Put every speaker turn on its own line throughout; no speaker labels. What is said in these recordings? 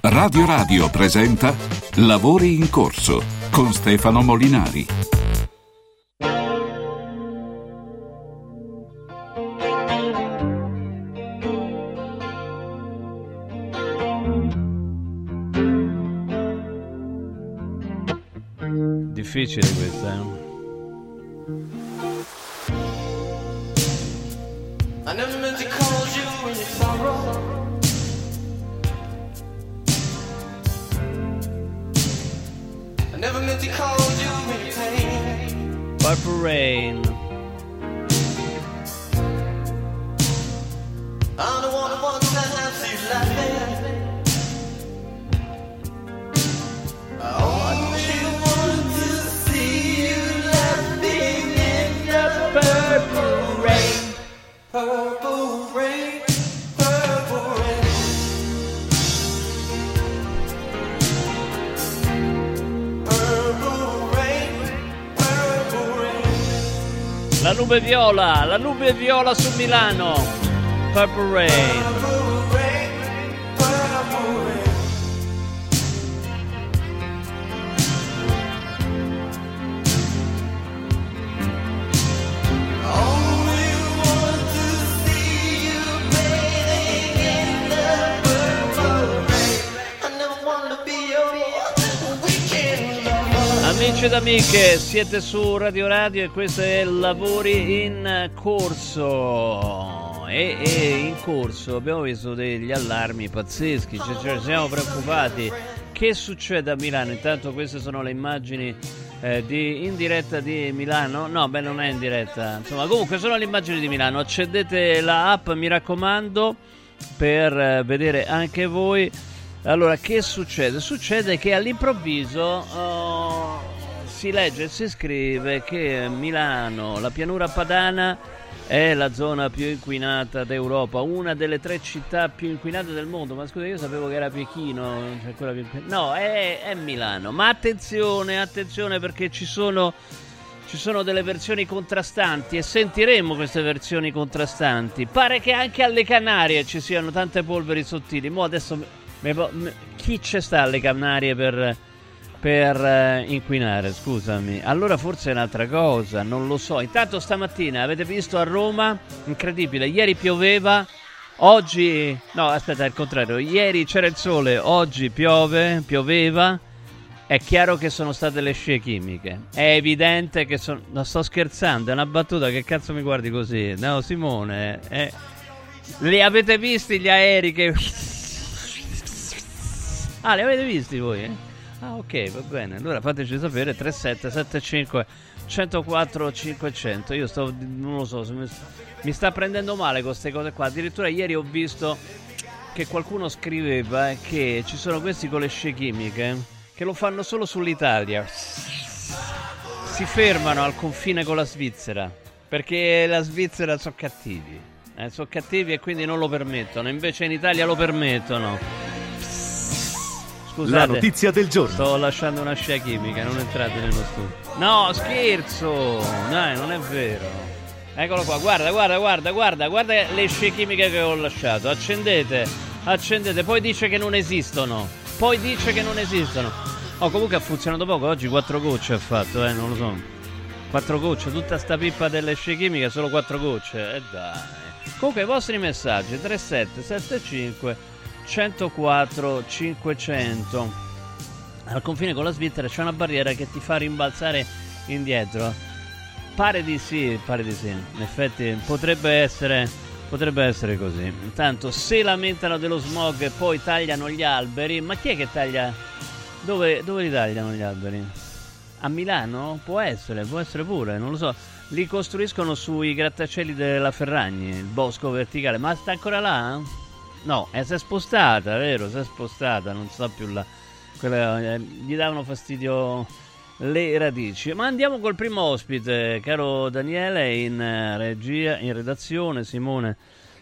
Radio Radio presenta Lavori in corso con Stefano Molinari.
Difficile questa, eh? Purple Rain.
I don't wanna want to have you laughing.
La nube viola, la nube viola su Milano. Purple Rain. Amici ed amiche, siete su Radio Radio e questo è Lavori in corso. E, e in corso abbiamo visto degli allarmi pazzeschi, cioè, cioè, siamo preoccupati. Che succede a Milano? Intanto queste sono le immagini eh, di, in diretta di Milano. No, beh, non è in diretta. Insomma, comunque sono le immagini di Milano. Accendete la app, mi raccomando, per eh, vedere anche voi. Allora, che succede? Succede che all'improvviso oh, si legge e si scrive che Milano, la pianura padana, è la zona più inquinata d'Europa, una delle tre città più inquinate del mondo. Ma scusa, io sapevo che era Pechino, cioè quella più. No, è, è Milano. Ma attenzione, attenzione perché ci sono ci sono delle versioni contrastanti e sentiremo queste versioni contrastanti. Pare che anche alle Canarie ci siano tante polveri sottili. Mo adesso mi- mi- chi ci sta alle Canarie per, per eh, inquinare? Scusami. Allora forse è un'altra cosa, non lo so. Intanto stamattina avete visto a Roma, incredibile, ieri pioveva. Oggi, no, aspetta, è il contrario. Ieri c'era il sole, oggi piove, pioveva. È chiaro che sono state le scie chimiche. È evidente che sono. Non sto scherzando, è una battuta. Che cazzo mi guardi così? No, Simone. eh. Li avete visti gli aerei che. Ah, li avete visti voi? eh? Ah, ok, va bene. Allora fateci sapere 3775 104 500. Io sto. Non lo so. Mi, mi sta prendendo male con queste cose qua. Addirittura ieri ho visto che qualcuno scriveva che ci sono questi con le scie chimiche che lo fanno solo sull'Italia. Si fermano al confine con la Svizzera perché la Svizzera sono cattivi. Eh, sono cattivi e quindi non lo permettono. Invece in Italia lo permettono. Scusate.
La notizia del giorno.
Sto lasciando una scia chimica, non entrate nello studio. No, scherzo! Dai, non è vero. Eccolo qua, guarda, guarda, guarda, guarda, guarda le scie chimiche che ho lasciato. Accendete, accendete, poi dice che non esistono. Poi dice che non esistono. Oh, comunque ha funzionato poco, oggi quattro gocce ha fatto, eh, non lo so. Quattro gocce, tutta sta pippa delle scie chimiche, solo quattro gocce. E dai. Comunque i vostri messaggi 3775 104 500. Al confine con la Svizzera c'è una barriera che ti fa rimbalzare indietro. Pare di sì, pare di sì. In effetti potrebbe essere, potrebbe essere così. Intanto se lamentano dello smog poi tagliano gli alberi, ma chi è che taglia? Dove, dove li tagliano gli alberi? A Milano? Può essere, può essere pure, non lo so. Li costruiscono sui grattacieli della Ferragni, il bosco verticale. Ma sta ancora là? No, eh, si è spostata, vero? Si è spostata, non sta più là. Quella- eh, gli davano fastidio le radici. Ma andiamo col primo ospite, caro Daniele, in eh, regia, in redazione, Simone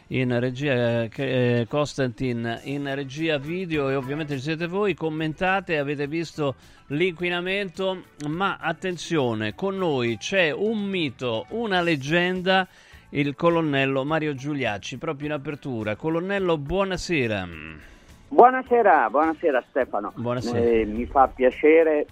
in regia eh, eh, Costantin in regia video e ovviamente ci siete voi commentate avete visto l'inquinamento ma attenzione con noi c'è un mito una leggenda il colonnello Mario Giuliacci proprio in apertura colonnello buonasera
Buonasera, buonasera Stefano.
Buonasera.
Eh, mi fa piacere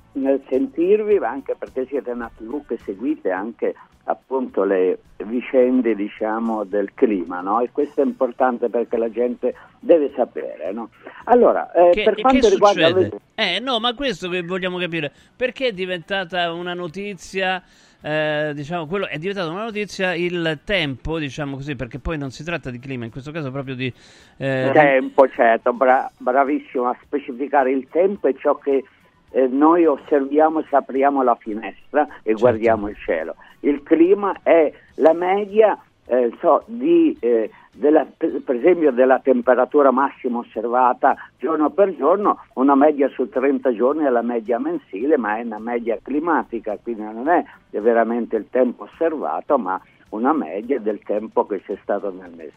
sentirvi, anche perché siete una TV che seguite anche appunto le vicende diciamo, del clima, no? E questo è importante perché la gente deve sapere, no? Allora, eh,
Che,
per quanto riguarda...
succede? Eh, no, ma questo che vogliamo capire. Perché è diventata una notizia, eh, diciamo, quello è diventata una notizia il tempo, diciamo così, perché poi non si tratta di clima, in questo caso proprio di... eh,
tempo, certo, bra- bravissimo a specificare il tempo e ciò che eh, noi osserviamo se apriamo la finestra e
Certo.
guardiamo il cielo. Il clima è la media eh, so, di, eh, della- per esempio della temperatura massima osservata giorno per giorno, una media su 30 giorni è la media mensile, ma è una media climatica, quindi non è veramente il tempo osservato, ma una media del tempo che c'è stato nel mese.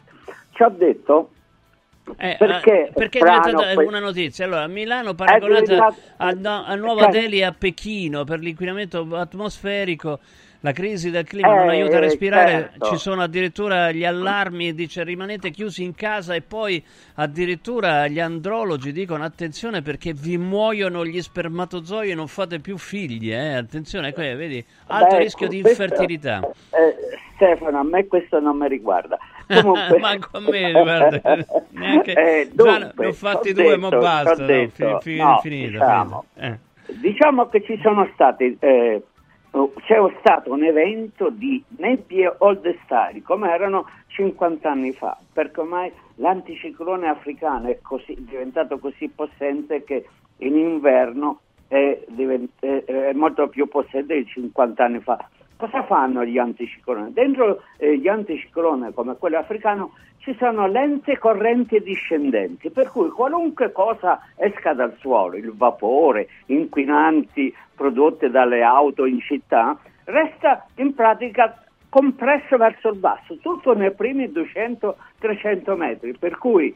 Ci ha detto
Eh,
perché
eh, perché è diventata
que-
una notizia. Allora, Milano paragonata
diventato-
a, a Nuova
Cioè-
Delhi a Pechino per l'inquinamento atmosferico. La crisi del clima non
Eh,
aiuta a respirare,
certo.
ci sono addirittura gli allarmi, dice rimanete chiusi in casa e poi addirittura gli andrologi dicono attenzione perché vi muoiono gli spermatozoi e non fate più figli, eh? attenzione, que- vedi, alto
Beh,
rischio di
questo-
infertilità.
eh, Stefano, a me questo non mi riguarda. Comunque...
Manco a me, guarda, neanche-
Eh,
già
dunque,
ne ho fatti
t'ho
due,
detto,
ma basta, no, fi- fi-
no,
finito,
diciamo,
finito. Eh.
Diciamo che ci sono stati, eh, c'è stato un evento di nebbie old style, come erano 50 anni fa, perché ormai l'anticiclone africano è così- diventato così possente che in inverno è, divent- è molto più possente di 50 anni fa. Cosa fanno gli anticicloni? Dentro eh, gli anticicloni come quello africano ci sono lente correnti discendenti, per cui qualunque cosa esca dal suolo, il vapore, inquinanti prodotte dalle auto in città, resta in pratica compresso verso il basso, tutto nei primi 200-300 metri, per cui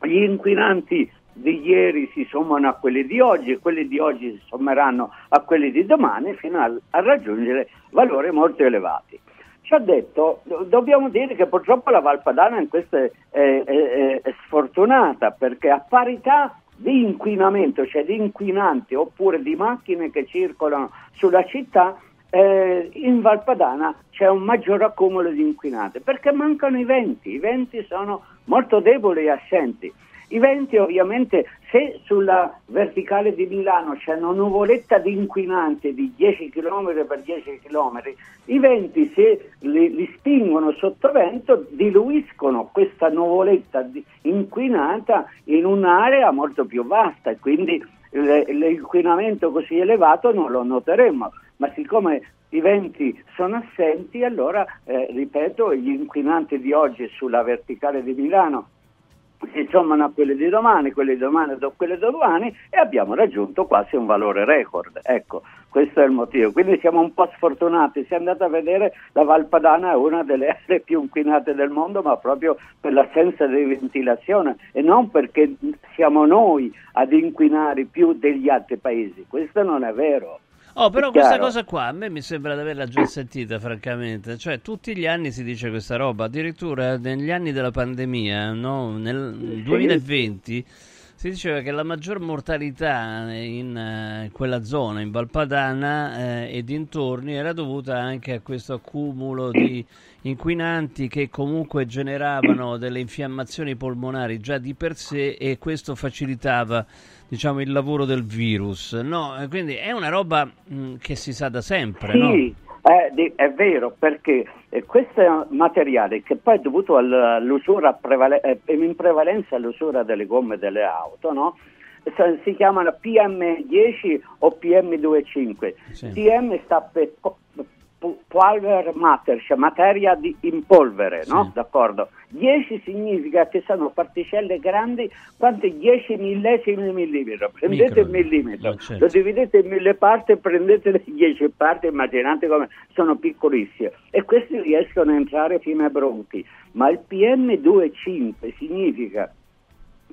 gli inquinanti di ieri si sommano a quelli di oggi e quelli di oggi si sommeranno a quelli di domani fino a, a raggiungere valori molto elevati. Ci ha detto, do- dobbiamo dire che purtroppo la Valpadana in questo è, è- è- è sfortunata perché a parità di inquinamento, cioè di inquinanti oppure di macchine che circolano sulla città, eh, in Valpadana c'è un maggior accumulo di inquinanti perché mancano i venti, i venti sono molto deboli e assenti. I venti ovviamente, se sulla verticale di Milano c'è una nuvoletta di inquinanti di 10 km per 10 km, i venti se li, li spingono sotto vento diluiscono questa nuvoletta di- inquinata in un'area molto più vasta e quindi l- l'inquinamento così elevato non lo noteremo, ma siccome i venti sono assenti, allora, eh, ripeto, gli inquinanti di oggi sulla verticale di Milano sommano a quelli di domani, quelli di domani a quelli di domani e abbiamo raggiunto quasi un valore record. Ecco, questo è il motivo. Quindi siamo un po' sfortunati. Se andate a vedere, la Valpadana è una delle aree più inquinate del mondo, ma proprio per l'assenza di ventilazione e non perché siamo noi ad inquinare più degli altri paesi. Questo non è vero.
Oh, però questa cosa qua a me mi sembra di averla già sentita, francamente. Cioè, tutti gli anni si dice questa roba, addirittura negli anni della pandemia, no? nel 2020, si diceva che la maggior mortalità in eh, quella zona, in Valpadana eh, e dintorni, era dovuta anche a questo accumulo di inquinanti che comunque generavano delle infiammazioni polmonari già di per sé e questo facilitava diciamo il lavoro del virus no Eh, quindi è una roba mh, che si sa da sempre no?
Eh, di- è vero, perché eh, questo materiale che poi è dovuto al- all'usura prevale- eh, in prevalenza all'usura delle gomme delle auto, no? Si chiamano PM10 o PM25.
Sì.
PM sta per po- pu- powder matter, cioè materia di- in polvere, no?
Sì.
D'accordo? 10 significa che sono particelle grandi quante 10 millesimi di millimetro. Prendete
Micro.
il millimetro,
certo.
lo dividete in mille parti prendete le 10 parti, immaginate come sono piccolissime. E questi riescono a entrare fino ai bronchi. Ma il PM2,5 significa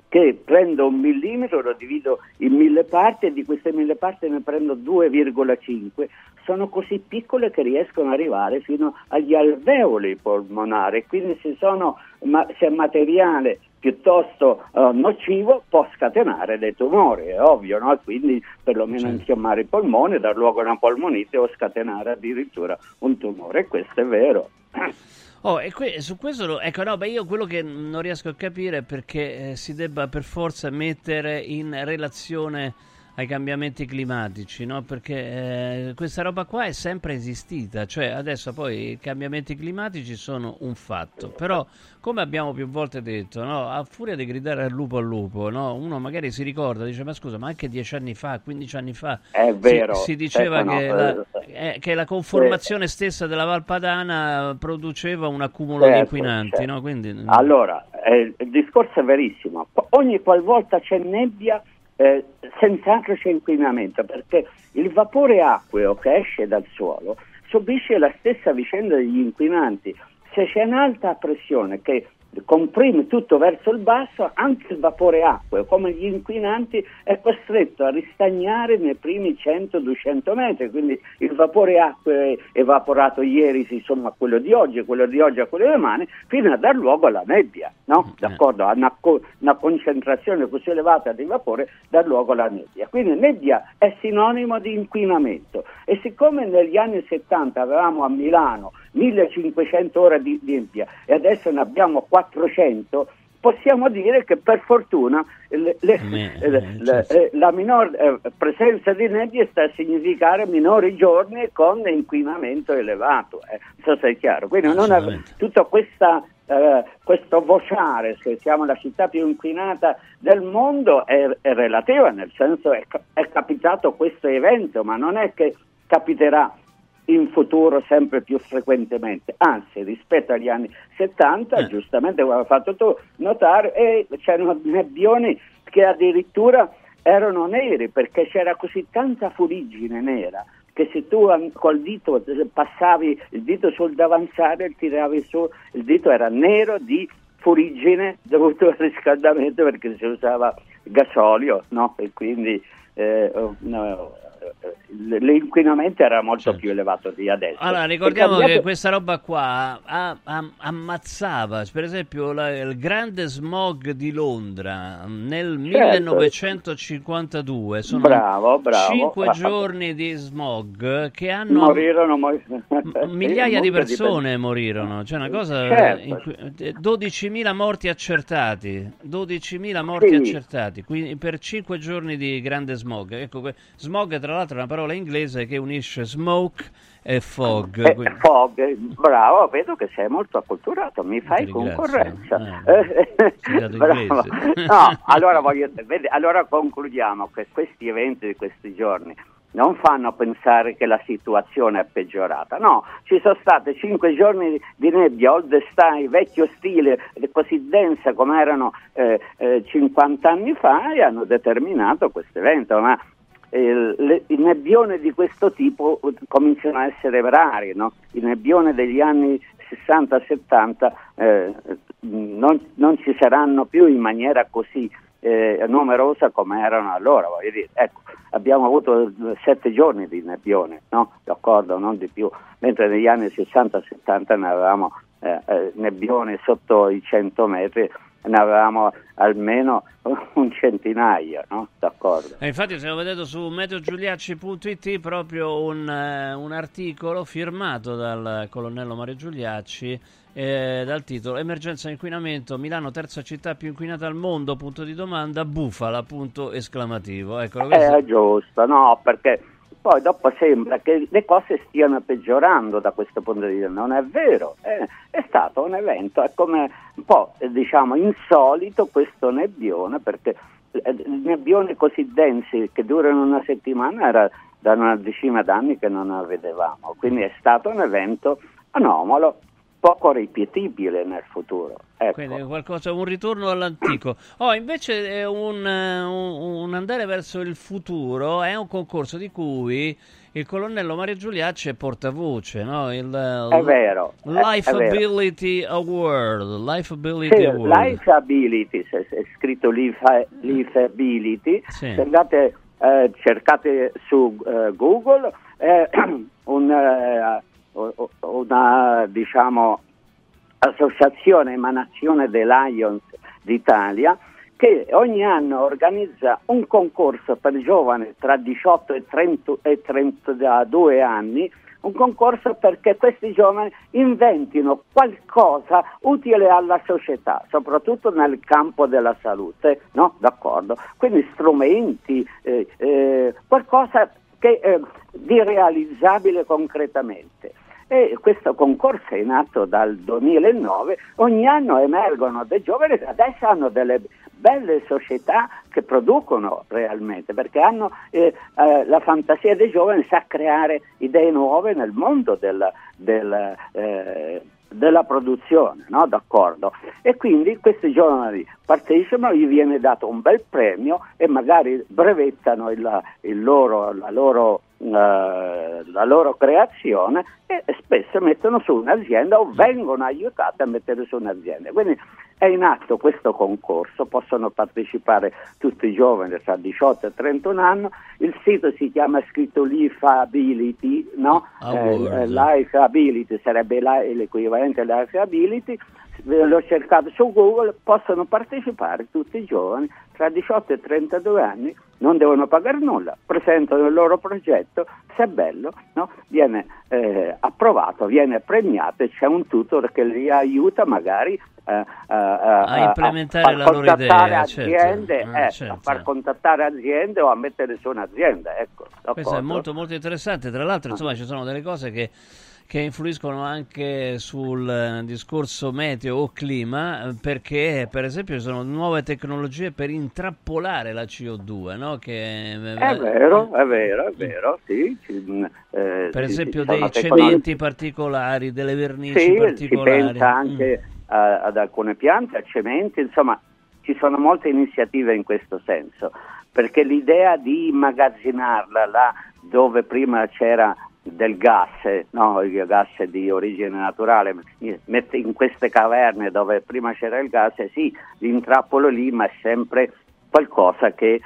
che prendo un millimetro, lo divido in mille parti e di queste mille parti ne prendo 2,5, sono così piccole che riescono ad arrivare fino agli alveoli polmonari, quindi se, sono, ma, se è materiale piuttosto eh, nocivo può scatenare dei tumori, è ovvio, no? quindi perlomeno
Certo.
infiammare i polmoni, dar luogo a una polmonite o scatenare addirittura un tumore, questo è vero.
Oh, e que- su questo, ecco, no, beh, io quello che non riesco a capire è perché eh, si debba per forza mettere in relazione ai cambiamenti climatici, no? Perché eh, questa roba qua è sempre esistita, cioè adesso poi i cambiamenti climatici sono un fatto, però come abbiamo più volte detto, no? A furia di gridare al lupo al lupo, no? Uno magari si ricorda, dice, ma scusa, ma anche dieci anni fa, 15 anni fa,
È
si-
vero.
si, diceva
Stefano,
che, la,
eh,
eh, che la conformazione stessa della Valpadana produceva un accumulo di
Certo,
inquinanti,
certo.
no? Quindi,
Allora, eh, il discorso è verissimo. Ogni qualvolta c'è nebbia, eh, senz'altro c'è inquinamento, perché il vapore acqueo che esce dal suolo subisce la stessa vicenda degli inquinanti. Se c'è un'alta pressione che comprime tutto verso il basso, anche il vapore acqueo, come gli inquinanti, è costretto a ristagnare nei primi 100-200 metri, quindi il vapore acqueo evaporato ieri si somma a quello di oggi, quello di oggi a quello di domani, fino a dar luogo alla nebbia, no?
Eh.
D'accordo? A una, co- una concentrazione così elevata di vapore dà luogo alla nebbia. Quindi nebbia è sinonimo di inquinamento e siccome negli anni 70 avevamo a Milano 1500 ore di di e adesso ne abbiamo 400, possiamo dire che per fortuna le- le- eh, le-
certo.
eh, la minor eh, presenza di nebbia sta a significare minori giorni con inquinamento elevato. eh. So se è chiaro. Quindi non
Assolutamente.
tutta questa eh, questo vociare che siamo la città più inquinata del mondo è, è relativa, nel senso è, è capitato questo evento, ma non è che capiterà in futuro sempre più frequentemente, anzi rispetto agli anni 70,
Eh.
giustamente come hai fatto tu notare, eh, c'erano nebbioni che addirittura erano neri perché c'era così tanta furigine nera che se tu col dito passavi il dito sul davanzale e tiravi su, il dito era nero di furigine dovuto al riscaldamento perché si usava gasolio, no? E quindi eh, oh, no, l'inquinamento era molto
Certo.
più elevato di adesso.
Allora, ricordiamo
cambiato-
che questa roba qua a- a- ammazzava, per esempio, la- il grande smog di Londra nel
Certo.
1952. Sono
Bravo, bravo.
5
Ah,
giorni di smog che hanno...
Morirono mo-
M- Migliaia di persone morirono, c'è una cosa
Certo.
eh, 12.000 morti accertati, 12.000 morti
Sì.
accertati, quindi per 5 giorni di grande smog. Ecco, smog tra l'altro è una parola inglese che unisce smoke e fog.
Eh,
quindi-
Fog, eh, bravo, vedo che sei molto acculturato, mi fai concorrenza.
Eh,
Eh, bravo. No, allora, voglio, allora concludiamo che questi eventi di questi giorni non fanno pensare che la situazione è peggiorata, no, ci sono state cinque giorni di- nebbia, old style, vecchio stile, così densa come erano eh, eh, 50 anni fa e hanno determinato questo evento, ma eh, i nebbioni di questo tipo eh, cominciano a essere rari, no? i nebbioni degli anni 60-70 eh, non, non ci saranno più in maniera così eh, numerosa come erano allora. Ecco, abbiamo avuto eh, sette giorni di nebbione, no? d'accordo, non di più, mentre negli anni 60-70 ne avevamo eh, eh, nebbione sotto i 100 metri, ne avevamo almeno un centinaio, no? d'accordo.
Eh, infatti stiamo vedendo su meteogiuliacci.it proprio un, eh, un articolo firmato dal colonnello Mario Giuliacci eh, dal titolo Emergenza inquinamento, Milano terza città più inquinata al mondo, punto di domanda, bufala, punto esclamativo. Eccolo, questo-
È giusto, no, perché poi dopo sembra che le cose stiano peggiorando da questo punto di vista, non è vero, è, è stato un evento, è come un po' eh, diciamo insolito questo nebbione, perché eh, nebbioni così densi che durano una settimana era da una decina d'anni che non la vedevamo, quindi è stato un evento anomalo, poco ripetibile nel futuro. Ecco.
Quindi qualcosa, un ritorno all'antico. Oh, invece è un, eh, un- un andare verso il futuro è un concorso di cui il colonnello Mario Giuliacci è portavoce, no? Il,
È vero.
Lifeability Award. Lifeability
Sì,
Award.
Lifeability, se è scritto life, Lifeability,
Sì.
se andate, eh, cercate su eh, Google, un, eh, o- una diciamo, associazione, emanazione dei Lions d'Italia che ogni anno organizza un concorso per giovani tra 18 e, 30 e 32 anni, un concorso perché questi giovani inventino qualcosa utile alla società, soprattutto nel campo della salute, no? D'accordo? Quindi strumenti, eh, eh, qualcosa che, eh, di realizzabile concretamente. E questo concorso è nato dal 2009, ogni anno emergono dei giovani che adesso hanno delle belle società che producono realmente, perché hanno eh, eh, la fantasia dei giovani sa creare idee nuove nel mondo del, del, eh, della produzione, no? d'accordo? E quindi questi giovani partecipano, gli viene dato un bel premio e magari brevettano il, il loro, la loro eh, la loro creazione e spesso mettono su un'azienda o vengono aiutate a mettere su un'azienda. Quindi è in atto questo concorso, possono partecipare tutti i giovani tra 18 e 31 anni, il sito si chiama scritto Life Ability, no? eh, Life Ability sarebbe l'equivalente Life Ability, l'ho cercato su Google, possono partecipare tutti i giovani tra 18 e 32 anni, non devono pagare nulla, presentano il loro progetto, se è bello, no? viene eh, approvato, viene premiato e c'è un tutor che li aiuta magari eh, eh,
a implementare
a
la loro idea,
aziende,
certo. Ah,
eh,
certo.
a far contattare aziende o a mettere su un'azienda. Ecco,
Questo è molto molto interessante, tra l'altro insomma ci sono delle cose che, che influiscono anche sul eh, discorso meteo o clima eh, perché per esempio ci sono nuove tecnologie per intrappolare la CO2, no? che, eh,
È vero, è vero, è vero, sì. ci- eh,
per esempio
ci
dei cementi particolari, delle vernici
Sì, si
particolari.
pensa anche a- ad alcune piante, a cementi, insomma ci sono molte iniziative in questo senso, perché l'idea di immagazzinarla là dove prima c'era del gas, no, il gas di origine naturale, in queste caverne dove prima c'era il gas, sì, l'intrappolo lì, ma è sempre qualcosa che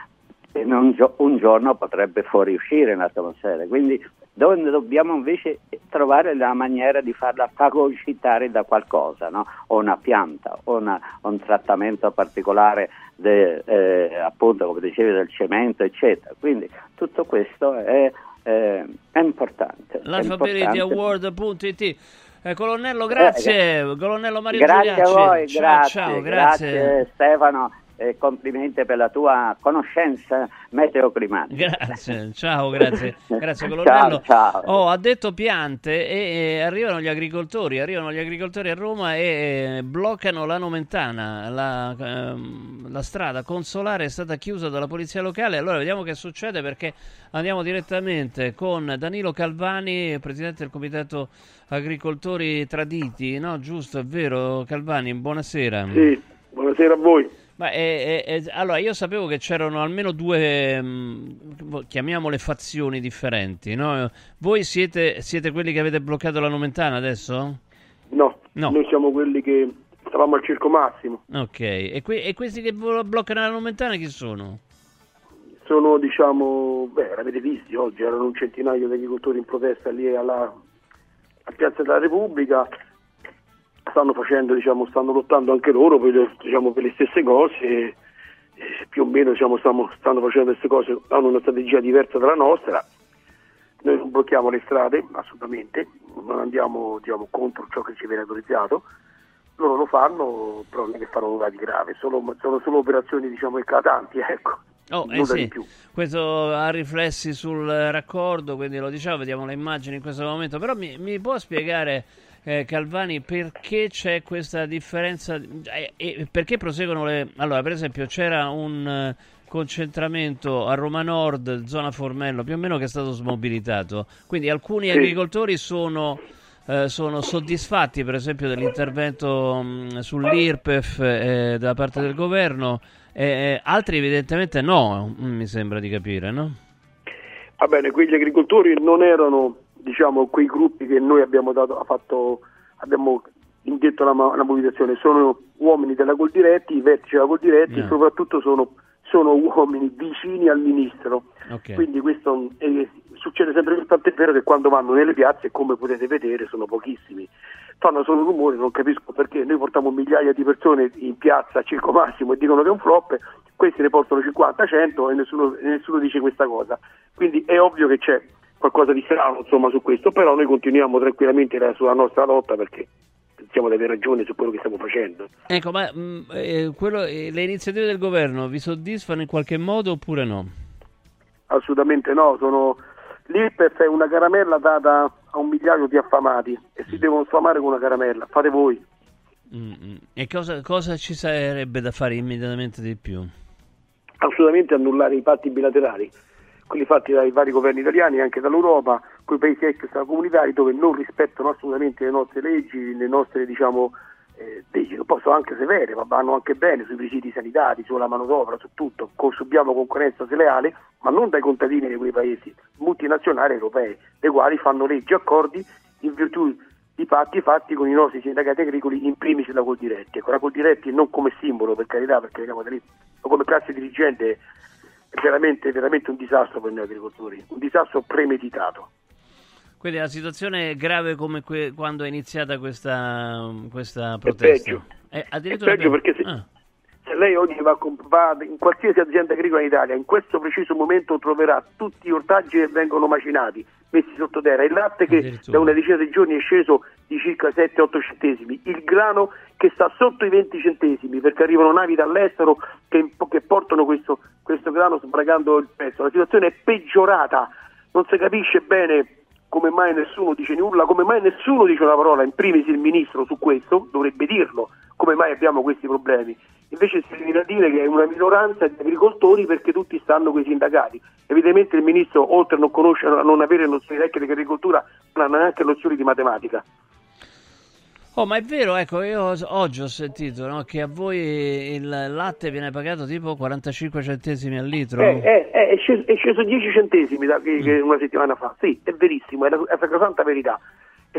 un giorno potrebbe fuoriuscire in atmosfera. Quindi dove dobbiamo invece trovare la maniera di farla fagocitare da qualcosa, no? o una pianta, o una- un trattamento particolare, de- eh, appunto come dicevi del cemento, eccetera. Quindi tutto questo è, eh, è importante. è importante.
Lifeabilityaward.it eh, colonnello, grazie. colonnello Mario
Grazie
Giuliacci.
a voi,
ciao,
grazie,
ciao, grazie.
grazie Stefano e complimenti per la tua conoscenza meteoclimatica.
Grazie, ciao, grazie, grazie colonnello.
Ciao, ciao.
Oh, ha detto piante e, e arrivano gli agricoltori, arrivano gli agricoltori a Roma e, e bloccano la Nomentana, la, ehm, la strada consolare è stata chiusa dalla polizia locale. Allora vediamo che succede perché andiamo direttamente con Danilo Calvani, presidente del comitato agricoltori traditi, no? Giusto, è vero Calvani, buonasera.
Sì, buonasera a voi.
Ma eh, eh, eh, allora io sapevo che c'erano almeno due, mh, chiamiamole fazioni differenti, no? Voi siete, siete quelli che avete bloccato la Nomentana adesso?
No,
No.
noi siamo quelli che stavamo al Circo Massimo.
Ok, e, que- e questi che bloccano la Nomentana chi sono?
Sono, diciamo, beh, l'avete visti, oggi erano un centinaio di agricoltori in protesta lì alla, a Piazza della Repubblica. Stanno facendo, diciamo, stanno lottando anche loro per, le- diciamo, per le stesse cose. e- e più o meno diciamo, stiamo- stanno facendo queste cose, hanno una strategia diversa dalla nostra. Noi non blocchiamo le strade, assolutamente, non andiamo diciamo, contro ciò che ci viene autorizzato. Loro lo fanno, però non è che fanno nulla di grave, solo- sono solo operazioni diciamo, eclatanti, ecco.
Oh, eh sì, questo ha riflessi sul raccordo, quindi lo diciamo, vediamo le immagini in questo momento, però mi, mi può spiegare eh, Calvani perché c'è questa differenza? Eh, e perché proseguono le... Allora, per esempio, c'era un eh, concentramento a Roma Nord, zona Formello, più o meno che è stato smobilitato, quindi alcuni agricoltori sono... eh, sono soddisfatti per esempio dell'intervento mh, sull'IRPEF eh, da parte del governo, eh, altri evidentemente no, mm, mi sembra di capire, no?
Va bene, quegli agricoltori non erano diciamo, quei gruppi che noi abbiamo, dato, fatto, abbiamo indetto la, la mobilitazione, sono uomini della Coldiretti, i vertici della Coldiretti
Yeah.
e soprattutto sono sono uomini vicini al ministro.
Ok.
Quindi questo eh, succede sempre più, tant'è vero che quando vanno nelle piazze, come potete vedere, sono pochissimi. Fanno solo rumore, non capisco perché noi portiamo migliaia di persone in piazza a Circo Massimo e dicono che è un flop, questi ne portano 50, 100 e nessuno, e nessuno dice questa cosa. Quindi è ovvio che c'è qualcosa di strano insomma, su questo, però noi continuiamo tranquillamente la- sulla nostra lotta perché pensiamo di avere ragione su quello che stiamo facendo.
Ecco, ma mh, eh, quello- eh, le iniziative del governo vi soddisfano in qualche modo oppure no?
Assolutamente no, sono l'IRPEF è una caramella data a un migliaio di affamati e si devono sfamare con una caramella, fate voi.
Mm, mm. E cosa, cosa ci sarebbe da fare immediatamente di più?
Assolutamente annullare i patti bilaterali, quelli fatti dai vari governi italiani e anche dall'Europa, con i paesi extracomunitari dove non rispettano assolutamente le nostre leggi, le nostre diciamo eh, leggi che possono anche severe, ma vanno anche bene sui presidi sanitari, sulla manodopera, su tutto, subiamo concorrenza sleale, ma non dai contadini di quei paesi multinazionali europei, le quali fanno leggi e accordi in virtù di patti fatti con i nostri sindacati agricoli, in primis la Coldiretti. Ecco, la Coldiretti non come simbolo, per carità, perché veniamo da lì, ma come classe dirigente è veramente, veramente un disastro per noi agricoltori, un disastro premeditato.
Quindi la situazione è grave come que- quando è iniziata questa, questa
È
protesta?
peggio.
Eh,
È peggio perché se,
Ah,
se lei oggi va, va in qualsiasi azienda agricola in Italia, in questo preciso momento troverà tutti gli ortaggi che vengono macinati, messi sottoterra, il latte che da una decina di giorni è sceso di circa 7-8 centesimi, il grano che sta sotto i 20 centesimi perché arrivano navi dall'estero che, che portano questo, questo grano sbragando il prezzo. La situazione è peggiorata, non si capisce bene come mai nessuno dice nulla, come mai nessuno dice una parola, in primis il ministro su questo, dovrebbe dirlo, come mai abbiamo questi problemi. Invece si viene a dire che è una minoranza di agricoltori perché tutti stanno con i sindacati. Evidentemente il ministro, oltre a non conoscere, a non avere nozioni tecniche di agricoltura, non ha neanche nozioni di matematica.
Oh, ma è vero, ecco, io oggi ho sentito no, che a voi il latte viene pagato tipo 45 centesimi al litro.
Eh, eh, eh, è, sceso, è sceso 10 centesimi da, che una settimana fa, sì, è verissimo, è la, è la sacrosanta verità.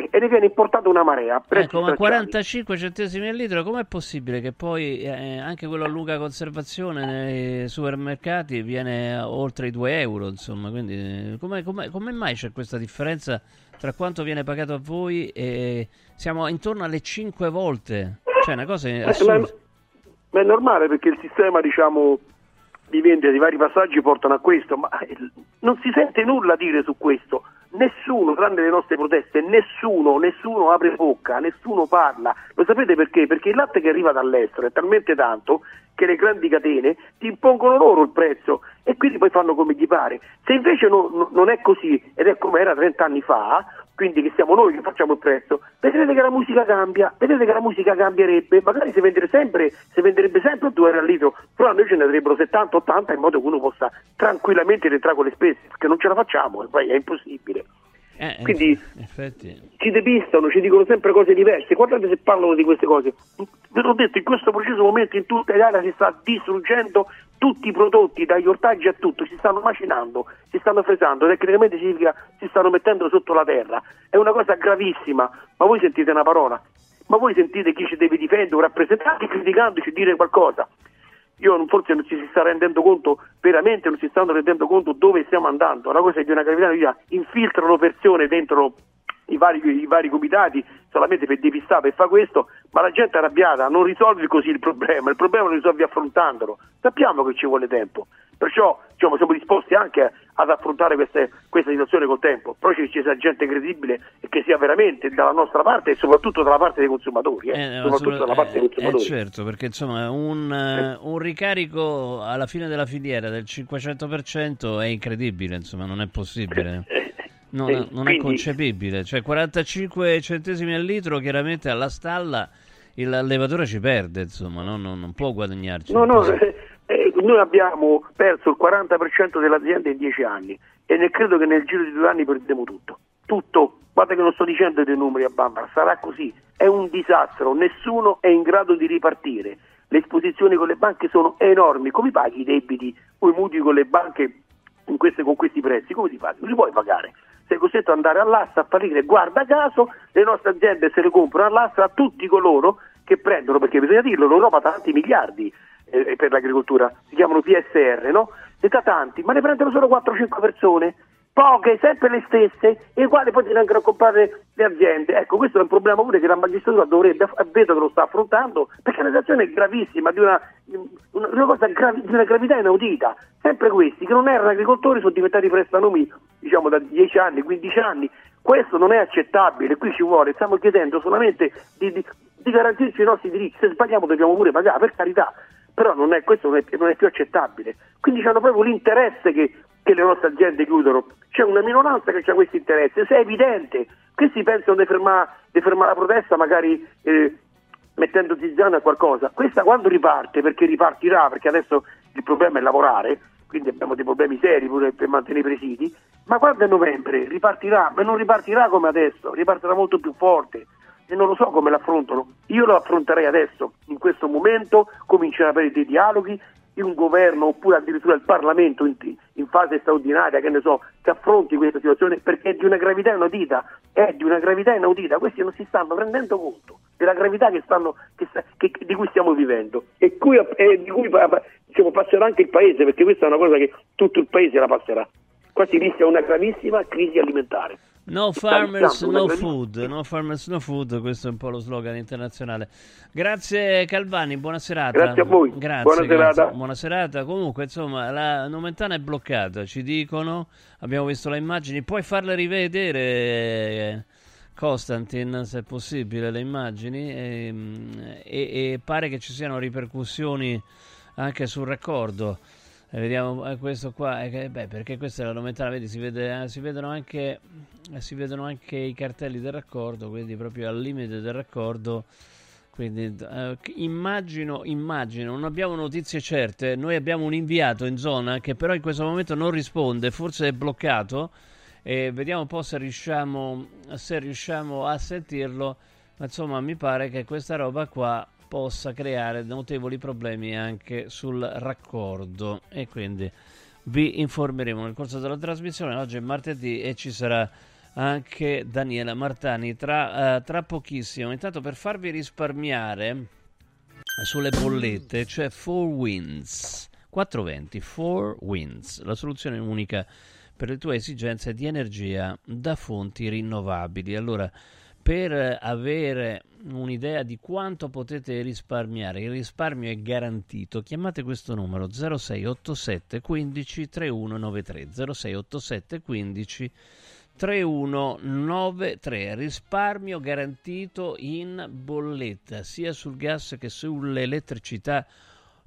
E, e ne viene importata una marea.
Ecco, ma
stracciati.
45 centesimi al litro, com'è possibile che poi eh, anche quello a lunga conservazione nei supermercati viene oltre i 2 euro, insomma, quindi eh, come, come- come mai c'è questa differenza tra quanto viene pagato a voi e siamo intorno alle 5 volte? Cioè, una cosa
Eh,
assurda.
ma, ma è normale perché il sistema, diciamo, di vendita di vari passaggi portano a questo, ma eh, non si sente nulla dire su questo. Nessuno, tranne le nostre proteste, nessuno, nessuno apre bocca, nessuno parla. Lo sapete perché? Perché il latte che arriva dall'estero è talmente tanto che le grandi catene ti impongono loro il prezzo e quindi poi fanno come gli pare. Se invece no- no- non è così ed è come era 30 anni fa, quindi che siamo noi che facciamo il prezzo, vedrete che la musica cambia, vedete che la musica cambierebbe, magari si, vendere sempre, si venderebbe sempre a 2 euro al litro, però a noi ce ne andrebbero 70-80 in modo che uno possa tranquillamente rientrare con le spese, perché non ce la facciamo, è impossibile.
Eh, in-
quindi-
in effetti...
Ci depistano, ci dicono sempre cose diverse, guardate se parlano di queste cose. Ve l'ho detto, in questo preciso momento in tutta Italia si sta distruggendo tutti i prodotti, dagli ortaggi a tutto, si stanno macinando, si stanno fresando, tecnicamente significa si stanno mettendo sotto la terra. È una cosa gravissima, ma voi sentite una parola? Ma voi sentite chi ci deve difendere, un rappresentante criticandoci dire qualcosa? Io forse non ci si sta rendendo conto, veramente non si stanno rendendo conto dove stiamo andando. Una cosa è di una gravità, via, infiltrano persone dentro i vari, i vari comitati solamente per depistare, per fare questo, ma la gente è arrabbiata, non risolvi così il problema, il problema lo risolvi affrontandolo. Sappiamo che ci vuole tempo, perciò diciamo, siamo disposti anche ad affrontare queste- questa situazione col tempo, però ci ci sia gente credibile e che sia veramente dalla nostra parte e soprattutto dalla parte dei consumatori, eh,
Eh,
soprattutto dalla parte dei
eh,
consumatori.
eh, certo, perché insomma un, eh, un ricarico alla fine della filiera del 500% è incredibile, insomma, non è possibile. Non,
Eh,
non è
quindi-
concepibile. Cioè 45 centesimi al litro, chiaramente alla stalla il allevatore ci perde, insomma, no? non, non può guadagnarci.
No, no, eh, eh, noi abbiamo perso il 40% delle aziende in dieci anni e ne credo che nel giro di due anni perderemo tutto. Tutto. Guarda che non sto dicendo dei numeri a bambara, sarà così. È un disastro, nessuno è in grado di ripartire. Le esposizioni con le banche sono enormi. Come paghi i debiti o i mutui con le banche queste- con questi prezzi? Come ti paghi? Non li puoi pagare. Sei costretto ad andare all'asta a fallire. Guarda caso, le nostre aziende se le comprano all'asta a tutti coloro che prendono, perché bisogna dirlo, l'Europa ha tanti miliardi eh, per l'agricoltura, si chiamano PSR, no? Ne dà tanti, ma ne prendono solo 4-5 persone, poche, sempre le stesse, e quali poi devono a comprare le aziende. Ecco, questo è un problema pure che la magistratura dovrebbe, vedo che lo sta affrontando, perché la situazione è gravissima, di una, una, una cosa gravi- di una gravità inaudita. Sempre questi che non erano agricoltori sono diventati prestanomi, diciamo, da 10 anni, 15 anni. Questo non è accettabile, qui ci vuole, stiamo chiedendo solamente di, di, di garantirci i nostri diritti, se sbagliamo dobbiamo pure pagare, per carità, però non è, questo non è, non è più accettabile. Quindi hanno proprio l'interesse che, che le nostre aziende chiudono, c'è una minoranza che ha questo interesse, se è evidente, questi pensano di fermare, di la protesta magari eh, mettendo zizzano a qualcosa, questa quando riparte, perché ripartirà, perché adesso il problema è lavorare, quindi abbiamo dei problemi seri pure per mantenere i presidi, ma quando è novembre? Ripartirà, ma non ripartirà come adesso, ripartirà molto più forte e non lo so come l'affrontano. Io lo affronterei adesso, in questo momento, cominciare ad avere dei dialoghi, un governo oppure addirittura il Parlamento in, in, fase straordinaria, che ne so, che affronti questa situazione perché è di una gravità inaudita, è di una gravità inaudita, questi non si stanno rendendo conto della gravità che stanno, che, che, di cui stiamo vivendo e, cui, e di cui diciamo, passerà anche il Paese, perché questa è una cosa che tutto il Paese la passerà. Qua si rischia una gravissima crisi alimentare.
No farmers, no food, no farmers, no food, questo è un po' lo slogan internazionale. Grazie Calvani, buona serata.
Grazie a voi,
grazie,
buona
grazie.
serata.
Buona serata. Comunque, insomma, la Nomentana è bloccata, ci dicono, abbiamo visto le immagini, puoi farle rivedere, Costantin, se è possibile, le immagini, e, e, e pare che ci siano ripercussioni anche sul raccordo. Vediamo eh, questo qua, eh, beh, perché questa è la nomentana, vedi, si, vede, eh, si, vedono anche, si vedono anche i cartelli del raccordo, quindi proprio al limite del raccordo. Quindi eh, immagino, immagino, non abbiamo notizie certe, noi abbiamo un inviato in zona che però in questo momento non risponde, forse è bloccato e vediamo un po' se riusciamo, se riusciamo a sentirlo, ma insomma mi pare che questa roba qua possa creare notevoli problemi anche sul raccordo e quindi vi informeremo nel corso della trasmissione. Oggi è martedì e ci sarà anche Daniela Martani tra, uh, tra pochissimo. Intanto per farvi risparmiare sulle bollette c'è 4 Winds 420 4 Winds, la soluzione unica per le tue esigenze di energia da fonti rinnovabili. Allora per avere un'idea di quanto potete risparmiare, il risparmio è garantito, chiamate questo numero 0687 15 3193 0687 15 3193 risparmio garantito in bolletta sia sul gas che sull'elettricità.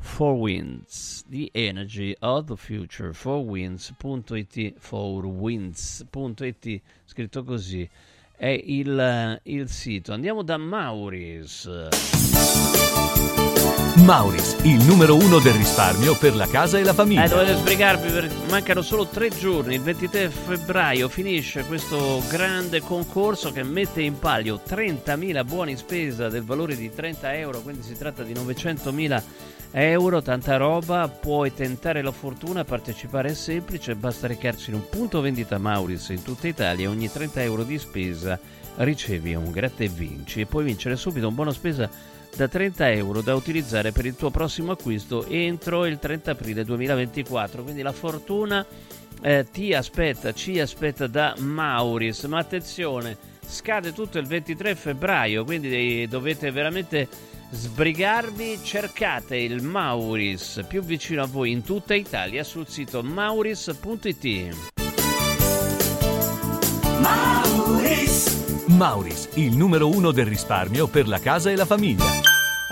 4Winds, the energy of the future, 4winds.it, 4winds.it, scritto così è il, il sito. Andiamo da Mauris.
Mauris, il numero uno del risparmio per la casa e la famiglia.
Eh, dovete sbrigarvi, perché mancano solo tre giorni. Il 23 febbraio finisce questo grande concorso che mette in palio 30.000 buoni spesa del valore di 30 euro, quindi si tratta di 900.000 euro, tanta roba. Puoi tentare la fortuna, partecipare è semplice, basta recarsi in un punto vendita Mauris in tutta Italia. Ogni 30 euro di spesa ricevi un gratta e vinci e puoi vincere subito un buono spesa da 30 euro da utilizzare per il tuo prossimo acquisto entro il 30 aprile 2024. Quindi la fortuna eh, ti aspetta, ci aspetta da Mauris. Ma attenzione, scade tutto il 23 febbraio, quindi dovete veramente sbrigarvi. Cercate il Mauris più vicino a voi in tutta Italia sul sito mauris.it.
Mauris. Mauris, il numero uno del risparmio per la casa e la famiglia.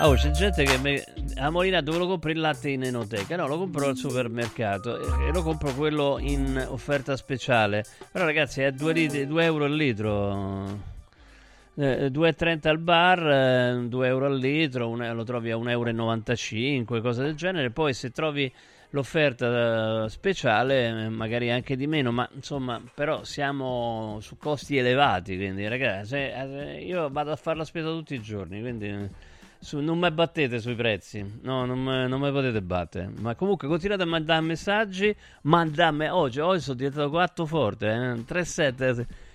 Oh, c'è gente che me... a Molina dove lo compro il latte in enoteca? No, lo compro al supermercato e lo compro quello in offerta speciale. Però ragazzi è 2 euro al litro. Eh, 2,30 al bar, eh, 2 euro al litro, un, lo trovi a 1,95 euro, cose del genere. Poi se trovi l'offerta speciale magari anche di meno ma insomma però siamo su costi elevati quindi ragazzi io vado a fare la spesa tutti i giorni quindi su, non mi battete sui prezzi no non mi potete battere ma comunque continuate a mandare messaggi mandame oggi oggi sono diventato 4 forte eh? 3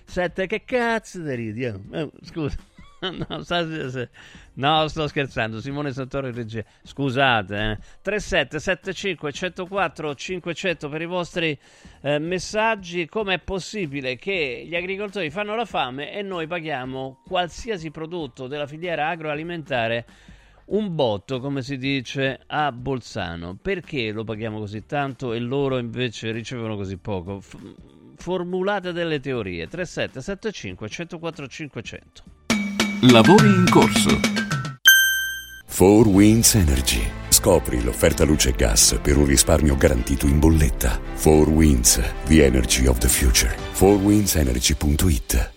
7 7 che cazzo ti ridi eh? Eh, scusa no, sta- no, sto scherzando. Simone Santoro in regia. Scusate. Eh. 3775 104 500 per i vostri eh, messaggi. Com'è possibile che gli agricoltori fanno la fame e noi paghiamo qualsiasi prodotto della filiera agroalimentare un botto, come si dice a Bolzano? Perché lo paghiamo così tanto e loro invece ricevono così poco? F- formulate delle teorie. 3775 104 500.
Lavori in corso.
4 Winds Energy. Scopri l'offerta luce e gas per un risparmio garantito in bolletta. 4 Winds, the energy of the future. 4windsenergy.it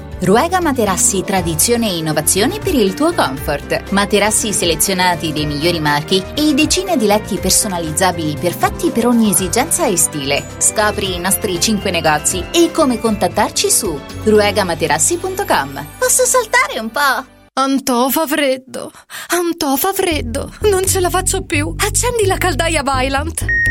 Ruega Materassi Tradizione e Innovazione per il tuo comfort. Materassi selezionati dei migliori marchi e decine di letti personalizzabili perfetti per ogni esigenza e stile. Scopri i nostri 5 negozi e come contattarci su ruegamaterassi.com. Posso saltare un po'?
Antò fa freddo, Antò fa freddo, non ce la faccio più. Accendi la caldaia Vylant.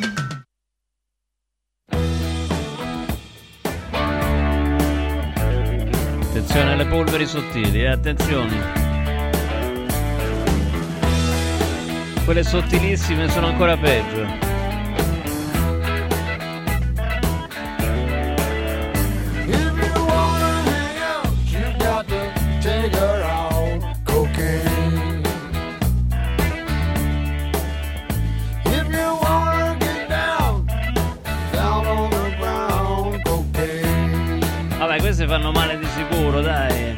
Attenzione alle polveri sottili, eh, attenzione. Quelle sottilissime sono ancora peggio. Fanno male di sicuro, dai.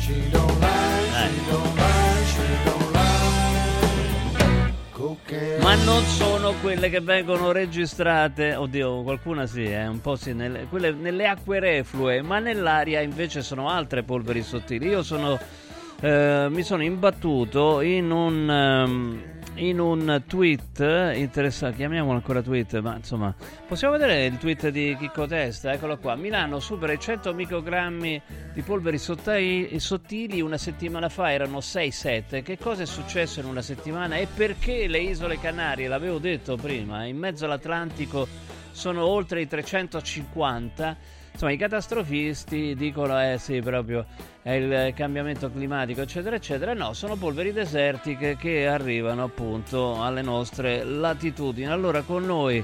She don't lie, she don't lie, she don't lie. Cocaine.
Ma non sono quelle che vengono registrate, oddio, qualcuna sì, eh, un po' sì, nelle, quelle nelle acque reflue, ma nell'aria invece sono altre polveri sottili. Io sono, eh, mi sono imbattuto in un, ehm, in un tweet interessante, chiamiamolo ancora tweet, ma insomma, possiamo vedere il tweet di Chicco Testa, eccolo qua. Milano supera i 100 microgrammi di polveri sottili, una settimana fa erano 6-7. Che cosa è successo in una settimana e perché le isole Canarie, l'avevo detto prima, in mezzo all'Atlantico sono oltre i 350? Insomma, i catastrofisti dicono, eh sì, proprio è il cambiamento climatico, eccetera, eccetera. No, sono polveri desertiche che arrivano appunto alle nostre latitudini. Allora, con noi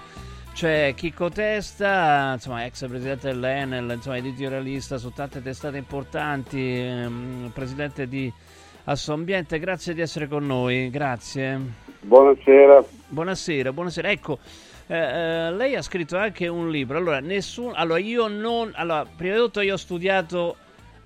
c'è Chicco Testa, insomma, ex presidente dell'Enel, insomma, editorialista su tante testate importanti, ehm, presidente di Assoambiente. Grazie di essere con noi, grazie.
Buonasera.
Buonasera, buonasera. Ecco, eh, eh, lei ha scritto anche un libro. Allora, nessun, allora, io non. Allora, prima di tutto, io ho studiato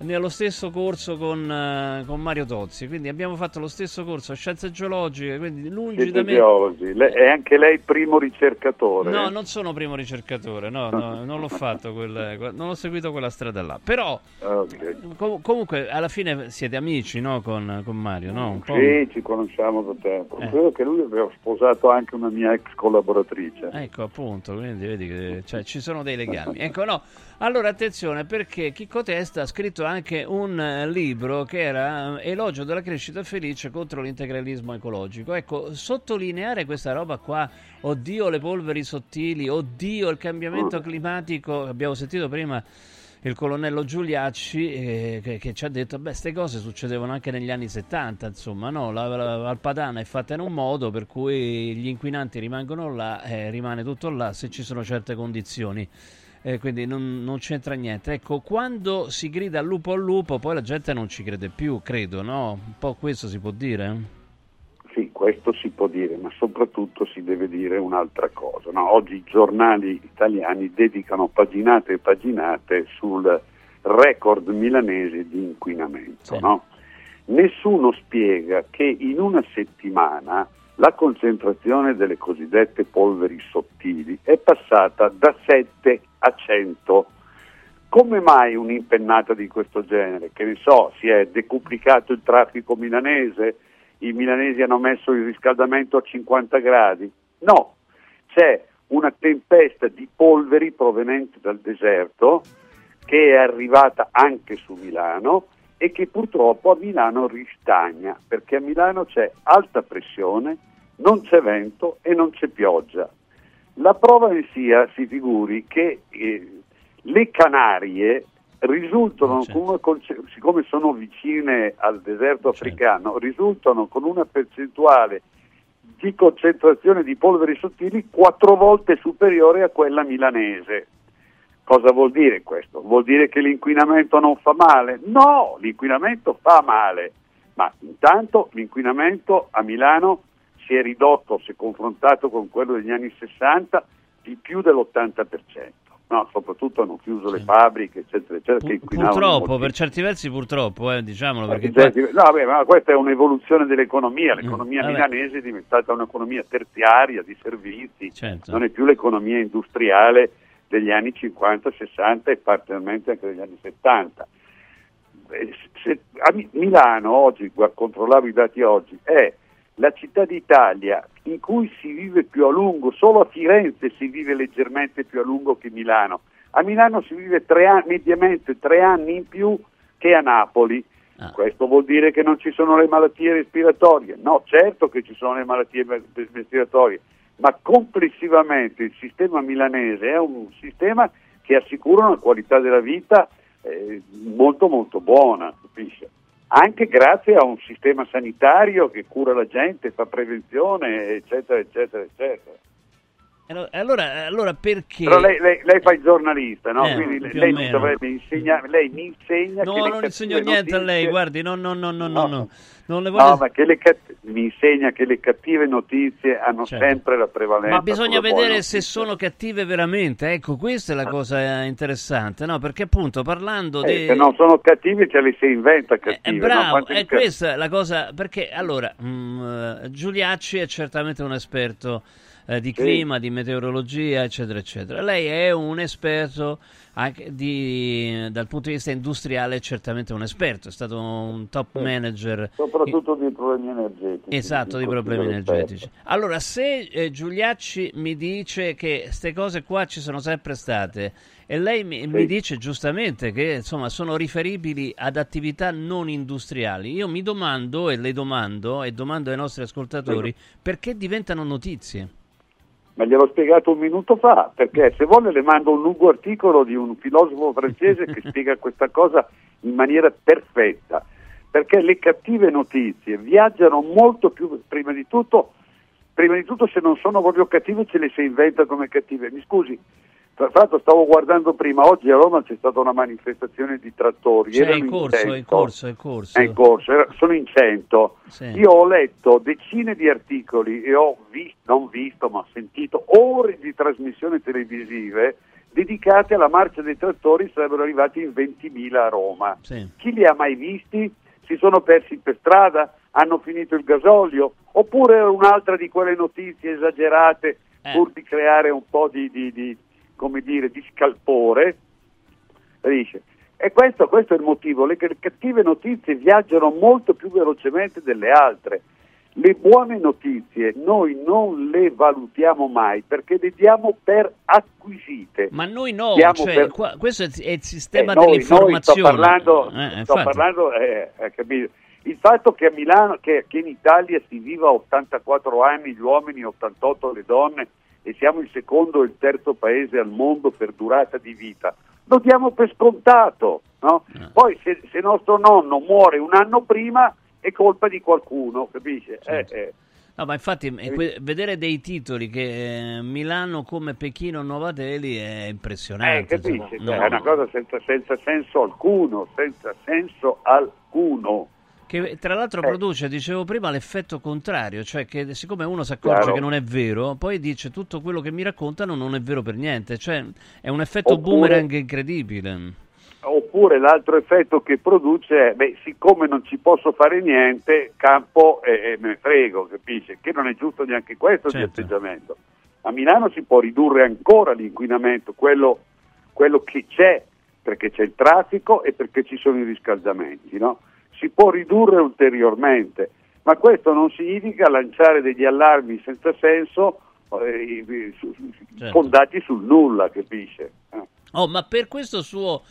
nello stesso corso con, eh, con Mario Tozzi, quindi abbiamo fatto lo stesso corso a scienze geologiche. Quindi, lungi
Siete
da me.
geologi. Le- è anche lei primo ricercatore?
No, non sono primo ricercatore, no, no, non l'ho fatto, quel- que- non ho seguito quella strada là. Però,
Ok.
com- comunque, alla fine siete amici, no, con, con Mario, no? Un.
Sì, ci conosciamo da tempo.
Eh.
Credo che lui aveva sposato anche una mia ex collaboratrice.
Ecco, appunto, quindi vedi che cioè, ci sono dei legami. Ecco, no. Allora, attenzione, perché Chicco Testa ha scritto anche un eh, libro che era eh, Elogio della crescita felice contro l'integralismo ecologico. Ecco, sottolineare questa roba qua, oddio le polveri sottili, oddio il cambiamento climatico, abbiamo sentito prima il colonnello Giuliacci eh, che, che ci ha detto beh queste cose succedevano anche negli anni 70 insomma no? La, la Val Padana è fatta in un modo per cui gli inquinanti rimangono là eh, rimane tutto là se ci sono certe condizioni Eh, quindi non, non c'entra niente ecco quando si grida al lupo al lupo poi la gente non ci crede più credo no un po' questo si può dire
Sì, questo si può dire, ma soprattutto si deve dire un'altra cosa. no? Oggi i giornali italiani dedicano paginate e paginate sul record milanese di inquinamento. no? Nessuno spiega che in una settimana la concentrazione delle cosiddette polveri sottili è passata da 7 a 100. Come mai un'impennata di questo genere? Che ne so, si è decuplicato il traffico milanese, i milanesi hanno messo il riscaldamento a 50 gradi? No, c'è una tempesta di polveri proveniente dal deserto che è arrivata anche su Milano e che purtroppo a Milano ristagna perché a Milano c'è alta pressione, non c'è vento e non c'è pioggia. La prova ne sia, si figuri, che eh, le Canarie risultano, con una conce- siccome sono vicine al deserto africano, risultano con una percentuale di concentrazione di polveri sottili quattro volte superiore a quella milanese. Cosa vuol dire questo? Vuol dire che l'inquinamento non fa male? No, l'inquinamento fa male, ma intanto l'inquinamento a Milano si è ridotto, se confrontato con quello degli anni 60, di più dell'80%. No, soprattutto hanno chiuso le fabbriche, eccetera, eccetera, inquinavano
purtroppo per certi versi purtroppo eh, diciamolo perché
Cioè,
qua-
No, vabbè, ma questa è un'evoluzione dell'economia. L'economia
Mm,
milanese è diventata un'economia terziaria di servizi,
Certo.
non è più l'economia industriale degli anni 50, 60 e parzialmente anche degli anni 70. eh, se- a Mi- Milano oggi, controllavo i dati oggi, è la città d'Italia in cui si vive più a lungo, solo a Firenze si vive leggermente più a lungo che Milano. A Milano si vive tre anni, mediamente tre anni in più che a Napoli. Questo vuol dire che non ci sono le malattie respiratorie? No, certo che ci sono le malattie respiratorie, ma complessivamente il sistema milanese è un sistema che assicura una qualità della vita eh, molto molto buona, capisce? Anche grazie a un sistema sanitario che cura la gente, fa prevenzione, eccetera, eccetera, eccetera.
E allo- Allora, allora perché...
Però lei, lei- lei fa il giornalista, no?
Eh,
Quindi lei
meno.
dovrebbe insegnare, lei mi insegna
No,
che le
non insegno
cattive
niente a lei,
notizie-
guardi, no, no, no, no, no,
No.
no. Non le voglio...
No, ma che le cat- mi insegna che le cattive notizie hanno
Certo.
sempre la prevalenza.
Ma bisogna vedere se sono cattive veramente, ecco, questa è la cosa interessante, no? Perché appunto parlando
Eh,
di...
Se non sono cattivi ce li si inventa cattive.
È
no?
bravo,
Quante
è questa la cosa, perché allora, mm, eh, Giuliacci è certamente un esperto eh, di
Sì.
clima, di meteorologia, eccetera, eccetera. Lei è un esperto anche di, dal punto di vista industriale, è certamente un esperto, è stato un top manager.
Soprattutto di problemi energetici.
Esatto, di
Mi
problemi energetici. Allora, se eh, Giuliacci mi dice che queste cose qua ci sono sempre state e lei mi, mi dice giustamente che insomma sono riferibili ad attività non industriali, io mi domando e le domando e domando ai nostri ascoltatori perché diventano notizie.
Ma gliel'ho spiegato un minuto fa, perché se vuole le mando un lungo articolo di un filosofo francese che spiega questa cosa in maniera perfetta, perché le cattive notizie viaggiano molto più, prima di tutto, prima di tutto se non sono proprio cattive ce le si inventa come cattive. Mi scusi, tra l'altro stavo guardando prima, oggi a Roma c'è stata una manifestazione di trattori.
Cioè, è in
in
corso, è in
100.
corso, è in corso.
È in corso, era- sono in 100.
Sì.
Io ho letto decine di articoli e ho visto, non visto, ma sentito ore di trasmissioni televisive dedicate alla marcia dei trattori, sarebbero arrivati in 20.000 a Roma.
Sì.
Chi li ha mai visti? Si sono persi per strada? Hanno finito il gasolio? Oppure un'altra di quelle notizie esagerate
Eh.
pur di creare un po' di, di- di, come dire, di scalpore? Capisce? E questo, questo è il motivo, le, cattive notizie viaggiano molto più velocemente delle altre. Le buone notizie noi non le valutiamo mai perché le diamo per acquisite.
Ma noi no, cioè,
per-
qua- questo è il- sistema
Eh, noi- noi
dell'informazione.
sto parlando,
Eh,
sto
infatti.
parlando eh, eh, il fatto che a Milano, che, che in Italia si viva a 84 anni gli uomini, 88 le donne e siamo il secondo e il terzo paese al mondo per durata di vita, lo diamo per scontato. no?
Eh.
Poi se, se nostro nonno muore un anno prima è colpa di qualcuno, capisce?
Certo.
Eh, eh.
No, ma infatti eh, vedere dei titoli che eh, Milano come Pechino Nuova Delhi è
Eh,
impressionante.
capisci?
insomma.
Cioè,
No.
È una cosa senza, senza senso alcuno, senza senso alcuno.
Che tra
Eh.
l'altro produce, dicevo prima, l'effetto contrario, cioè che siccome uno si accorge
Chiaro.
che non è vero, poi dice tutto quello che mi raccontano non è vero per niente, cioè è un effetto
Oppure-
boomerang incredibile.
Oppure l'altro effetto che produce è, beh, siccome non ci posso fare niente, campo e, e me ne frego, capisci? Che non è giusto neanche questo di
Certo.
atteggiamento. A Milano si può ridurre ancora l'inquinamento, quello, quello che c'è, perché c'è il traffico e perché ci sono i riscaldamenti, no? Si può ridurre ulteriormente, ma questo non significa lanciare degli allarmi senza senso eh,
Certo.
fondati sul nulla, capisce? Eh.
Oh, ma per questo suo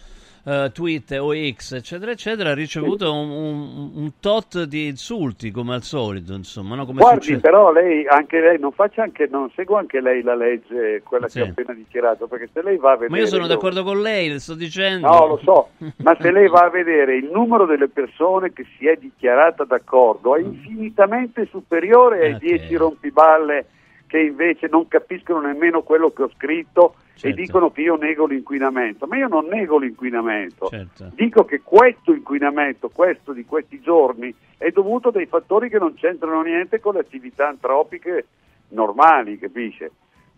eh, tweet o X, eccetera, eccetera, ha ricevuto un, un- un tot di insulti come al solito, insomma, no? Come
Guardi,
succede.
però lei, anche lei, non faccia anche, non segua anche lei la legge, quella
Sì.
che ho appena dichiarato, perché se lei va a vedere...
Ma io sono d'accordo con lei, le sto dicendo.
No, lo so, ma se lei va a vedere il numero delle persone che si è dichiarata d'accordo è infinitamente superiore ai
Ok.
10 rompiballe che invece non capiscono nemmeno quello che ho scritto e
Certo.
dicono che io nego l'inquinamento. Ma io non nego l'inquinamento.
Certo.
Dico che questo inquinamento, questo di questi giorni, è dovuto a dei fattori che non c'entrano niente con le attività antropiche normali, capisce?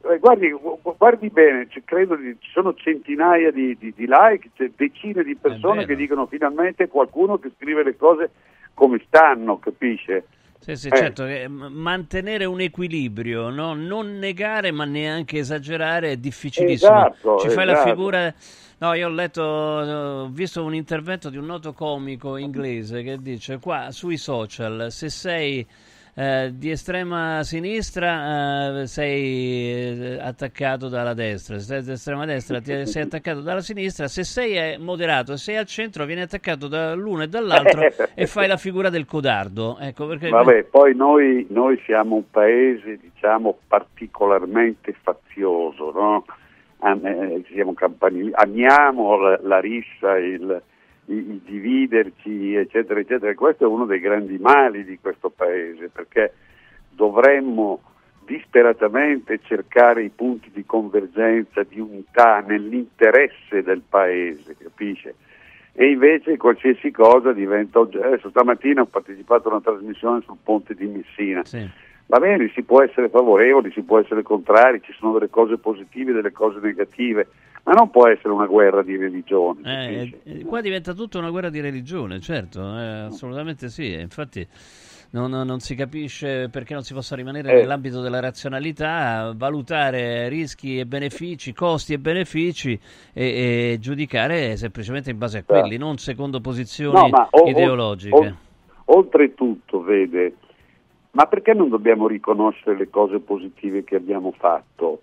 Eh, Guardi, gu- gu- guardi bene, ci, credo di- ci sono centinaia di, di- di like, c'è decine di persone che dicono finalmente qualcuno che scrive le cose come stanno, capisce?
Sì, sì,
Eh.
certo, m- mantenere un equilibrio, no? non negare ma neanche esagerare è difficilissimo.
Esatto,
Ci fai la
esatto.
figura... No, io ho letto, ho visto un intervento di un noto comico inglese che dice qua sui social, se sei eh, di estrema sinistra eh, sei eh, attaccato dalla destra, se sei di estrema destra ti- sei attaccato dalla sinistra, se sei eh, moderato e sei al centro vieni attaccato dall'uno e dall'altro e fai la figura del codardo. Ecco perché...
Vabbè, poi noi, noi siamo un paese, diciamo, particolarmente fazioso, no? Am- siamo campanili- amiamo la, la rissa, il, il- dividerci, eccetera, eccetera. Questo è uno dei grandi mali di questo paese, perché dovremmo disperatamente cercare i punti di convergenza, di unità nell'interesse del paese, capisce? E invece qualsiasi cosa diventa oggetto. Adesso stamattina ho partecipato a una trasmissione sul ponte di Messina. Va bene, si può essere favorevoli, si può essere contrari, ci sono delle cose positive e delle cose negative, ma non può essere una guerra di religione.
Eh, eh, qua diventa tutto una guerra di religione, certo, eh, assolutamente sì. Infatti non, non si capisce perché non si possa rimanere
Eh.
nell'ambito della razionalità, valutare rischi e benefici, costi e benefici e, e giudicare semplicemente in base a quelli, non secondo posizioni
No, ma o- o-
ideologiche.
o- oltretutto, vede, ma perché non dobbiamo riconoscere le cose positive che abbiamo fatto?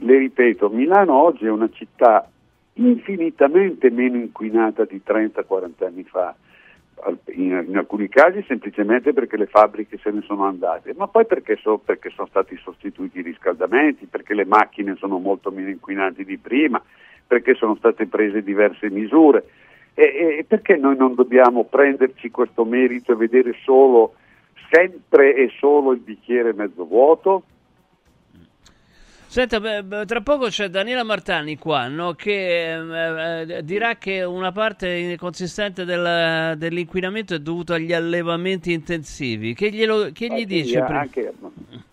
Le ripeto, Milano oggi è una città infinitamente meno inquinata di 30-40 anni fa. In, in alcuni casi semplicemente perché le fabbriche se ne sono andate, ma poi perché, so- perché sono stati sostituiti i riscaldamenti, perché le macchine sono molto meno inquinanti di prima, perché sono state prese diverse misure. E, e perché noi non dobbiamo prenderci questo merito e vedere solo, sempre e solo il bicchiere mezzo vuoto?
Senta, beh, tra poco c'è Daniela Martani qua, no, che eh, eh, dirà che una parte consistente del- dell'inquinamento è dovuto agli allevamenti intensivi. Che, glielo, che gli
Eh, sì,
dice? pri-
anche-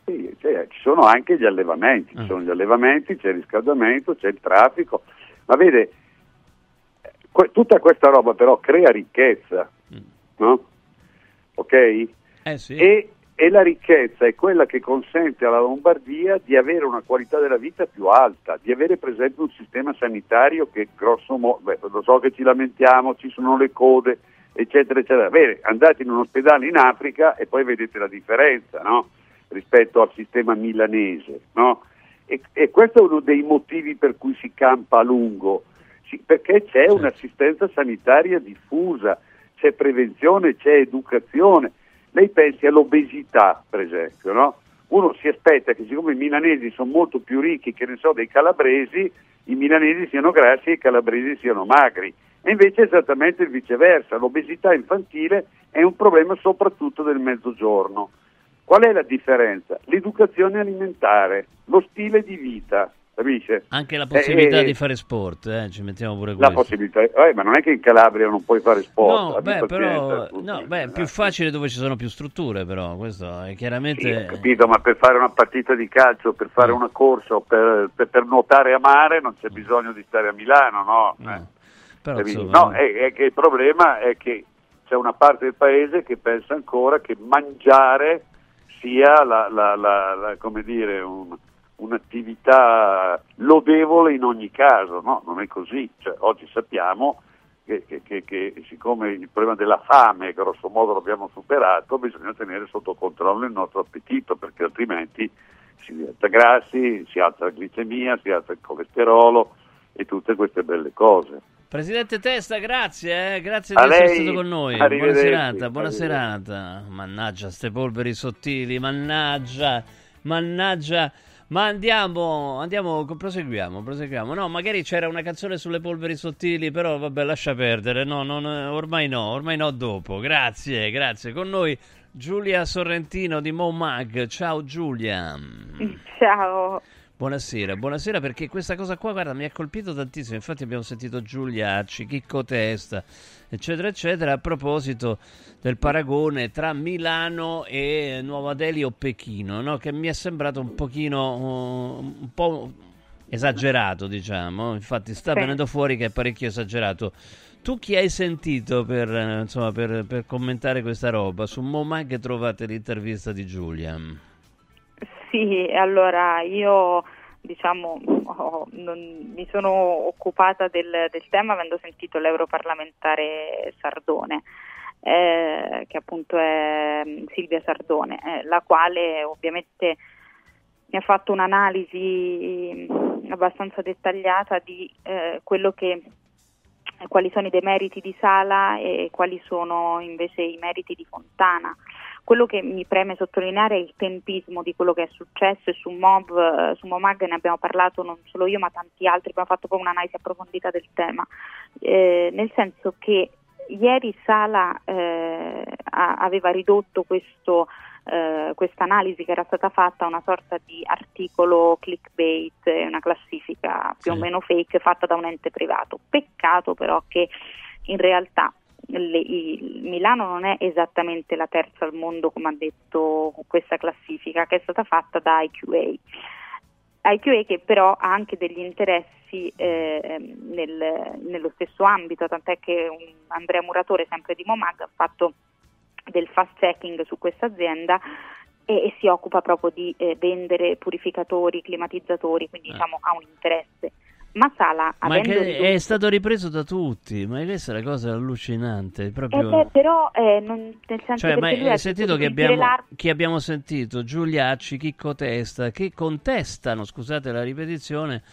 sì, cioè, ci sono anche gli allevamenti,
Ah.
ci sono gli allevamenti, c'è il riscaldamento, c'è il traffico, ma vede, que- tutta questa roba però crea ricchezza, no? Ok?
Mm. Eh sì.
E, e la ricchezza è quella che consente alla Lombardia di avere una qualità della vita più alta, di avere per esempio un sistema sanitario che grosso modo, beh, lo so che ci lamentiamo, ci sono le code, eccetera, eccetera. Bene, andate in un ospedale in Africa e poi vedete la differenza, no? Rispetto al sistema milanese, no? E, e questo è uno dei motivi per cui si campa a lungo, Sì, perché c'è un'assistenza sanitaria diffusa, c'è prevenzione, c'è educazione. Lei pensi all'obesità, per esempio, no? Uno si aspetta che siccome i milanesi sono molto più ricchi, che ne so, dei calabresi, i milanesi siano grassi e i calabresi siano magri. E invece è esattamente il viceversa. L'obesità infantile è un problema soprattutto del mezzogiorno. Qual è la differenza? L'educazione alimentare, lo stile di vita, capisce?
Anche la possibilità
Eh,
di fare sport, eh, ci mettiamo pure
la
questo.
possibilità, eh, ma non è che in Calabria non puoi fare sport.
No, beh, però, no, beh, è più facile dove ci sono più strutture, però questo è
Sì,
chiaramente...
capito, ma per fare una partita di calcio, per fare
Mm.
una corsa per, per- per nuotare a mare non c'è bisogno di stare a Milano, no? Eh,
però, insomma,
No, è, è che il problema è che c'è una parte del paese che pensa ancora che mangiare sia la, la- la- la- come dire, un- un'attività lodevole in ogni caso, no? Non è così. Cioè, oggi sappiamo che, che- che- che siccome il problema della fame grosso modo l'abbiamo superato, bisogna tenere sotto controllo il nostro appetito perché altrimenti si diventa grassi, si alza la glicemia, si alza il colesterolo e tutte queste belle cose.
Presidente Testa, grazie, eh, grazie
A
di essere
lei,
stato con noi. Buona serata, buona serata. Mannaggia, ste polveri sottili, mannaggia, mannaggia. Ma andiamo, andiamo, proseguiamo, proseguiamo. No, magari c'era una canzone sulle polveri sottili, però vabbè, lascia perdere. No, non- ormai no, ormai no dopo. Grazie, grazie. Con noi Giulia Sorrentino di Momag. Ciao Giulia.
Ciao.
Buonasera, buonasera perché questa cosa qua, guarda, mi ha colpito tantissimo. Infatti abbiamo sentito Giuliacci, Chicco Testa, eccetera, eccetera, a proposito del paragone tra Milano e Nuova Delhi o Pechino, no? che mi è sembrato un pochino, uh, un po' esagerato, diciamo. Infatti sta
Sì.
venendo fuori che è parecchio esagerato. Tu chi hai sentito per, eh, insomma, per, per commentare questa roba? Su Momag trovate l'intervista di Giulia.
Sì, allora io diciamo ho- non- mi sono occupata del, del tema avendo sentito l'europarlamentare Sardone, eh, che appunto è mm, Silvia Sardone, eh, la quale ovviamente mi ha fatto un'analisi mm, abbastanza dettagliata di eh, quello che quali sono i demeriti di Sala e quali sono invece i meriti di Fontana. Quello che mi preme sottolineare è il tempismo di quello che è successo e su Mob, eh, su Momag ne abbiamo parlato non solo io ma tanti altri, abbiamo fatto poi un'analisi approfondita del tema, Eh, nel senso che ieri Sala eh, aveva ridotto questo eh, questa analisi che era stata fatta una sorta di articolo clickbait, eh, una classifica più o
Sì.
meno fake fatta da un ente privato. Peccato però che in realtà le- il Milano non è esattamente la terza al mondo come ha detto questa classifica che è stata fatta da IQA. IQA che però ha anche degli interessi eh, nel- nello stesso ambito, tant'è che un Andrea Muratore, sempre di Momag, ha fatto del fast checking su questa azienda e, e si occupa proprio di eh, vendere purificatori, climatizzatori, quindi diciamo ha un interesse. Ma Sala,
Ma
avendo
che
ridotto-
è stato ripreso da tutti, ma questa è la cosa allucinante.
Eh
Proprio...
beh, però eh, non- nel senso
Cioè, ma hai
ha
sentito che abbiamo, chi abbiamo sentito? Giuliacci, Chicco Testa, che contestano, scusate la ripetizione,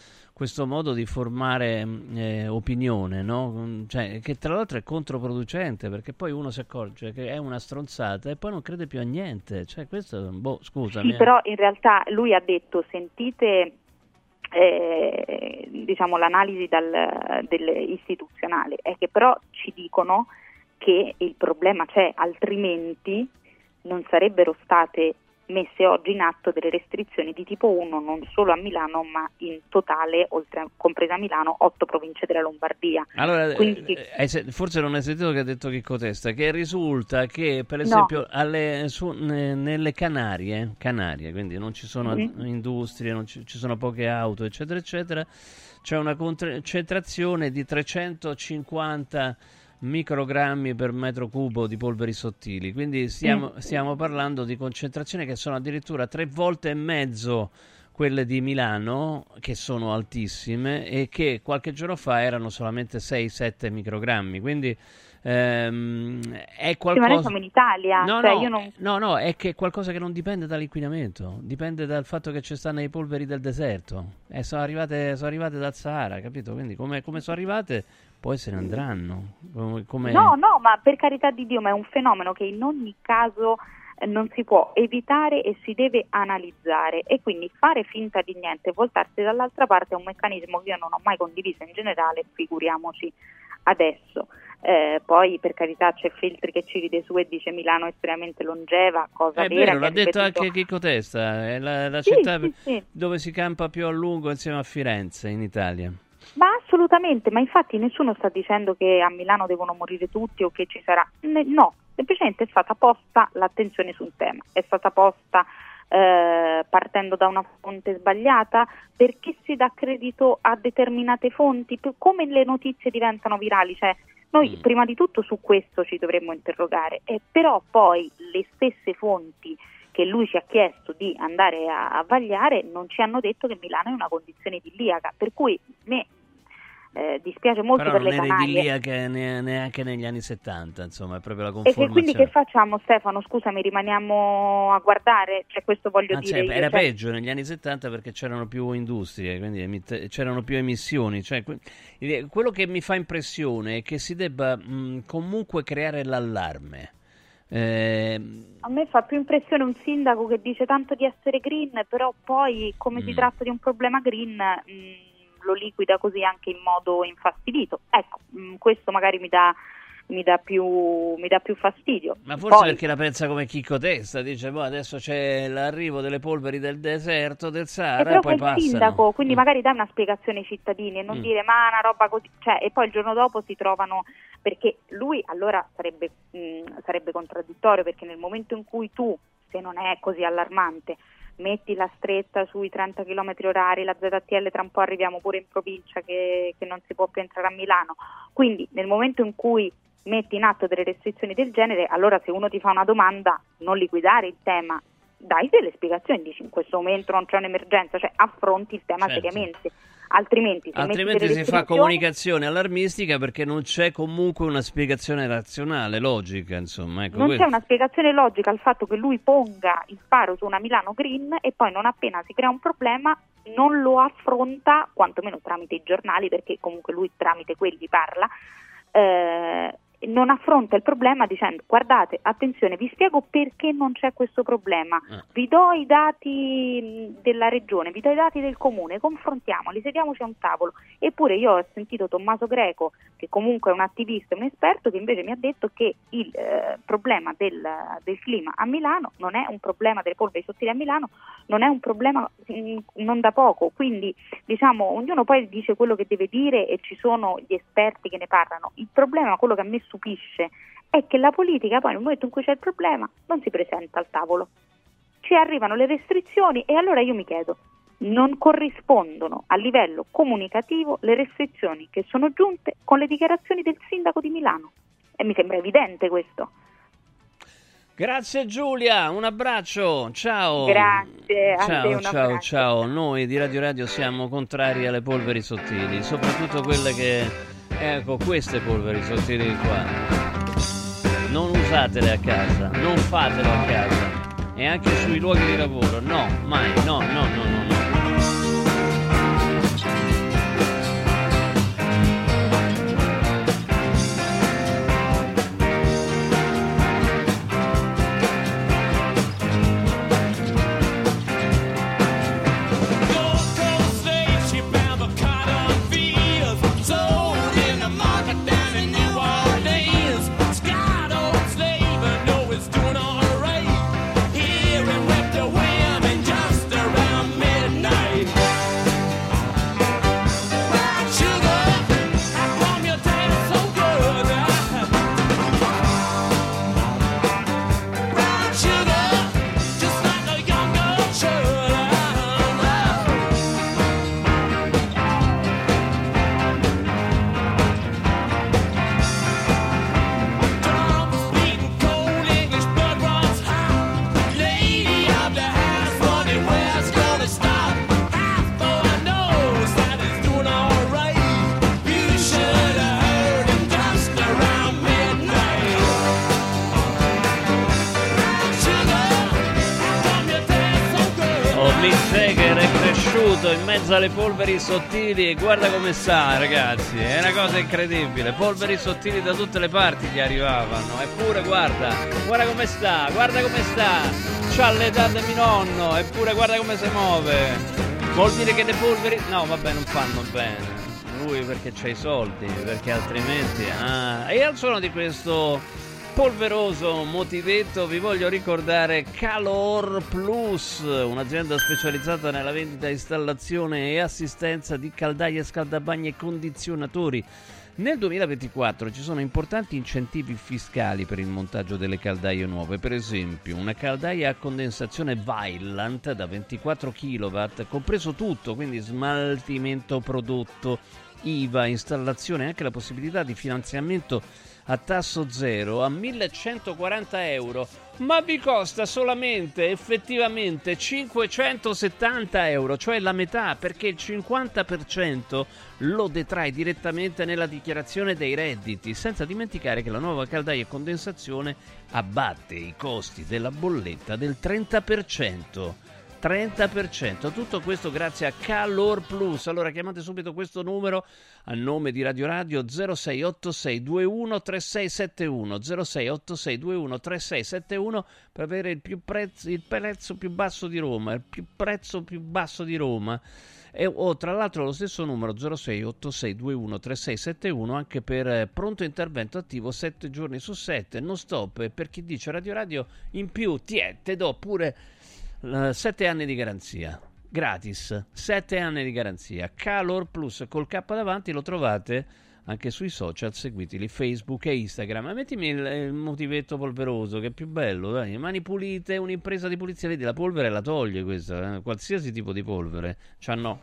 questo modo di formare mh, eh, opinione, no? Mm, Cioè, che tra l'altro è controproducente, perché poi uno si accorge che è una stronzata e poi non crede più a niente. Cioè, questo, boh, scusami.
Sì,
eh.
però in realtà lui ha detto sentite eh, diciamo, l'analisi dal, istituzionale, è che però ci dicono che il problema c'è, altrimenti non sarebbero state messe oggi in atto delle restrizioni di tipo 1 non solo a Milano ma in totale, oltre a, compresa Milano, otto province della Lombardia.
Allora,
Quindi-
eh, hai se- forse non hai sentito che ha detto Chicco Testa, che risulta che per
No.
esempio alle- su- ne- nelle Canarie, Canarie, quindi non ci sono
Mhm.
industrie, non ci, ci sono poche auto, eccetera, eccetera, c'è una concentrazione di 350 microgrammi per metro cubo di polveri sottili, quindi stiamo,
Mm.
stiamo parlando di concentrazioni che sono addirittura tre volte e mezzo quelle di Milano, che sono altissime e che qualche giorno fa erano solamente 6-7 microgrammi, quindi ehm, è
Sì,
qualcosa...
ma noi siamo in Italia,
No,
cioè
no,
non...
no, no, è che è qualcosa che non dipende dall'inquinamento, dipende dal fatto che ci stanno i polveri del deserto e sono arrivate, sono arrivate dal Sahara, capito? Quindi come, come sono arrivate poi se ne andranno. Come,
No, no, ma per carità di Dio, ma è un fenomeno che in ogni caso eh, non si può evitare e si deve analizzare e quindi fare finta di niente voltarsi dall'altra parte è un meccanismo che io non ho mai condiviso in generale, figuriamoci adesso. Eh, poi per carità c'è Feltri che ci ride su e dice Milano è estremamente longeva, cosa
È
vera
vero, l'ha
ha
detto
ripetuto-
anche Chicco Testa, è la, la
Sì,
città
sì, sì.
dove si campa più a lungo insieme a Firenze in Italia.
Ma assolutamente, ma infatti nessuno sta dicendo che a Milano devono morire tutti o che ci sarà. No, semplicemente è stata posta l'attenzione su un tema, è stata posta eh, partendo da una fonte sbagliata perché si dà credito a determinate fonti, come le notizie diventano virali, cioè noi prima di tutto su questo ci dovremmo interrogare, e però poi le stesse fonti che lui ci ha chiesto di andare a, a vagliare non ci hanno detto che Milano è in una condizione idilliaca, per cui me eh, dispiace molto
Però
per
non
le
era
Canarie.
idilliaca ne- neanche negli anni 70, insomma, è proprio la
E che
conformazione.
quindi che facciamo Stefano? Scusami, rimaniamo a guardare? Cioè questo voglio
Anzi,
dire io,
era
cioè-
peggio negli anni 70 perché c'erano più industrie, quindi emitte- c'erano più emissioni. Cioè, que- quello che mi fa impressione è che si debba mh, comunque creare l'allarme. Eh,
A me fa più impressione un sindaco che dice tanto di essere green, però poi come
Mm.
si tratta di un problema green mh, lo liquida così anche in modo infastidito. Ecco, mh, questo magari mi dà, mi dà, più, mi dà più fastidio.
ma forse
Poi-
perché la pensa come Chicco Testa, dice boh, adesso c'è l'arrivo delle polveri del deserto, del
E
Sahara
però
e poi passano.
sindaco, quindi
Mm.
magari dai una spiegazione ai cittadini e non
Mm.
dire ma una roba così, cioè, e poi il giorno dopo si trovano, perché lui allora sarebbe, mh, sarebbe contraddittorio, perché nel momento in cui tu, se non è così allarmante, metti la stretta sui 30 km orari, la ZTL tra un po' arriviamo pure in provincia che, che non si può più entrare a Milano. Quindi nel momento in cui metti in atto delle restrizioni del genere, allora se uno ti fa una domanda non liquidare il tema, dai delle spiegazioni, dici in questo momento non c'è un'emergenza, cioè affronti il tema
Certo.
seriamente. Altrimenti, se
Altrimenti si fa comunicazione allarmistica perché non c'è comunque una spiegazione razionale, logica, insomma. Ecco,
Non
questo-
c'è una spiegazione logica al fatto che lui ponga il faro su una Milano Green e poi non appena si crea un problema non lo affronta, quantomeno tramite i giornali, perché comunque lui tramite quelli parla, eh, non affronta il problema dicendo guardate, attenzione, vi spiego perché non c'è questo problema, vi do i dati della regione, vi do i dati del comune, confrontiamoli, sediamoci a un tavolo. Eppure io ho sentito Tommaso Greco, che comunque è un attivista, un esperto, che invece mi ha detto che il eh, problema del, del clima a Milano non è un problema delle polveri sottili a Milano, non è un problema mh, non da poco, quindi diciamo ognuno poi dice quello che deve dire e ci sono gli esperti che ne parlano. Il problema, quello che a me stupisce, è che la politica poi nel momento in cui c'è il problema non si presenta al tavolo. Ci arrivano le restrizioni e allora io mi chiedo, non corrispondono a livello comunicativo le restrizioni che sono giunte con le dichiarazioni del sindaco di Milano? E mi sembra evidente questo.
Grazie Giulia, un abbraccio, ciao.
Grazie,
Ciao, ciao,
abbraccio.
ciao. Noi di Radio Radio siamo contrari alle polveri sottili, soprattutto quelle che... Ecco, queste polveri sottili qua. Non usatele a casa, non fatelo a casa. E anche sui luoghi di lavoro. No, mai, no, no, no, no, cresciuto in mezzo alle polveri sottili e guarda come sta, ragazzi. È una cosa incredibile. Polveri sottili da tutte le parti gli arrivavano. Eppure, guarda, guarda come sta, guarda come sta. C'ha l'età del mio nonno, eppure guarda come si muove. Vuol dire che le polveri. No, vabbè, non fanno bene. Lui perché c'ha i soldi, perché altrimenti. Ah, e al suono di questo polveroso motivetto vi voglio ricordare Calor Plus, un'azienda specializzata nella vendita, installazione e assistenza di caldaie, scaldabagni e condizionatori. Nel 2024 ci sono importanti incentivi fiscali per il montaggio delle caldaie nuove, per esempio una caldaia a condensazione Vaillant da 24 kW, compreso tutto, quindi smaltimento prodotto, IVA, installazione e anche la possibilità di finanziamento a tasso zero a 1140 euro, ma vi costa solamente effettivamente 570 euro, cioè la metà, perché il 50% lo detrae direttamente nella dichiarazione dei redditi, senza dimenticare che la nuova caldaia a condensazione abbatte i costi della bolletta del 30%. 30%. Tutto questo grazie a Calor Plus. Allora chiamate subito questo numero a nome di Radio Radio 0686213671 0686213671 per avere il, più prezzo, il prezzo più basso di Roma, il più prezzo più basso di Roma. E, o tra l'altro lo stesso numero 0686213671 anche per eh, pronto intervento attivo 7 giorni su 7 non stop per chi dice Radio Radio in più ti è, te do pure 7 anni di garanzia gratis 7 anni di garanzia Calor Plus col K davanti lo trovate anche sui social, seguiteli Facebook e Instagram. Ma mettimi il, il motivetto polveroso che è più bello, dai. Mani pulite, un'impresa di pulizia, vedi la polvere la toglie questa, eh, qualsiasi tipo di polvere. C'hanno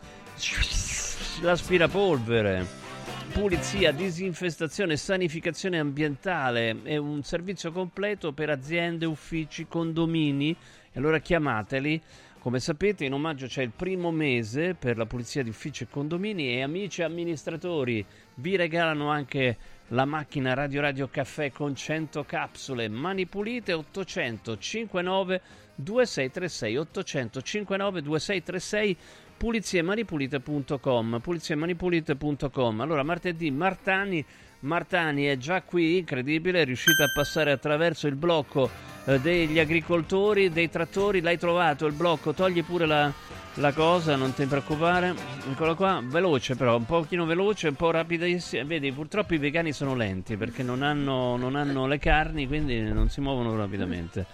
l'aspirapolvere. Pulizia, disinfestazione, sanificazione ambientale è un servizio completo per aziende, uffici, condomini. E allora chiamateli. Come sapete, in omaggio c'è il primo mese per la pulizia di uffici e condomini e amici amministratori vi regalano anche la macchina Radio Radio Caffè con 100 capsule. Mani pulite 800 59 2636 800 59 2636 puliziemaniPulite.com puliziemaniPulite.com allora martedì Martani Martani è già qui, incredibile, è riuscita a passare attraverso il blocco eh, degli agricoltori, dei trattori, l'hai trovato il blocco, togli pure la, la cosa, non ti preoccupare, eccolo qua, veloce però, un pochino veloce, un po' rapidissimo, vedi purtroppo i vegani sono lenti perché non hanno, non hanno le carni, quindi non si muovono rapidamente.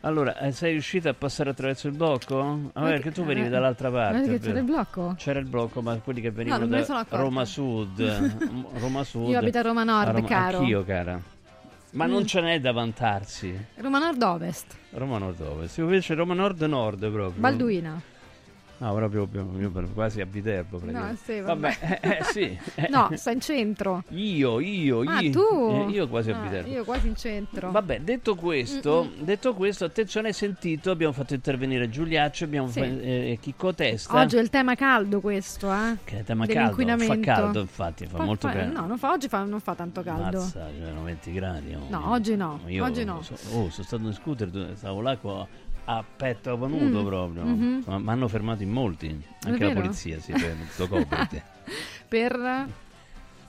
Allora, eh, sei riuscita a passare attraverso il blocco? Ah, perché tu venivi
eh,
dall'altra parte. è
c'era il blocco?
C'era il blocco, ma quelli che venivano
ne
da. Roma Sud. Roma Sud.
Io abito a Roma Nord, caro.
Anch'io, cara. Ma
Mm.
non ce n'è da vantarsi.
Roma Nord Ovest,
Roma Nord Ovest. Invece Roma Nord Nord proprio.
Balduina.
No, proprio, proprio- proprio quasi a Viterbo. praticamente.
sì, vabbè.
eh, eh, sì. eh.
No, sta in centro.
Io, io,
Ah,
io.
tu?
eh, io quasi a
Ah,
Viterbo.
Io quasi in centro.
Vabbè, detto questo, detto questo, attenzione, hai sentito, abbiamo fatto intervenire Giuliaccio, abbiamo
Sì.
fa- eh, Chicco Testa.
Oggi è il tema caldo questo, eh?
Che è tema caldo, fa caldo infatti, fa, molto
fa-
caldo.
No, non fa, oggi fa- non fa tanto caldo.
Mazza, c'erano 20 gradi. oh.
No, oggi no.
Io
oggi no.
so- oh, sono stato in scooter, stavo là co- a petto venuto
Mm,
proprio.
mhm.
Ma hanno fermato in molti, anche la polizia, sì, per sto copriti.
Per...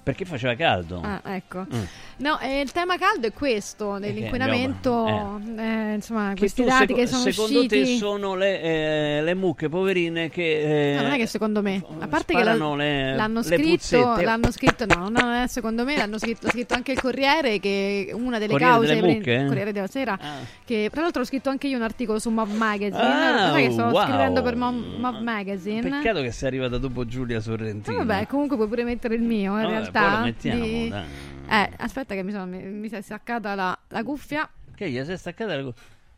Perché faceva caldo.
Ah, ecco.
Mm.
No, eh, il tema caldo è questo, dell'inquinamento, eh, insomma,
Che
questi
tu,
dati
seco-
che sono
secondo
usciti...
te sono le, eh, le mucche poverine che... eh,
No, non è che secondo me, a parte che la-
le-
l'hanno,
le
scritto,
puzzette.
l'hanno scritto, no, non è secondo me, l'hanno scritto, scritto anche il Corriere che una delle
Corriere
cause,
delle mucche?
Corriere della Sera, che tra l'altro ho scritto anche io un articolo su Mob Magazine,
Ah,
che sto
wow.
scrivendo per Mob, Mob Magazine.
Peccato che sei arrivata dopo Giulia
Eh,
Sorrentino.
vabbè, comunque puoi pure mettere il mio, in
Vabbè,
realtà.
Lo mettiamo,
di-. Eh, aspetta che mi, sono, mi, mi si è staccata la, la cuffia.
Che gli sei staccata la... co-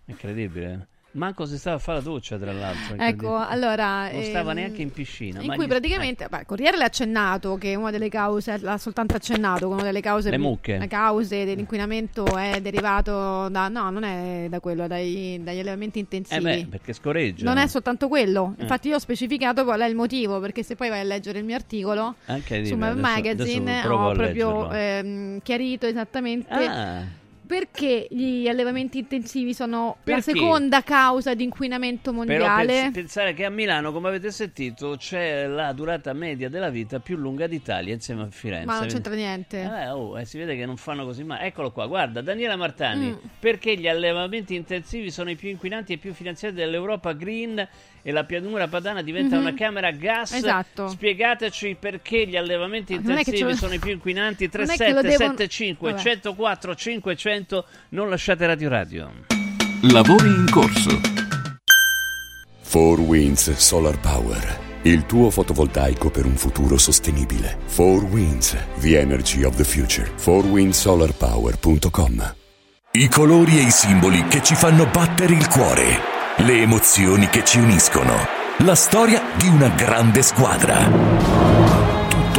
Incredibile. Manco si stava a fare la doccia, tra l'altro.
Ecco,
incredibile.
allora...
Non stava
ehm,
neanche in piscina.
In cui praticamente, beh, il Corriere l'ha accennato che una delle cause, l'ha soltanto accennato, che una delle cause,
Le mucche.
le cause dell'inquinamento è derivato da, no, non è da quello, dai- dagli allevamenti
Eh
intensivi.
beh, perché scorreggia.
non è soltanto quello,
Eh.
infatti io ho specificato qual è il motivo, perché se poi vai a leggere il mio articolo
Anche
su
adesso-
Magazine
adesso
ho proprio ehm, chiarito esattamente
Ah.
Perché gli allevamenti intensivi sono la
Perché?
seconda causa di inquinamento
Però
mondiale.
pens- pensare che a Milano, come avete sentito, c'è la durata media della vita più lunga d'Italia insieme a Firenze.
Ma non c'entra niente.
Eh, oh, eh, si vede che non fanno così male. Eccolo qua, guarda, Daniela Martani.
Mm.
Perché gli allevamenti intensivi sono i più inquinanti e più finanziati dell'Europa Green e la pianura padana diventa
Mhm.
una camera a gas?
Esatto.
Spiegateci perché gli allevamenti
che
intensivi sono i più inquinanti.
Non è che lo devono-
3775
Vabbè.
104 500. Non lasciate Radio Radio.
Lavori in corso.
4 Winds Solar Power. Il tuo fotovoltaico per un futuro sostenibile. 4 Winds, the energy of the future. 4windsolarpower.com
I colori e i simboli che ci fanno battere il cuore, le emozioni che ci uniscono, la storia di una grande squadra.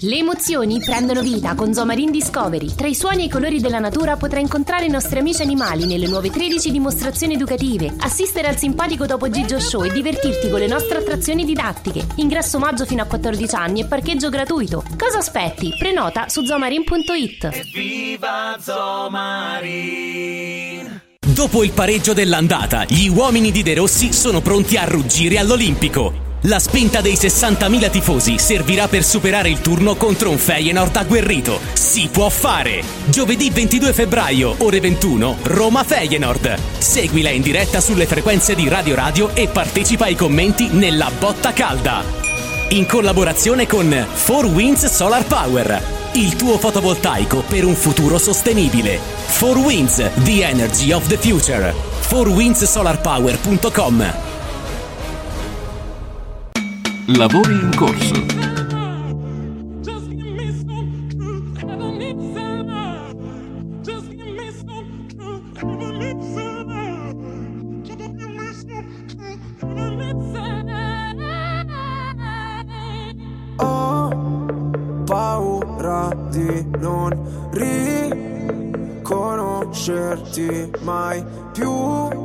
Le emozioni prendono vita con Zomarin Discovery. Tra i suoni e i colori della natura potrai incontrare i nostri amici animali nelle nuove 13 dimostrazioni educative, assistere al simpatico Topo Gigio Show e divertirti con le nostre attrazioni didattiche. Ingresso maggio fino a 14 anni e parcheggio gratuito. Cosa aspetti? Prenota su zomarin.it.
Viva Zomarin!
Dopo il pareggio dell'andata, gli uomini di De Rossi sono pronti a ruggire all'Olimpico. La spinta dei 60.000 tifosi servirà per superare il turno contro un Feyenoord agguerrito. Si può fare! Giovedì 22 febbraio, ore 21, Roma-Feyenoord. Seguila in diretta sulle frequenze di Radio Radio e partecipa ai commenti nella botta calda. In collaborazione con 4Winds Solar Power, il tuo fotovoltaico per un futuro sostenibile. 4Winds, the energy of the future. 4windsolarpower.com
Lavori in corso.
Ho paura di non riconoscerti mai più.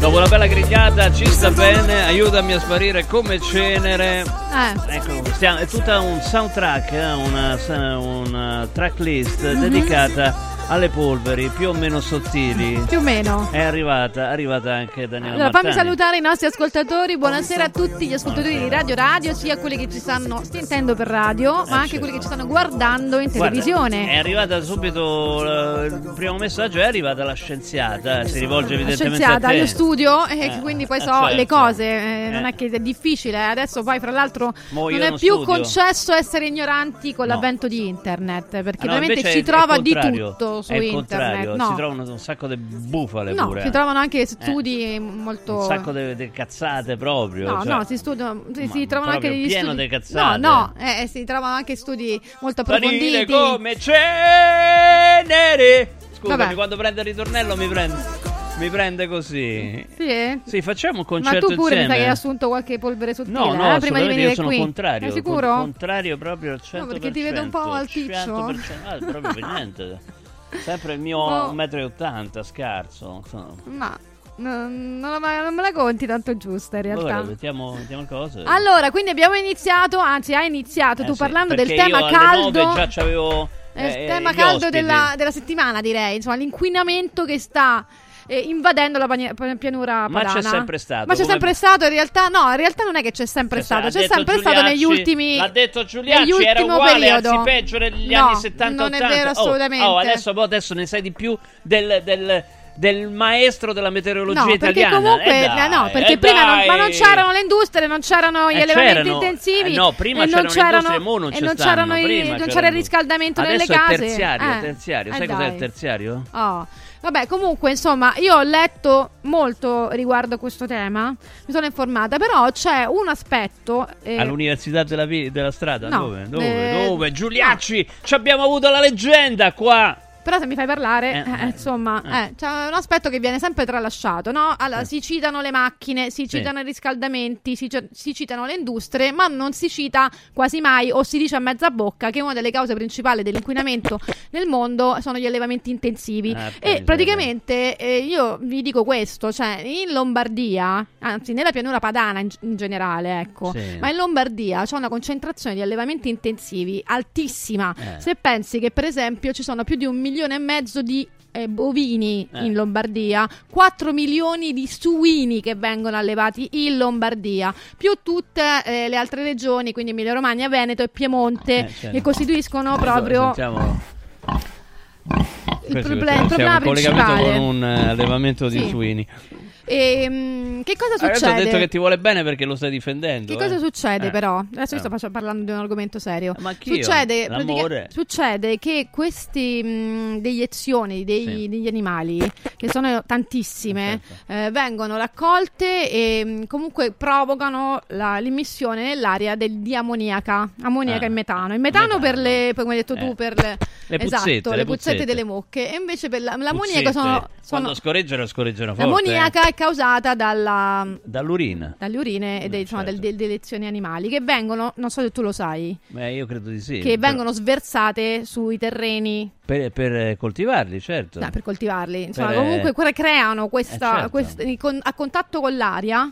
Dopo una bella grigliata ci sta bene, aiutami a sparire come cenere.
Eh.
Ecco, stiamo- è tutta un soundtrack, eh, una, una tracklist
Mhm.
dedicata alle polveri più o meno sottili
Più o meno.
è arrivata, è arrivata anche Daniela
Allora, fammi
Martani.
salutare i nostri ascoltatori. Buonasera a tutti gli ascoltatori di Radio Radio, sia quelli che ci stanno sentendo per radio, ma anche quelli che ci stanno guardando in
Eh, Guarda,
televisione.
è arrivata subito eh, il primo messaggio è arrivata la scienziata si rivolge
La
evidentemente
scienziata,
a te
io studio e
Eh,
quindi poi
eh,
so
certo.
le cose, eh, non
Eh.
è che è difficile. eh. Adesso poi, fra l'altro,
Mo io
non è
non
più
studio.
concesso essere ignoranti con
No.
l'avvento di internet, perché
Ah, no,
veramente
invece
si
è- è
trova di
contrario.
tutto su
è il
internet.
contrario,
No.
si trovano un sacco di bufale
No,
pure
si
eh.
trovano anche
Eh,
studi molto.
un sacco di cazzate proprio
No,
cioè.
no, si studiano, si,
Ma
si trovano anche degli
pieno
studi.
di cazzate.
No, no, eh, eh, si trovano anche studi molto approfonditi.
come cenere scusami
Vabbè.
quando prende il ritornello mi prende mi prende così
Sì, eh?
sì facciamo un
Ma
concerto
tu pure mi sa
insieme
che hai assunto qualche polvere sottile
No, no,
eh, prima di venire
io sono
qui.
contrario.
Sei sicuro?
con- contrario proprio al 100%.
No, perché ti vedo un po' alticcio.
100%, ah, proprio per niente. Sempre il mio
Oh.
1,80 m, scarso.
Ma non, non non me la conti tanto giusta in realtà.
Allora, mettiamo, mettiamo cose.
Allora, quindi abbiamo iniziato, anzi hai iniziato
Eh,
tu
sì,
parlando del tema caldo.
9 già c'avevo
È il
eh,
tema caldo della, della settimana, direi. Insomma, l'inquinamento che sta eh, invadendo la pianura
Ma
padana.
c'è sempre stato,
Ma c'è
come-
sempre stato, in realtà, no, in realtà non è che c'è sempre
Cioè,
stato, c'è sempre stato negli
Giuliacci-
ultimi.
L'ha detto Giuliacci,
negli
era uguale,
periodo.
anzi peggio negli
No,
anni 70
non è
80.
vero
Oh,
assolutamente.
Oh, adesso, boh, adesso ne sai di più del, del, del maestro della meteorologia
No, perché
italiana.
comunque,
Eh dai,
no, perché
eh
prima non, ma non c'erano le industrie, non c'erano gli
Eh,
allevamenti
c'erano.
intensivi.
Eh, no, prima
e non
c'erano le industrie, mo non
e
ci
non c'erano i- non
c'erano-
c'era il riscaldamento nelle
Adesso
case.
è terziario,
Eh,
terziario.
eh,
Sai cos'è il terziario?
Oh. Vabbè, comunque, insomma, io ho letto molto riguardo a questo tema, mi sono informata, però c'è un aspetto... eh,
All'università della, della strada?
No,
Dove? Dove?
eh,
Dove? Giuliacci! Ci abbiamo avuto la leggenda qua!
Però se mi fai parlare,
Eh,
eh, insomma, eh, c'è un aspetto che viene sempre tralasciato, no? Allora, si citano le macchine, si
Sì.
citano i riscaldamenti, si, si citano le industrie, ma non si cita quasi mai o si dice a mezza bocca che una delle cause principali dell'inquinamento nel mondo sono gli allevamenti intensivi.
Ah,
e praticamente eh, io vi dico questo, cioè in Lombardia, anzi nella pianura padana in, in generale, ecco,
Sì.
ma in Lombardia c'è una concentrazione di allevamenti intensivi altissima.
Eh.
Se pensi che per esempio ci sono più di un milione e mezzo di eh, bovini
Eh.
in Lombardia, 4 milioni di suini che vengono allevati in Lombardia, più tutte eh, le altre regioni, quindi Emilia Romagna, Veneto e Piemonte,
Eh, certo.
che costituiscono
Ecco,
proprio
Sentiamo.
il, proble- il problema
in collegamento
principale.
con un eh, allevamento di
Sì.
suini.
E, mm, che cosa
Adesso
succede?
ho detto che ti vuole bene perché lo stai difendendo.
Che cosa
eh.
succede
Eh.
però? Adesso
Eh.
sto parlando di un argomento serio.
Ma anch'io,
Succede, pratica- succede che queste deiezioni dei-
Sì.
degli animali, che sono tantissime, eh, vengono raccolte e mh, comunque provocano la- l'immissione nell'aria del, di ammoniaca, ammoniaca
Ah.
e metano. Il metano, per le, come hai detto tu,
Eh.
per le,
Le
esatto,
puzzette,
le, puzzette
puzzette.
delle mucche. E invece per la- l'ammoniaca
Puzzette.
sono, sono
Quando scorreggiano, scorreggiano forte.
l'ammoniaca è causata dalla
eh. Dall'urina.
dalle urine e dei, insomma,
certo.
del- delle lezioni animali che vengono, non so se tu lo sai,
Beh, io credo di sì.
che
però-
vengono sversate sui terreni
Per, per, eh, coltivarli, certo.
no, per coltivarli. Insomma,
Per, eh,
comunque que- creano questa,
eh, certo.
quest- con- a contatto con l'aria.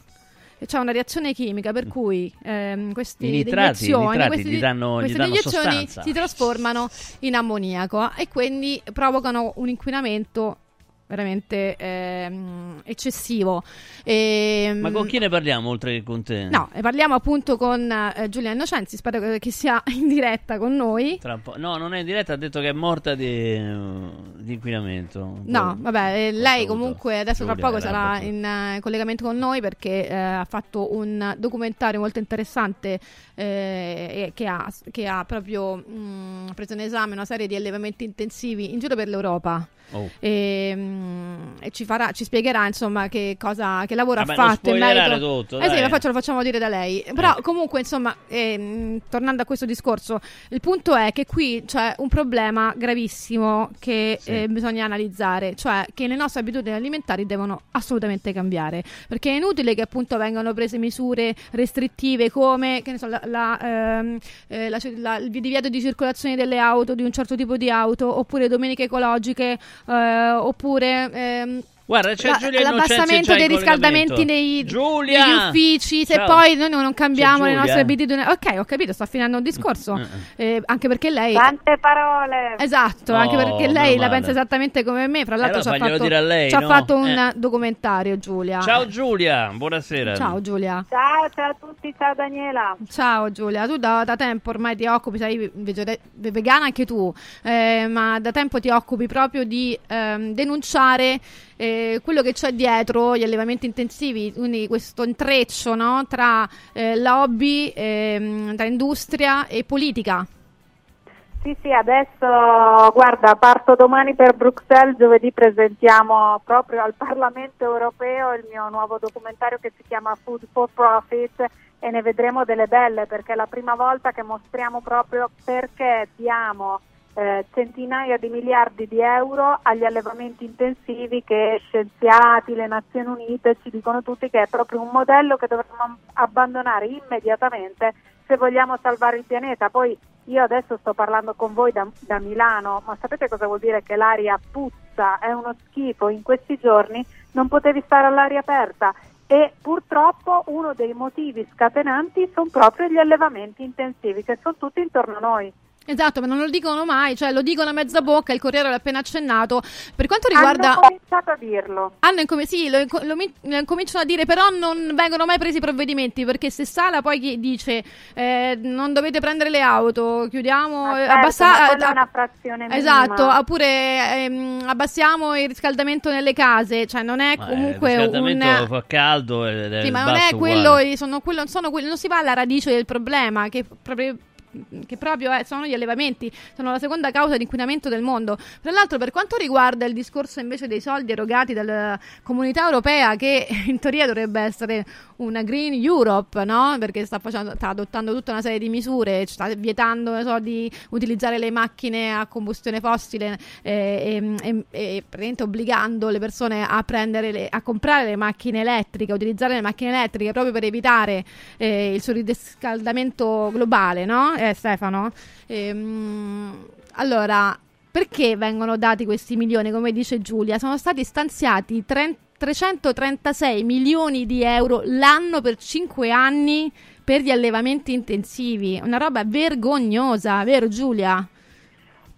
C'è una reazione chimica per cui ehm, questi
I nitrati- i
deiezioni,
nitrati
questi
gli danno- gli
queste
danno
deiezioni
sostanza.
si trasformano in ammoniaco e quindi provocano un inquinamento veramente ehm, eccessivo. Ehm,
Ma con chi ne parliamo oltre che con te?
No, e parliamo appunto con eh, Giulia Innocenzi, spero che, sia in diretta con noi.
Tra. No, non è in diretta, ha detto che è morta di, di inquinamento.
No, vabbè, eh, lei comunque adesso tra
Giulia,
poco
era
sarà in eh, collegamento con noi perché eh, ha fatto un documentario molto interessante eh, che, ha, che ha proprio mh, preso in esame una serie di allevamenti intensivi in giro per l'Europa.
Oh.
E, mh, e ci, farà, ci spiegherà insomma che cosa che lavoro
Vabbè,
ha fatto in merito
tutto,
eh sì lo, faccio- lo facciamo dire da lei però comunque insomma ehm, tornando a questo discorso il punto è che qui c'è un problema gravissimo che
Sì.
eh, bisogna analizzare cioè che le nostre abitudini alimentari devono assolutamente cambiare perché è inutile che appunto vengano prese misure restrittive come che ne so, la, la, ehm, eh, la- la- il divieto di circolazione delle auto di un certo tipo di auto oppure domeniche ecologiche eh, oppure ehm,
Guarda, c'è
la-
Giulia
l'abbassamento dei riscaldamenti nei, negli uffici, se
Ciao.
poi noi non cambiamo le nostre abitudini. Ok, ho capito, sto finendo un discorso. Eh, anche perché lei.
Tante parole.
Esatto,
Oh,
anche perché lei la pensa esattamente come me. Fra l'altro,
allora
ci ha fatto,
lei,
ci ha
no?
fatto un
Eh.
documentario, Giulia.
Ciao Giulia, buonasera.
Ciao Giulia.
Ciao, ciao a tutti, ciao Daniela.
Ciao Giulia, tu da, da tempo ormai ti occupi, sei vegana anche tu, eh, ma da tempo ti occupi proprio di ehm, denunciare eh, quello che c'è dietro gli allevamenti intensivi, quindi questo intreccio no, tra eh, lobby, ehm, tra industria e politica.
Sì, sì, adesso guarda, parto domani per Bruxelles, giovedì presentiamo proprio al Parlamento europeo il mio nuovo documentario che si chiama Food for Profit e ne vedremo delle belle perché è la prima volta che mostriamo proprio perché diamo eh, centinaia di miliardi di euro agli allevamenti intensivi che scienziati, le Nazioni Unite ci dicono tutti che è proprio un modello che dovremmo abbandonare immediatamente se vogliamo salvare il pianeta. Poi io adesso sto parlando con voi da, da Milano, ma sapete cosa vuol dire che l'aria puzza, è uno schifo, in questi giorni non potevi stare all'aria aperta e purtroppo uno dei motivi scatenanti sono proprio gli allevamenti intensivi che sono tutti intorno a noi.
Esatto, ma non lo dicono mai, cioè lo dicono a mezza bocca, il Corriere l'ha appena accennato. Per quanto riguarda...
Hanno cominciato a dirlo.
Hanno incom- sì, lo, lo lo incominciano a dire, però non vengono mai presi provvedimenti perché se Sala poi chi dice eh, non dovete prendere le auto, chiudiamo,
Ma
eh,
certo,
abbassa-
ma quella è
eh,
una frazione minima.
Esatto, oppure ehm, abbassiamo il riscaldamento nelle case, cioè non è
Ma, eh,
comunque
il
un...
riscaldamento fa caldo è
Sì, ma non è quello, sono quello, non sono quelli- non si va alla radice del problema, che proprio che proprio eh, sono gli allevamenti, sono la seconda causa di inquinamento del mondo. Tra l'altro, per quanto riguarda il discorso invece dei soldi erogati dalla comunità europea, che in teoria dovrebbe essere una Green Europe, no? Perché sta, facendo, sta adottando tutta una serie di misure, sta vietando so, di utilizzare le macchine a combustione fossile eh, e, e- e obbligando le persone a, le- a comprare le macchine elettriche, a utilizzare le macchine elettriche proprio per evitare eh, il surriscaldamento globale, no? Eh, Stefano? Ehm, allora, perché vengono dati questi milioni? Come dice Giulia, sono stati stanziati 30 336 milioni di euro l'anno per 5 anni per gli allevamenti intensivi. Una roba vergognosa, vero Giulia?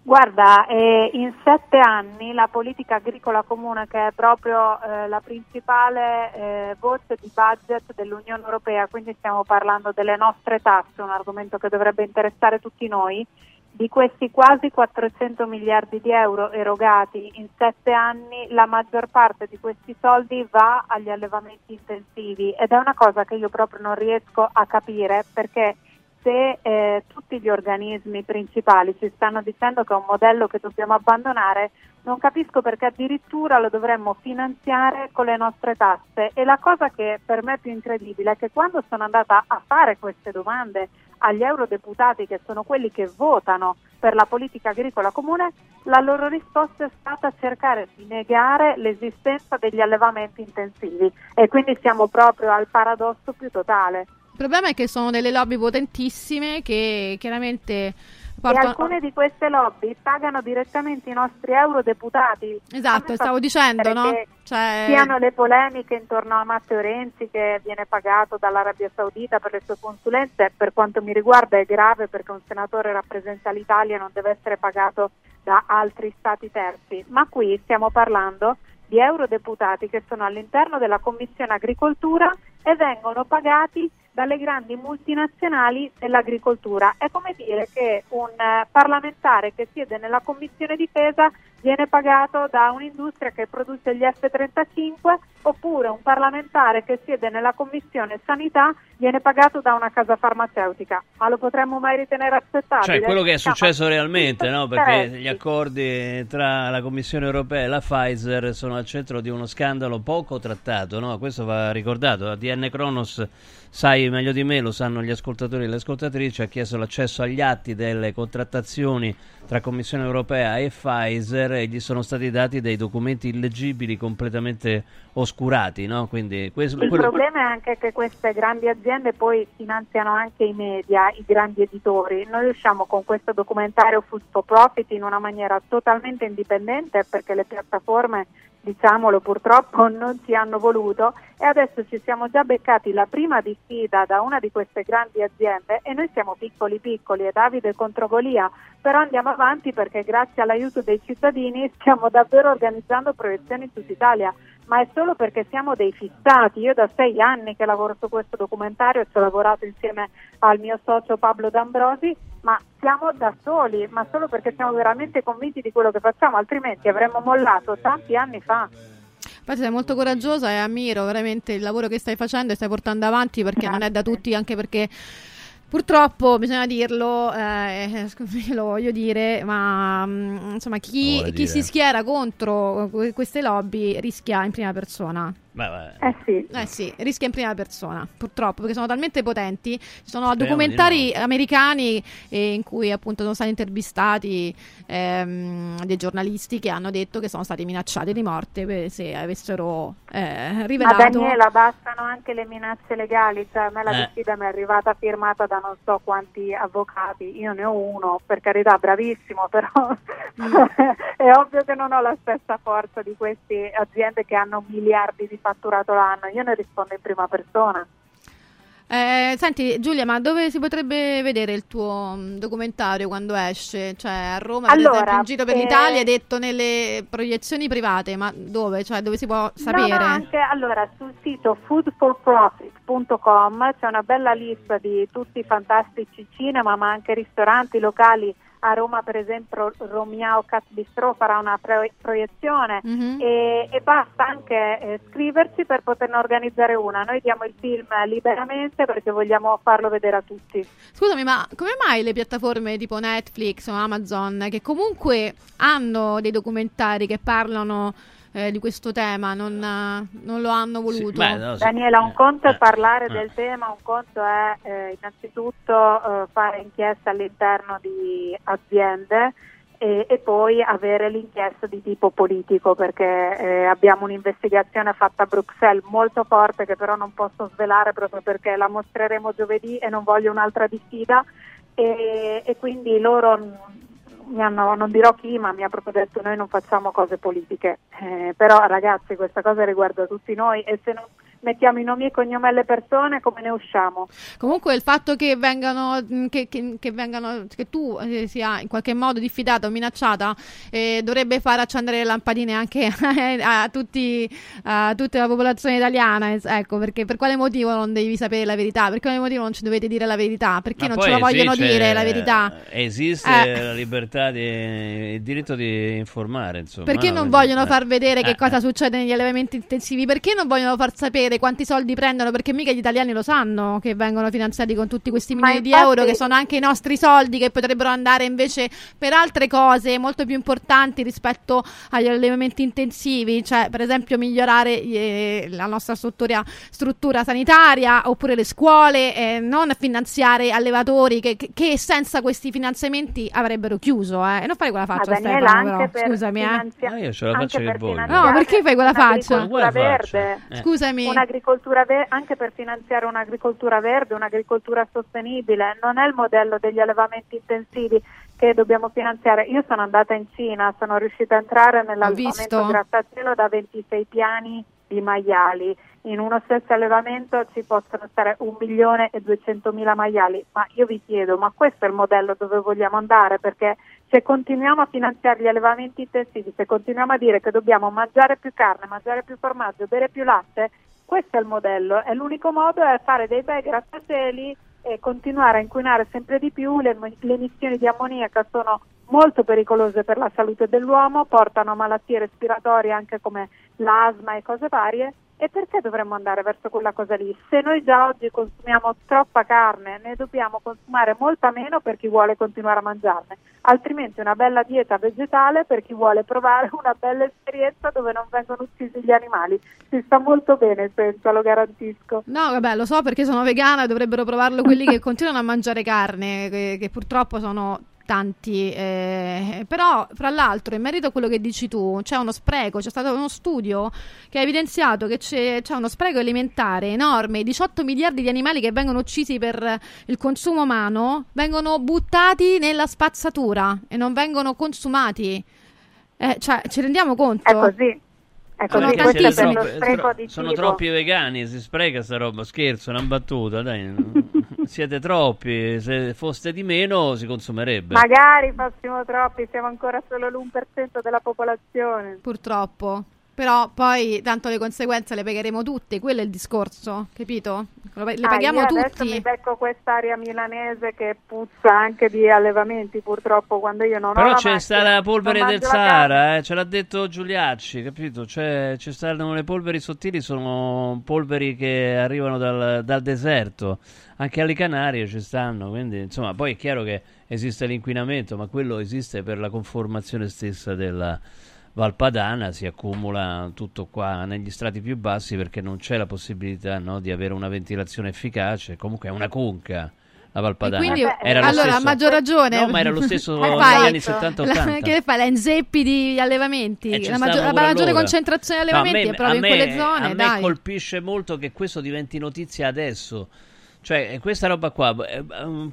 Guarda, eh, in sette anni la politica agricola comune, che è proprio eh, la principale eh, voce di budget dell'Unione Europea, quindi stiamo parlando delle nostre tasse, un argomento che dovrebbe interessare tutti noi, di questi quasi 400 miliardi di euro erogati in sette anni, la maggior parte di questi soldi va agli allevamenti intensivi. Ed è una cosa che io proprio non riesco a capire perché se eh, tutti gli organismi principali ci stanno dicendo che è un modello che dobbiamo abbandonare, non capisco perché addirittura lo dovremmo finanziare con le nostre tasse. E la cosa che per me è più incredibile è che quando sono andata a fare queste domande agli eurodeputati, che sono quelli che votano per la politica agricola comune, la loro risposta è stata cercare di negare l'esistenza degli allevamenti intensivi e quindi siamo proprio al paradosso più totale.
Il problema è che sono delle lobby potentissime che chiaramente portano...
alcune di queste lobby pagano direttamente i nostri eurodeputati.
Esatto, stavo dicendo, no? Cioè-
Siano le polemiche intorno a Matteo Renzi che viene pagato dall'Arabia Saudita per le sue consulenze, per quanto mi riguarda è grave perché un senatore rappresenta l'Italia e non deve essere pagato da altri stati terzi. Ma qui stiamo parlando di eurodeputati che sono all'interno della Commissione Agricoltura e vengono pagati dalle grandi multinazionali dell'agricoltura. È come dire che un eh, parlamentare che siede nella Commissione Difesa viene pagato da un'industria che produce gli F-35 oppure un parlamentare che siede nella Commissione Sanità viene pagato da una casa farmaceutica. Ma lo potremmo mai ritenere accettabile?
Cioè, quello che è successo realmente, no? Perché gli accordi tra la Commissione europea e la Pfizer sono al centro di uno scandalo poco trattato, no? Questo va ricordato. ADN Kronos, sai meglio di me, lo sanno gli ascoltatori e le ascoltatrici, ha chiesto l'accesso agli atti delle contrattazioni tra Commissione europea e Pfizer e gli sono stati dati dei documenti illeggibili completamente oscurati, no? Quindi questo,
Il
quello-
problema è anche che queste grandi aziende poi finanziano anche i media, i grandi editori. Noi riusciamo con questo documentario Food for Profit in una maniera totalmente indipendente perché le piattaforme diciamolo purtroppo non ci hanno voluto e adesso ci siamo già beccati la prima diffida da una di queste grandi aziende e noi siamo piccoli piccoli e Davide contro Golia, però andiamo avanti perché grazie all'aiuto dei cittadini stiamo davvero organizzando proiezioni in tutta Italia, ma è solo perché siamo dei fissati. Io da sei anni che lavoro su questo documentario e ci ho lavorato insieme al mio socio Pablo D'Ambrosi, ma siamo da soli, ma solo perché siamo veramente convinti di quello che facciamo, altrimenti avremmo mollato tanti anni fa.
Infatti sei molto coraggiosa e ammiro veramente il lavoro che stai facendo e stai portando avanti perché non è da tutti, anche perché purtroppo bisogna dirlo, eh, lo voglio dire, ma mm, insomma chi, chi si schiera contro que- queste lobby rischia in prima persona.
Beh, beh.
Eh sì.
Eh sì, rischia in prima persona, purtroppo, perché sono talmente potenti. Ci sono
Speriamo
documentari americani eh, in cui appunto sono stati intervistati ehm, dei giornalisti che hanno detto che sono stati minacciati di morte per- se avessero eh,
Ma
rivelato...
Daniela, bastano anche le minacce legali, cioè a me la
Eh.
diffida mi è arrivata firmata da non so quanti avvocati, io ne ho uno, per carità, bravissimo, però è ovvio che non ho la stessa forza di queste aziende che hanno miliardi di fatturato l'anno, io ne rispondo in prima persona.
Eh, senti Giulia, ma dove si potrebbe vedere il tuo mm, documentario quando esce? Cioè a Roma,
Allora,
esempio, in giro per
eh,
l'Italia, hai detto nelle proiezioni private, ma dove? Cioè dove si può sapere?
No, no, anche allora sul sito foodforprofit.com c'è una bella lista di tutti i fantastici cinema, ma anche ristoranti locali. A Roma, per esempio, Romiao Cat Bistro farà una pro- proiezione
Mhm.
e, e basta anche eh, scriverci per poterne organizzare una. Noi diamo il film liberamente perché vogliamo farlo vedere a tutti.
Scusami, ma come mai le piattaforme tipo Netflix o Amazon, che comunque hanno dei documentari che parlano eh, di questo tema, non, eh, non lo hanno voluto?
beh, no, sì.
Daniela, un conto è parlare
eh.
del tema, un conto è eh, innanzitutto eh, fare inchieste all'interno di aziende e, e poi avere l'inchiesta di tipo politico perché eh, abbiamo un'investigazione fatta a Bruxelles molto forte che però non posso svelare proprio perché la mostreremo giovedì e non voglio un'altra diffida e, e quindi loro hanno, non dirò chi, ma mi ha proprio detto noi non facciamo cose politiche. Eh, però ragazzi questa cosa riguarda tutti noi e se non mettiamo i nomi e cognomi alle persone come ne usciamo?
Comunque il fatto che vengano, mh, che, che- che vengano, che tu eh, sia in qualche modo diffidata o minacciata eh, dovrebbe far accendere le lampadine anche a, tutti, a tutta la popolazione italiana. Ecco, perché per quale motivo non devi sapere la verità? Per quale motivo non ci dovete dire la verità? Perché
Ma
non ce la vogliono dire la verità?
Esiste
Eh.
la libertà, di, il diritto di informare, insomma.
Perché
no?
non vogliono
eh.
far vedere che
Eh,
cosa
eh.
succede negli allevamenti intensivi? Perché non vogliono far sapere quanti soldi prendono? Perché mica gli italiani lo sanno che vengono finanziati con tutti questi milioni di
infatti-
euro che sono anche i nostri soldi che potrebbero andare invece per altre cose molto più importanti rispetto agli allevamenti intensivi, cioè per esempio migliorare eh, la nostra struttura, struttura sanitaria oppure le scuole, eh, non finanziare allevatori che, che- senza questi finanziamenti avrebbero chiuso. Eh. E non fare quella faccia,
Daniela,
Stefano,
anche
però.
per
scusami. Eh.
finanzia-
Ah, io ce la faccio che voglio.
No, perché fai quella faccia?
Quale faccia?
verde.
Eh.
Un'agricoltura ve- anche per finanziare un'agricoltura verde, un'agricoltura sostenibile, non è il modello degli allevamenti intensivi che dobbiamo finanziare. Io sono andata in Cina, sono riuscita a entrare nell'allevamento grattacielo da 26 piani di maiali. In uno stesso allevamento ci possono stare un milione e duecentomila maiali, ma io vi chiedo, ma questo è il modello dove vogliamo andare? Perché se continuiamo a finanziare gli allevamenti intensivi, se continuiamo a dire che dobbiamo mangiare più carne, mangiare più formaggio, bere più latte, questo è il modello e l'unico modo è fare dei bei grattacieli e continuare a inquinare sempre di più. Le, le emissioni di ammoniaca sono molto pericolose per la salute dell'uomo, portano malattie respiratorie anche come l'asma e cose varie. E perché dovremmo andare verso quella cosa lì? Se noi già oggi consumiamo troppa carne, ne dobbiamo consumare molta meno per chi vuole continuare a mangiarne, altrimenti una bella dieta vegetale per chi vuole provare una bella esperienza dove non vengono uccisi gli animali. Si sta molto bene senza, lo garantisco.
No, vabbè, lo so perché sono vegana e dovrebbero provarlo quelli che continuano a mangiare carne, che, che purtroppo sono tanti. eh, però, fra l'altro, in merito a quello che dici tu, c'è uno spreco, c'è stato uno studio che ha evidenziato che c'è, c'è uno spreco alimentare enorme, 18 miliardi di animali che vengono uccisi per il consumo umano, vengono buttati nella spazzatura e non vengono consumati. Eh, cioè, ci rendiamo conto?
È così. È
è che
questo
siete
per lo
troppi-
spreco
tro-
di
sono
cibo.
troppi vegani, si spreca sta roba, scherzo, una battuta, dai. siete troppi, se foste di meno si consumerebbe.
Magari fossimo troppi, siamo ancora solo l'1% della popolazione.
Purtroppo. Però poi tanto le conseguenze le pagheremo tutte, quello è il discorso, capito? Le
Ah,
paghiamo
adesso
tutti.
mi becco quest'aria milanese che puzza anche di allevamenti purtroppo quando io non ho
Però c'è
macchina,
sta la polvere del. Sahara, eh, ce l'ha detto Giuliacci, capito? Cioè, ci stanno le polveri sottili, sono polveri che arrivano dal, dal deserto. Anche alle Canarie ci stanno, quindi insomma, poi è chiaro che esiste l'inquinamento, ma quello esiste per la conformazione stessa della Valpadana, si accumula tutto qua negli strati più bassi perché non c'è la possibilità no, di avere una ventilazione efficace, comunque è una conca. La Valpadana
E quindi,
era lo
allora, a
stesso-
maggior ragione.
No, ma era lo stesso negli anni 70-80.
Che fai? La inzeppi di allevamenti?
Eh,
la, maggior- la maggiore
allora.
concentrazione di
No, a
allevamenti
me-
è proprio
a
in
me-
quelle zone,
A me
dai.
colpisce molto che questo diventi notizia adesso. Cioè, eh, questa roba qua eh,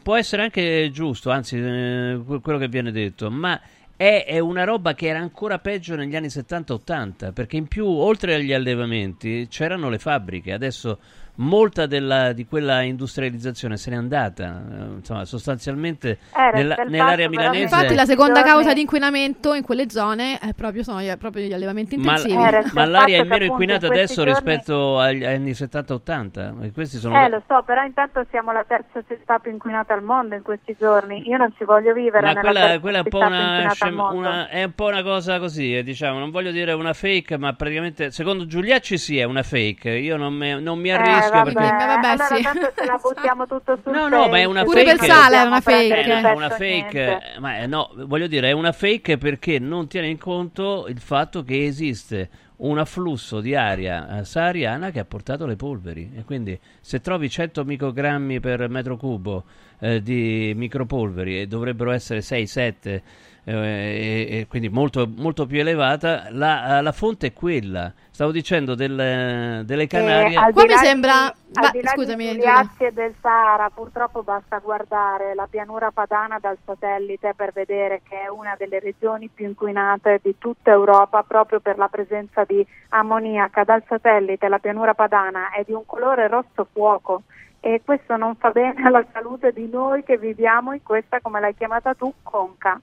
può essere anche giusto, anzi, eh, que- quello che viene detto, ma è, è una roba che era ancora peggio negli anni 70-80, perché in più, oltre agli allevamenti, c'erano le fabbriche. Adesso molta della- di quella industrializzazione se n'è andata. eh, insomma, sostanzialmente
Eh,
nella- nell'area milanese...
Infatti la seconda causa di inquinamento in quelle zone è proprio, sono gli, proprio gli allevamenti
Ma,
intensivi.
Eh,
ma
il
l'aria è meno inquinata
in
adesso
giorni-
rispetto agli anni 70-80. E questi sono
Eh, lo so, però intanto siamo la terza città più inquinata al mondo in questi giorni. Io non ci voglio vivere
Ma
nella
quella,
terza
quella è, un una, scem- una- è un po' una cosa così, eh, diciamo, non voglio dire una fake, ma praticamente secondo Giuliacci sì è una fake. Io non, me- non mi
Eh,
arrisco
vabbè,
perché
vabbè,
allora
sì.
tanto ce la buttiamo tutto sul
No, no, ma è una
Pure
fake.
per Sala è una fake.
prendere
è una
per
fake, ma eh, no, voglio dire, è una fake perché non tiene in conto il fatto che esiste un afflusso di aria eh, sahariana che ha portato le polveri e quindi se trovi 100 microgrammi per metro cubo eh, di micropolveri e dovrebbero essere 6-7 eh, e, e quindi molto, molto più elevata la, la fonte è quella stavo dicendo del- delle Canarie
Eh, al
Qua mi
di-
sembra-
al di là
scusami,
di
Giulia.
Giuliazzi e del Sahara, purtroppo basta guardare la pianura padana dal satellite per vedere che è una delle regioni più inquinate di tutta Europa proprio per la presenza di ammoniaca. Dal satellite la pianura padana è di un colore rosso fuoco e questo non fa bene alla salute di noi che viviamo in questa, come l'hai chiamata tu, conca.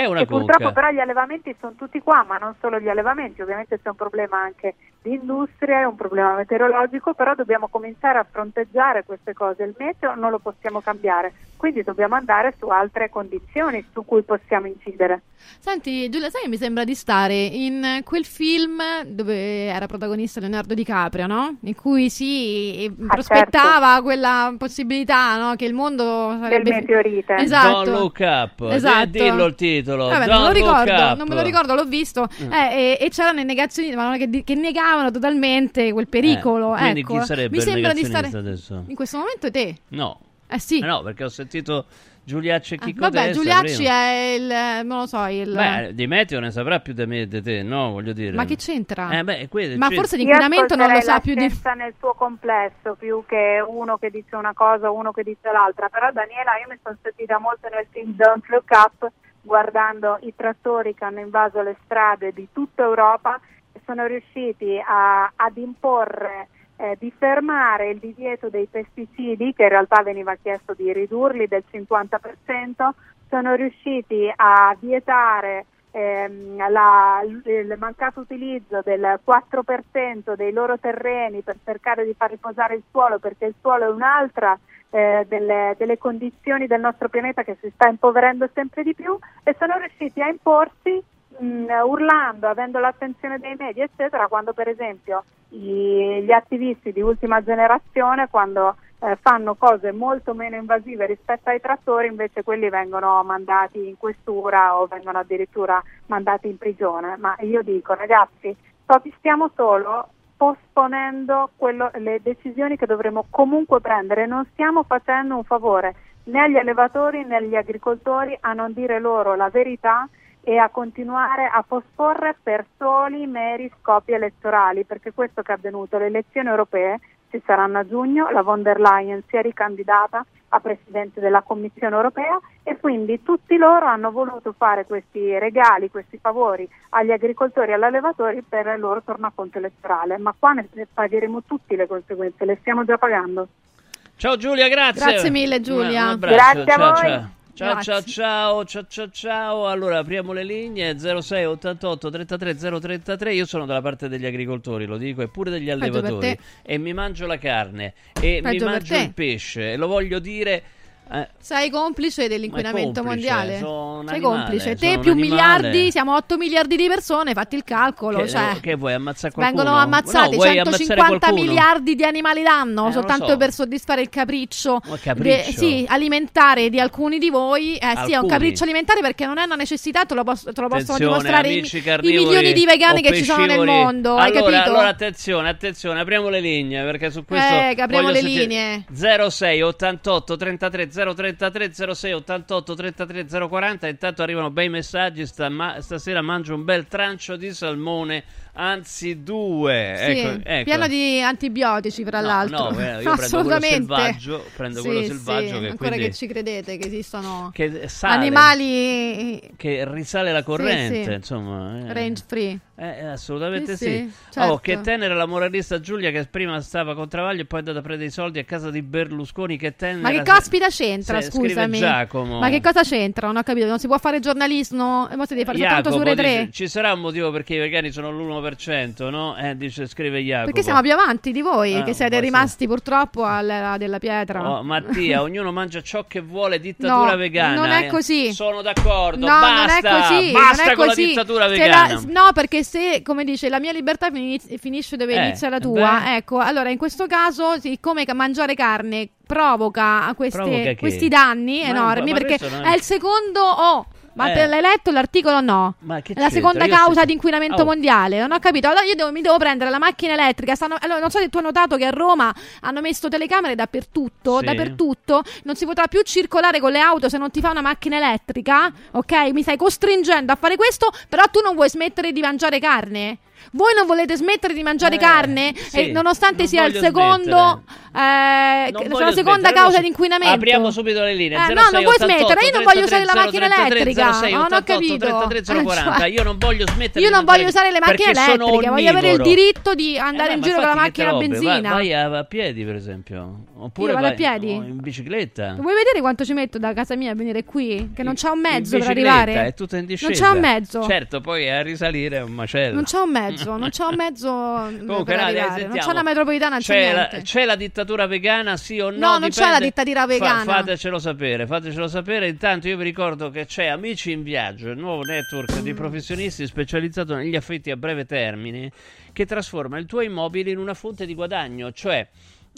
È una
e purtroppo
conca
però gli allevamenti sono tutti qua, ma non solo gli allevamenti, ovviamente c'è un problema anche di industria, è un problema meteorologico, però dobbiamo cominciare a fronteggiare queste cose. Il meteo non lo possiamo cambiare, quindi dobbiamo andare su altre condizioni su cui possiamo incidere.
Senti, Giulia, sai, mi sembra di stare in quel film dove era protagonista Leonardo DiCaprio, no? In cui si
Ah,
prospettava quella possibilità, no? Che il mondo
Del
sarebbe...
meteorite.
Esatto.
Don't look up
Esatto.
Dillo il titolo
Vabbè,
Don't
non me lo
look
ricordo,
up.
non me lo ricordo, l'ho visto.
Mm.
Eh, e, e c'erano i negazionisti ma non è che, che negavano totalmente quel pericolo.
Eh, quindi
ecco.
chi sarebbe
Mi
il
sembra di stare.
adesso?
In questo momento te.
no
Eh sì.
Eh no perché ho sentito Giuliacci e
Ah,
Chicco
vabbè, Giuliacci
prima.
è il. Non lo so, il.
Beh, di meteo ne saprà più di me di te, no? Voglio dire.
ma che c'entra?
Eh, beh, quello-
Ma
cioè-
forse
Io
l'inquinamento non lo sa più di.
scienza nel suo complesso più che uno che dice una cosa uno che dice l'altra però Daniela io mi sono sentita molto nel film Don't Look Up guardando i trattori che hanno invaso le strade di tutta Europa sono riusciti a- ad imporre eh, di fermare il divieto dei pesticidi che in realtà veniva chiesto di ridurli del 50% sono riusciti a vietare ehm, la- il mancato utilizzo del 4% dei loro terreni per cercare di far riposare il suolo perché il suolo è un'altra eh, delle, delle condizioni del nostro pianeta che si sta impoverendo sempre di più e sono riusciti a imporsi mh, urlando, avendo l'attenzione dei media eccetera quando per esempio i- gli attivisti di ultima generazione quando eh, fanno cose molto meno invasive rispetto ai trattori, invece quelli vengono mandati in questura o vengono addirittura mandati in prigione. Ma io dico, ragazzi, stiamo solo posponendo quello- le decisioni che dovremo comunque prendere. Non stiamo facendo un favore né agli allevatori né agli agricoltori a non dire loro la verità e a continuare a posporre per soli meri scopi elettorali, perché questo che è avvenuto, le elezioni europee ci saranno a giugno, la von der Leyen si è ricandidata a presidente della Commissione europea e quindi tutti loro hanno voluto fare questi regali, questi favori agli agricoltori e agli allevatori per il loro tornaconto elettorale, ma qua ne pagheremo tutti le conseguenze, le stiamo già pagando.
Ciao Giulia, grazie.
Grazie mille, Giulia.
Un abbraccio,
Grazie a
ciao,
voi.
Ciao. Ciao,
Grazie.
ciao, ciao, ciao, ciao, ciao. Allora, apriamo le linee 06 88 33 033. Io sono dalla parte degli agricoltori, lo dico, e pure degli allevatori. E mi mangio la carne e mi
Peggio per
mangio il pesce. E lo voglio dire. Eh,
Sei complice dell'inquinamento
complice,
mondiale? Sei
animale,
complice. Te più miliardi, siamo 8 miliardi di persone, fatti il calcolo.
che,
cioè,
che vuoi ammazzare qualcuno?
vengono ammazzati
No, vuoi ammazzare
150
qualcuno?
miliardi di animali l'anno
Eh,
soltanto
so.
per soddisfare il capriccio,
capriccio?
de- sì, alimentare di alcuni di voi. Eh sì, è un
Alcuni.
capriccio alimentare perché non è una necessità, te lo, posso- te lo possono dimostrare i, i milioni di vegani che ci sono nel mondo. hai
allora,
capito?
allora attenzione, attenzione, apriamo le linee perché su questo
Eh, apriamo le linee.
06 88 33 033 06 88 33 040 intanto arrivano bei messaggi sta- ma- stasera mangio un bel trancio di salmone anzi due
Sì,
ecco, ecco.
pieno di antibiotici, fra
No,
l'altro.
no, eh, io prendo quello
Assolutamente.
selvaggio, prendo quello
Sì,
selvaggio
sì,
che
ancora
quindi-
che ci credete che esistono
che sale,
animali
che risale la corrente
sì.
insomma eh.
range free.
Eh, assolutamente
Sì,
sì.
sì, certo.
Oh, che tenera la moralista Giulia che prima stava con Travaglio e poi è andata a prendere i soldi a casa di Berlusconi. Che tenera.
Ma che caspita c'entra,
Se-
scusami?
Giacomo.
Ma che cosa c'entra? Non ho capito, non si può fare giornalismo? E mo si deve fare soltanto su
Jacopo
Rai 3?
dice, ci sarà un motivo perché i vegani sono l'1%, no? Eh, dice, scrive Jacopo.
Perché siamo più avanti di voi,
Ah,
che siete rimasti purtroppo all'era della pietra.
Oh, Mattia, ognuno mangia ciò che vuole, dittatura
No,
vegana.
non è
eh.
così.
Sono d'accordo.
No,
basta,
non è così.
Basta
non è
con
così.
la dittatura vegana.
la- no, perché se, come dice, la mia libertà fini- finisce dove
Eh,
inizia la tua,
beh.
ecco, allora in questo caso, siccome mangiare carne provoca queste-
Provoca
questi danni
Ma-
enormi,
ma
perché
è-
è il secondo O. Ma
Eh.
te l'hai letto l'articolo? No.
Ma che
È la seconda
Io
causa
sto-
di inquinamento
Oh.
mondiale. Non ho capito. Allora io devo- mi devo prendere la macchina elettrica. Stanno- allora, non so se tu hai notato che a Roma hanno messo telecamere dappertutto.
Sì.
Dappertutto. Non si potrà più circolare con le auto se non ti fa una macchina elettrica. Ok? Mi stai costringendo a fare questo. Però tu non vuoi smettere di mangiare carne. Voi non volete smettere di mangiare
Eh,
carne,
sì,
e nonostante
non
sia il secondo, eh,
Non
la seconda causa di inquinamento.
Apriamo subito le linee.
Eh,
06
no, non vuoi
88
smettere. Io non voglio usare la
33
macchina
033
elettrica.
06
Non ho
88
capito.
33 040.
Eh, cioè,
Io non voglio smettere
Io non voglio usare le macchine elettriche, voglio avere il diritto di andare
Eh,
in giro con la macchina a benzina.
Vai, a, piedi, per esempio. Oppure
vado a piedi?
in bicicletta.
Vuoi vedere quanto ci metto da casa mia a venire qui? Che non c'è un mezzo per arrivare.
È tutto in
Non
discesa.
c'è un mezzo.
Certo, poi a risalire è un macello.
Non c'è un mezzo, non c'è un mezzo
Comunque, no,
arrivare. Non
sentiamo.
c'è una metropolitana, c'è,
C'è la, c'è la dittatura vegana, sì o no?
No, non c'è
Dipende-
la dittatura
Fa-
vegana.
fatecelo sapere, fatecelo sapere. Intanto io vi ricordo che c'è Amici in Viaggio, il nuovo network di professionisti specializzato negli affitti a breve termine, che trasforma il tuo immobile in una fonte di guadagno, cioè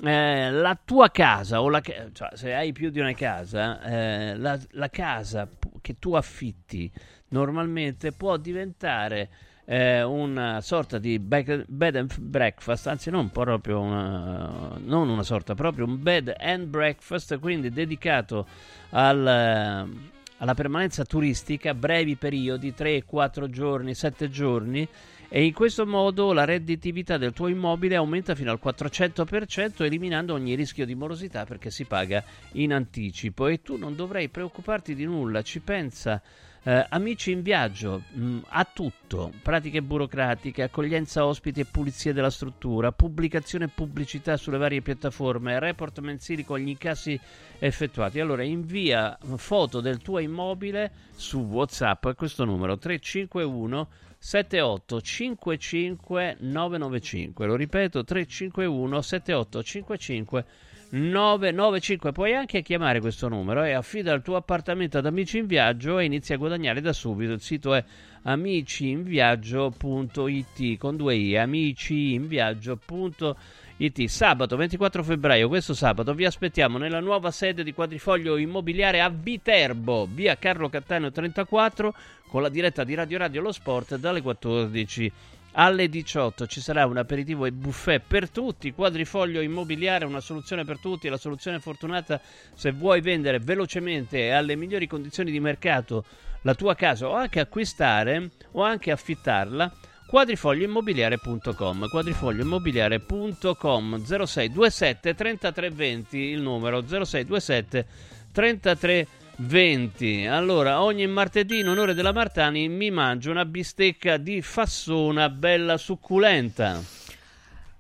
eh, la tua casa o la cioè, se hai più di una casa, eh, la, la casa che tu affitti normalmente può diventare eh, una sorta di bed and breakfast, anzi non proprio una, non una sorta, proprio un bed and breakfast, quindi dedicato al, alla permanenza turistica, brevi periodi, 3, 4 giorni, 7 giorni, e in questo modo la redditività del tuo immobile aumenta fino al 400%, eliminando ogni rischio di morosità perché si paga in anticipo. E tu non dovrai preoccuparti di nulla, ci pensa eh, amici in viaggio, mh, a tutto, pratiche burocratiche, accoglienza ospiti e pulizia della struttura, pubblicazione e pubblicità sulle varie piattaforme, report mensili con gli incassi effettuati. Allora invia foto del tuo immobile su WhatsApp a questo numero 351 78 55 995. Lo ripeto 351 78 55 995 puoi anche chiamare questo numero e affida il tuo appartamento ad Amici in Viaggio e inizia a guadagnare da subito. Il sito è amiciinviaggio.it con due i amiciinviaggio.it sabato 24 febbraio questo sabato vi aspettiamo nella nuova sede di Quadrifoglio Immobiliare a Viterbo via Carlo Cattaneo 34 con la diretta di Radio Radio Lo Sport dalle 14 alle 18 ci sarà un aperitivo e buffet per tutti, quadrifoglio immobiliare, una soluzione per tutti, la soluzione fortunata se vuoi vendere velocemente e alle migliori condizioni di mercato la tua casa o anche acquistare o anche affittarla. quadrifoglioimmobiliare.com quadrifoglioimmobiliare.com 0627 3320 il numero 0627 3320 allora ogni martedì in onore della Martani mi mangio una bistecca di fassona bella succulenta.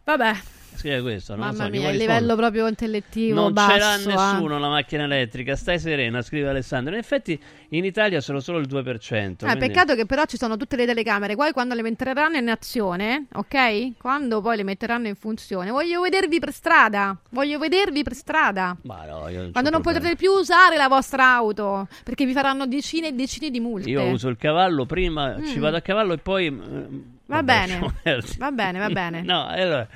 Vabbè,
scrive questo non
mamma
so,
mia,
rispondere?
livello proprio intellettivo
non
basso.
ce l'ha
eh.
nessuno la macchina elettrica, stai serena, scrive Alessandro. In effetti in Italia sono solo il 2%.
Eh,
quindi-
peccato che però ci sono tutte le telecamere. Poi quando le metteranno in azione, ok? Quando poi le metteranno in funzione, voglio vedervi per strada. Voglio vedervi per strada.
Ma no, io non
Quando non
problemi.
potrete più usare la vostra auto, perché vi faranno decine e decine di multe.
Io uso il cavallo prima,
Mm.
ci vado a cavallo e poi... mm,
Va
vabbè,
bene. Va bene, va bene.
No, allora,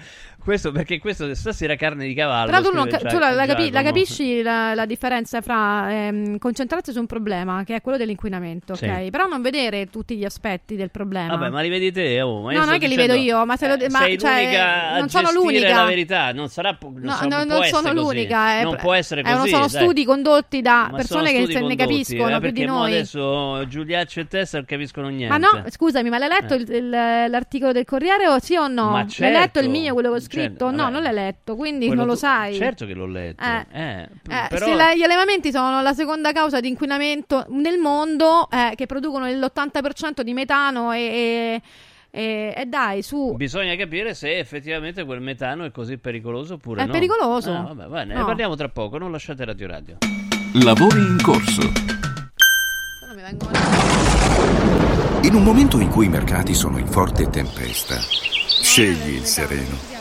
questo perché questo stasera carne di cavallo.
Però tu, non
scrive
ca- tu la, la capi- la capisci la, la differenza fra ehm, concentrarsi su un problema, che è quello dell'inquinamento, ok?
Sì.
Però non vedere tutti gli aspetti del problema.
Vabbè, ma li vedi te, oh, ma
No, non è che li vedo io, ma se lo-
eh,
ma-
sei
cioè,
l'unica a
non sono l'unica.
la verità, non sarà non,
No,
sarà-
no,
può
non sono
così.
l'unica. È,
non può essere
è uno-
così.
sono
dai.
studi condotti da
Ma
persone che se ne capiscono
eh,
più
perché
di noi.
adesso Giuliaccio e Tessa non capiscono niente.
Ma no, scusami, ma l'hai letto
Eh.
l'articolo del Corriere o sì o no? L'hai
certo,
letto il mio, quello che ho
certo,
scritto? no,
vabbè.
non l'hai letto, quindi
Quello
non lo
tu-
sai.
Certo che l'ho letto.
Eh.
Eh,
Eh,
però
se la- gli allevamenti sono la seconda causa di inquinamento nel mondo, eh, che producono l'80% di metano e, e- e- e dai, su.
bisogna capire se effettivamente quel metano è così pericoloso oppure
È
no.
pericoloso.
Ah, vabbè, va, ne
No.
parliamo tra poco, non lasciate Radio Radio.
Lavori in corso.
In un momento in cui i mercati sono in forte tempesta, scegli il sereno.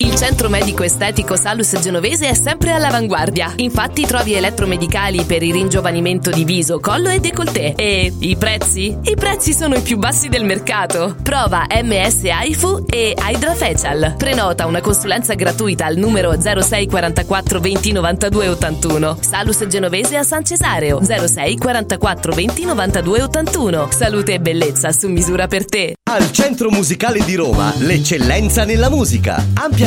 Il centro medico estetico Salus Genovese è sempre all'avanguardia. Infatti trovi elettromedicali per il ringiovanimento di viso, collo e décolleté. E i prezzi? I prezzi sono i più bassi del mercato. Prova MS AIFU e Hydra Facial. Prenota una consulenza gratuita al numero 06 44 20 92 81. Salus Genovese a San Cesareo 06 44 20 92 81. Salute e bellezza su misura per te.
Al Centro Musicale di Roma, l'eccellenza nella musica. Ampia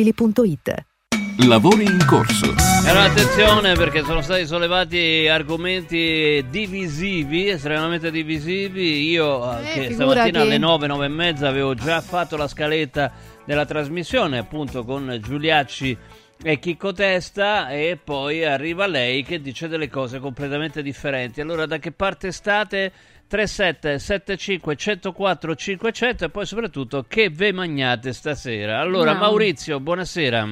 ValentinoAutomobili.it
Lavori in corso.
E allora attenzione perché sono stati sollevati argomenti divisivi, estremamente divisivi. Io eh, che
figurati.
stamattina alle 9, 9 e mezza avevo già fatto la scaletta della trasmissione appunto con Giuliacci e Chicco Testa e poi arriva lei che dice delle cose completamente differenti. Allora da che parte state? 37 75 104 500 e poi soprattutto che ve magnate stasera. Allora
No.
Maurizio, buonasera.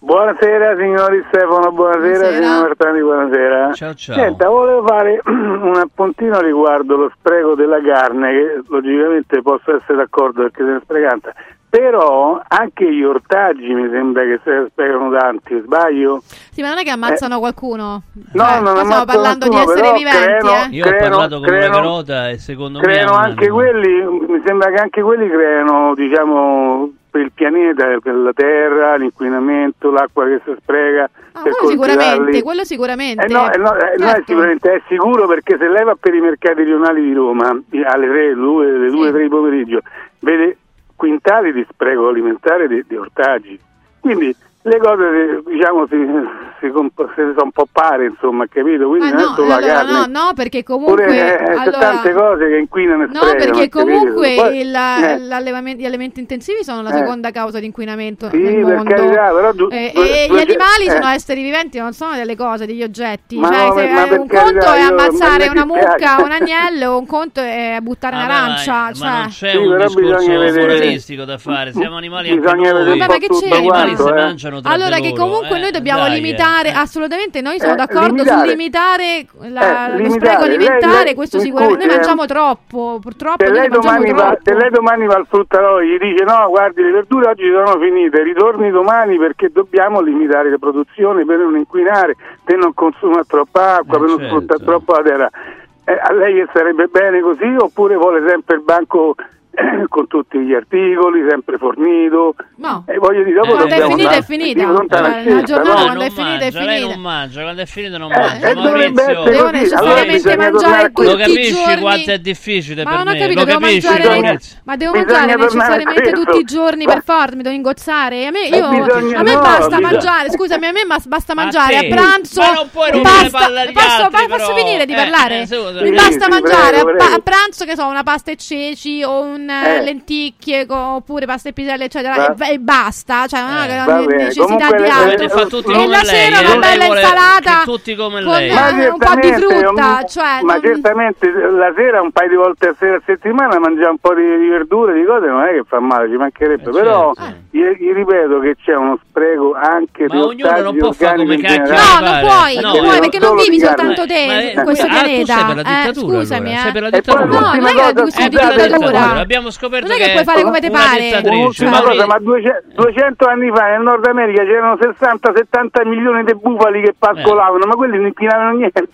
Buonasera signori Stefano, buonasera,
Buonasera.
signor Martani, buonasera.
Ciao ciao.
Senta, volevo fare un appuntino riguardo lo spreco della carne, che logicamente posso essere d'accordo perché se ne sprecanta, però anche gli ortaggi mi sembra che se ne sprecano tanti, sbaglio?
Sì, ma non è che ammazzano qualcuno.
No,
Cioè,
non
stiamo
ammazzano
parlando di
nessuno,
esseri
però
viventi,
creano-
eh.
Io ho
creano-
parlato con
creano-
una grota e secondo me
creano anche quelli, mi sembra che anche quelli creano, diciamo, per il pianeta, per la terra, l'inquinamento, l'acqua che si spreca.
Ah, quello sicuramente, quello sicuramente.
Eh no, eh no, eh, no, è
Certo.
sicuramente è sicuro perché se lei va per i mercati rionali di Roma eh, alle 3, le 2, 3 di pomeriggio, vede quintali di spreco alimentare di, di ortaggi. Quindi le cose eh, diciamo si, si, si sono un po' pari, insomma, capito? Quindi
Ma
non è
no, allora,
carne.
no, no, perché comunque
Pure eh, c'è
allora,
tante cose che inquinano e
No,
sprecano.
perché comunque
Poi-
il-
eh.
l'allevamento- gli alimenti intensivi sono la
Eh.
seconda causa di inquinamento
Sì,
nel
per
mondo.
carità, però du-
Eh,
due-
e
due-
gli animali
eh.
sono esseri viventi, non sono delle cose, degli oggetti.
Ma
Cioè,
no,
se-
ma
eh, un
carità,
conto è ammazzare
ma
una mucca o un agnello, un conto è buttare
Vabbè,
un'arancia.
ma,
cioè.
ma non c'è
Sì,
un discorso moralistico da fare, siamo animali anche noi.
ma che c'è?
Gli animali si
eh.
Mangiano tra
Allora che
loro,
comunque
eh,
noi dobbiamo
dai,
limitare,
eh.
assolutamente noi siamo
Eh,
d'accordo
limitare.
sul limitare la-
Eh,
lo
limitare.
spreco
Lei-
alimentare,
lei-
questo sicuramente. Noi
eh.
mangiamo troppo, purtroppo
Se lei, domani va,
troppo.
se lei domani va al fruttarolo gli dice no, guardi le verdure oggi sono finite, ritorni domani perché dobbiamo limitare la produzione per non inquinare, per non consumare troppa acqua,
Eh,
per non
certo.
sfruttare troppo la terra. Eh, a lei che sarebbe bene così oppure vuole sempre il banco eh, con tutti gli articoli, sempre fornito?
No.
E voglio dire, dopo
Eh,
Quando è
dobbiamo
finita è finita.
la
la giornata
no?
quando è
non
finita è finita.
non mangia, quando è finito non
Eh,
mangia.
e dovrebbe
Maurizio,
essere
Devono
così. Allora
necessariamente
bisogna
mangiare
tornare a
tutti
lo
i
capisci
giorni.
quanto è difficile
Ma
per
non ho
me?
capito,
lo
devo
capisci,
mangiare,
Maurizio?
ma devo
Bisogna
mangiare necessariamente tutti i giorni per forza, mi devo ingozzare. A me,
Eh,
io,
bisogna-
a me
no,
basta
bisogna-
mangiare, scusami, a me basta mangiare a pranzo.
Ma non puoi rompere
basta, posso,
altri,
posso
però.
finire di
Eh,
parlare?
eh,
mi basta
sì,
mangiare
prego,
a, pa-
prego.
a pranzo che so, una pasta e ceci o un eh,
Eh.
lenticchie co- oppure pasta e piselli, eccetera,
Va-
e, basta. Cioè, non ho
Eh,
bene.
necessità
Comunque
di altro. E la
lei,
sera
eh.
una
Lei
bella insalata
tutti come
con
lei.
eh,
Ma
un po' di
certamente,
frutta.
un-
Cioè,
ma
non-
certamente la sera un paio di volte a sera a settimana mangiare un po' di, di verdure, di cose non è che fa male, ci mancherebbe,
Eh,
però
certo.
gli, gli ripeto che c'è uno spreco anche
Ma
di
ognuno non può fare come cacchio
generale.
No, non puoi,
No,
non puoi
non
perché non vivi soltanto te
Ma-
in questo
ah, tu sei
pianeta.
per la
Eh,
dittatura,
scusami, eh.
sei per la dittatura.
No, non è che
È
di
per la
dittatura.
Abbiamo scoperto
Non è che puoi fare come te pare.
Mauri-
cosa, ma 200, 200 anni fa nel Nord America c'erano 60-70 milioni di bufali che pascolavano, ma quelli non inquinavano niente.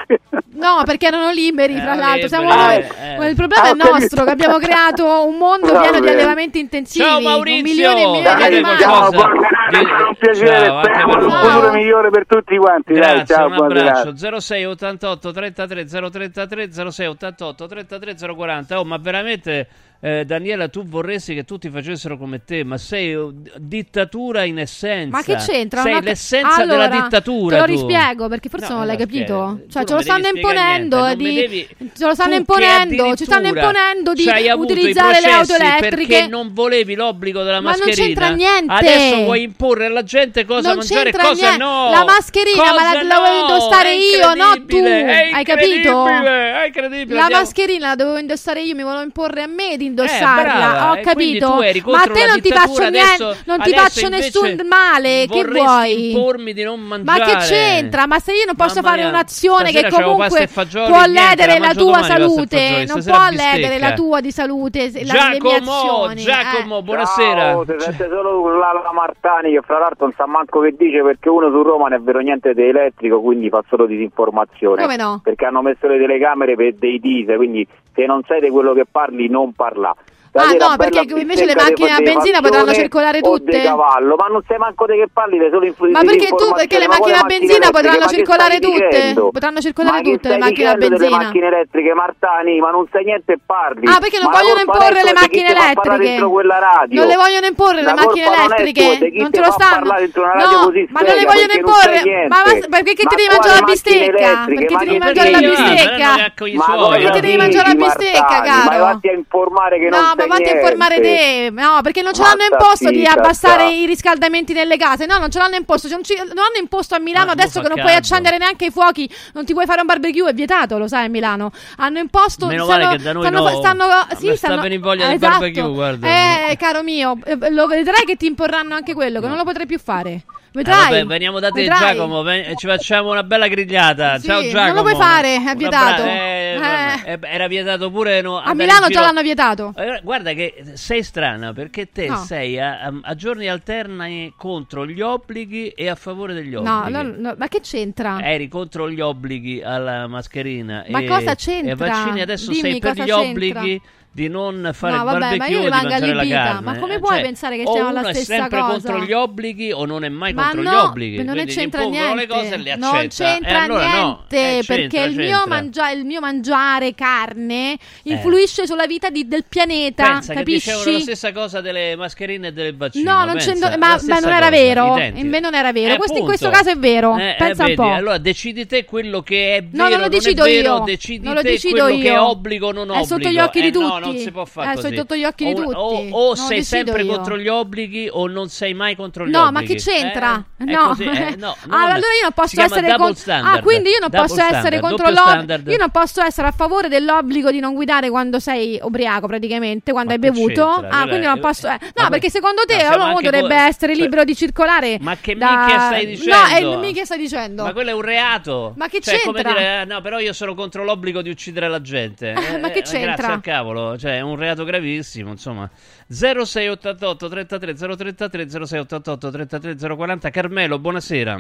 No, perché erano liberi, tra
Eh,
l'altro. Siamo
liberi,
noi-
eh.
Il problema
Ah,
è
capito.
nostro, che abbiamo creato un mondo
Va
pieno di
bene.
allevamenti intensivi.
Ciao Maurizio!
milioni e milioni di
Dai,
animali.
Ciao, buona un piacere,
Ciao,
spero un futuro migliore per tutti quanti. Dai,
Grazie,
ciao,
un abbraccio 06 88 33 033 06 88 33 040 oh ma veramente eh, Daniela tu vorresti che tutti facessero come te ma sei d- dittatura in essenza
Ma che c'entra?
sei
Una-
l'essenza
Allora,
della dittatura
Te lo
tu.
rispiego perché forse
No,
non l'hai
no,
capito.
che-
Cioè, ce lo stanno imponendo di
devi-
ce lo stanno
che
imponendo, ci stanno imponendo di utilizzare le auto elettriche.
perché non volevi l'obbligo della
Ma non
mascherina
c'entra niente.
adesso vuoi imporre alla gente cosa
non
mangiare e cosa
niente.
no
La mascherina, ma la,
Cosa
la dovevo
no?
indossare io, no tu. Hai capito?
È incredibile.
La mascherina la dovevo indossare io, mi volevo imporre a me di
Eh,
indossarla.
brava,
Ho capito?
tu eri
Ma a te non ti faccio niente,
adesso-
non ti faccio nessun male. Che vuoi?
impormi di non
Ma
mangiare
che c'entra? Ma se io non posso
Mamma
fare
mia,
un'azione che
stasera pasta
comunque
fagioli,
può
niente,
ledere
la
la tua salute, non può
bistecca.
ledere la tua di salute, se- la- le mie
Giacomo,
azioni.
Giacomo,
eh.
buonasera.
Ciao, si sente solo la, la Martani che fra l'altro non sa manco che dice perché uno su Roma non è vero niente di elettrico quindi fa solo disinformazione.
Come no?
Perché hanno messo le telecamere per dei dise, quindi se non sai di quello che parli non parla.
Ah, no, perché invece le macchine a benzina potranno circolare tutte?
cavallo, ma non sai manco di che parli, sei solo in
Ma perché tu, perché le macchine a benzina potranno circolare tutte? Potranno circolare
ma
tutte le macchine a
dicendo delle
benzina.
macchine elettriche Martani, ma non sai niente e parli.
Ah, perché non
Ma
vogliono imporre le macchine elettriche? Non le vogliono imporre le macchine elettriche? Non te lo stanno. No, ma non le vogliono imporre. Ma ma- perché che ti
Ma
devi mangiare la bistecca? Perché
Ma
ti devi mangiare la bistecca?
Ma
Perché ti devi mangiare la bistecca,
Ma
caro?
vatti a informare che non
No, ma vatti a
niente.
informare te. No, perché non ce l'hanno imposto di abbassare i riscaldamenti nelle case. No, non ce l'hanno imposto. Non, ci- non hanno imposto a Milano
Ma
adesso che non puoi
caldo.
accendere neanche i fuochi. Non ti puoi fare un barbecue, è vietato, lo sai a Milano. Hanno imposto.
Meno
stanno,
male che da noi
stanno,
no.
stanno, sì,
me sta
stanno,
venendo voglia di
esatto.
barbecue, guarda.
Eh, caro mio, eh, lo vedrai che ti imporranno anche quello, che non lo potrai più fare.
Eh,
Vedrai.
vabbè, veniamo da te
vedrai.
Giacomo, ven- e ci facciamo una bella grigliata.
Sì,
Ciao
non
Giacomo.
lo puoi fare, è vietato.
bra- eh,
Eh.
eh, era vietato pure no,
A Milano già l'hanno vietato.
Eh, Guarda che sei strana perché te
No.
sei a, a- giorni alterni contro gli obblighi e a favore degli
No,
obblighi.
no, no, ma che c'entra?
Eri contro gli obblighi alla mascherina
Ma
e,
cosa c'entra?
e vaccini adesso
Dimmi
sei per gli
c'entra.
obblighi di non fare
No,
il
vabbè, ma
barbecue
io
e di
rimango
la
allibita. Ma come
Eh,
puoi
cioè,
pensare che
o
siamo alla
uno
stessa
è sempre
cosa?
contro gli obblighi o non è mai
Ma
contro
no,
gli obblighi.
non
Quindi
c'entra niente.
le cose le accetta.
non c'entra
Eh, allora no.
niente
Eh,
perché
c'entra,
il mio,
c'entra.
mangia- il mio mangiare carne influisce sulla vita di- del pianeta.
Pensa che
capisci?
dicevano la stessa cosa delle mascherine e del vaccino.
No, non c'entra-
la
ma, ma
stessa
non era
cosa,
vero. Invece non era vero.
Eh,
Questo- in questo caso è vero.
Eh,
Pensa
eh,
un po'.
Allora decidi te quello che è vero,
No, non lo decido io.
decidi
Non lo decido
quello che è
io.
obbligo o non
È sotto
obbligo.
gli occhi di
Eh, No,
tutti.
Non si può fare
È
così.
sotto gli occhi di
O-
tutti.
O, o sei sempre
io.
contro gli obblighi o non sei mai contro gli
No,
obblighi.
ma che c'entra?
Eh,
no.
così, eh, no,
Ah,
non-
allora io non posso essere
double
con-
standard.
Ah, quindi io non posso essere
standard,
contro
doppio
l'obbligo. Io non posso essere a favore dell'obbligo di non guidare quando sei ubriaco, praticamente, quando hai
che
bevuto.
c'entra?
Ah, quindi non posso. eh, No,
ma-
perché secondo te
no,
l'uomo dovrebbe essere libero di circolare.
Ma che minchia stai
No,
dicendo?
è minchia stai dicendo.
Ma quello è un reato.
Ma che
Cioè, come
c'entra?
dire, eh, no, però io sono contro l'obbligo di uccidere la gente. Eh,
ma che
eh,
c'entra?
Grazie al cavolo, cioè è un reato gravissimo, insomma. 0688 33 033 0688 33 040 Carmelo, buonasera.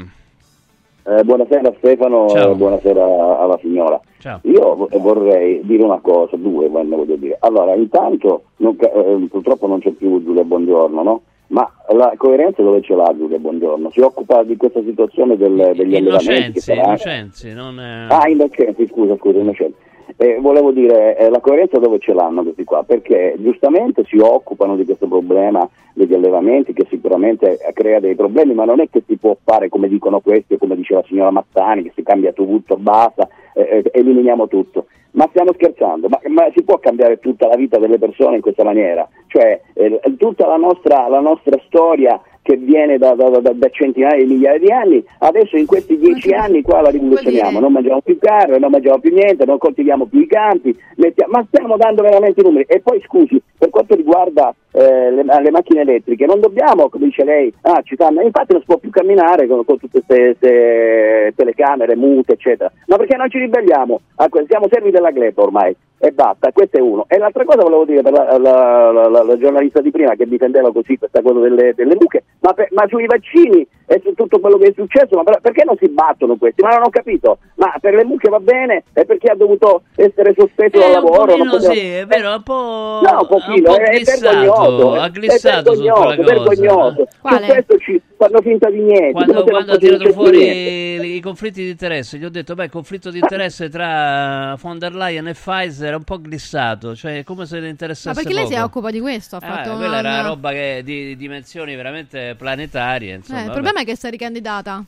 Eh, buonasera Stefano
Ciao.
buonasera alla signora.
Ciao.
Io vo- vorrei dire una cosa, due voglio voglio dire. Allora, intanto non eh, purtroppo non c'è più Giulia Buongiorno, no? Ma la coerenza dove ce l'ha Giulia Buongiorno? Si occupa di questa situazione del- degli allevamenti
Innocenzi,
sarà...
Innocenzi, non è...
Ah, innocenti, scusa, scusa, innocenti. Eh, volevo dire, eh, la coerenza dove ce l'hanno questi qua? Perché giustamente si occupano di questo problema degli allevamenti che sicuramente crea dei problemi, ma non è che si può fare come dicono questi o come diceva la signora Mazzani, che si cambia tutto, basta, eh, eh, eliminiamo tutto. Ma stiamo scherzando, ma, ma si può cambiare tutta la vita delle persone in questa maniera? Cioè, eh, tutta la nostra, la nostra storia che viene da, da, da, da, centinaia di migliaia di anni, adesso in questi dieci ma anni qua la rivoluzioniamo, non mangiamo più carne, non mangiamo più niente, non coltiviamo più i campi, mettiamo, ma stiamo dando veramente i numeri. E poi scusi, per quanto riguarda eh, le, le, macchine elettriche, non dobbiamo, come dice lei, ah, ci fanno, infatti non si può più camminare con, con tutte queste telecamere mute, eccetera, ma perché non ci ribelliamo? Ah, A, siamo servi della gleba ormai e basta, questo è uno. E l'altra cosa volevo dire per la, la, la, la giornalista di prima che difendeva così questa cosa delle, delle buche, ma, per, ma sui vaccini e su tutto quello che è successo, ma perché non si battono questi? Ma non ho capito, ma per le mucche va bene e per chi ha dovuto essere sospeso
eh, dal
lavoro? Non poteva...
sì, è eh, vero, un po'...
No, un pochino,
un po
è, vergognoso, è vergognoso,
è
vergognoso. Su questo ci fanno finta di niente.
Quando, quando ha tirato fuori i conflitti di interesse, gli ho detto, beh, il conflitto di interesse tra von der Leyen e Pfizer è un po' glissato, cioè come se ne interessasse Ma
perché poco. lei si occupa di questo? Ha
eh,
fatto
quella
una...
era roba che, di, di dimensioni veramente planetarie, insomma. Eh,
problema è che sta ricandidata.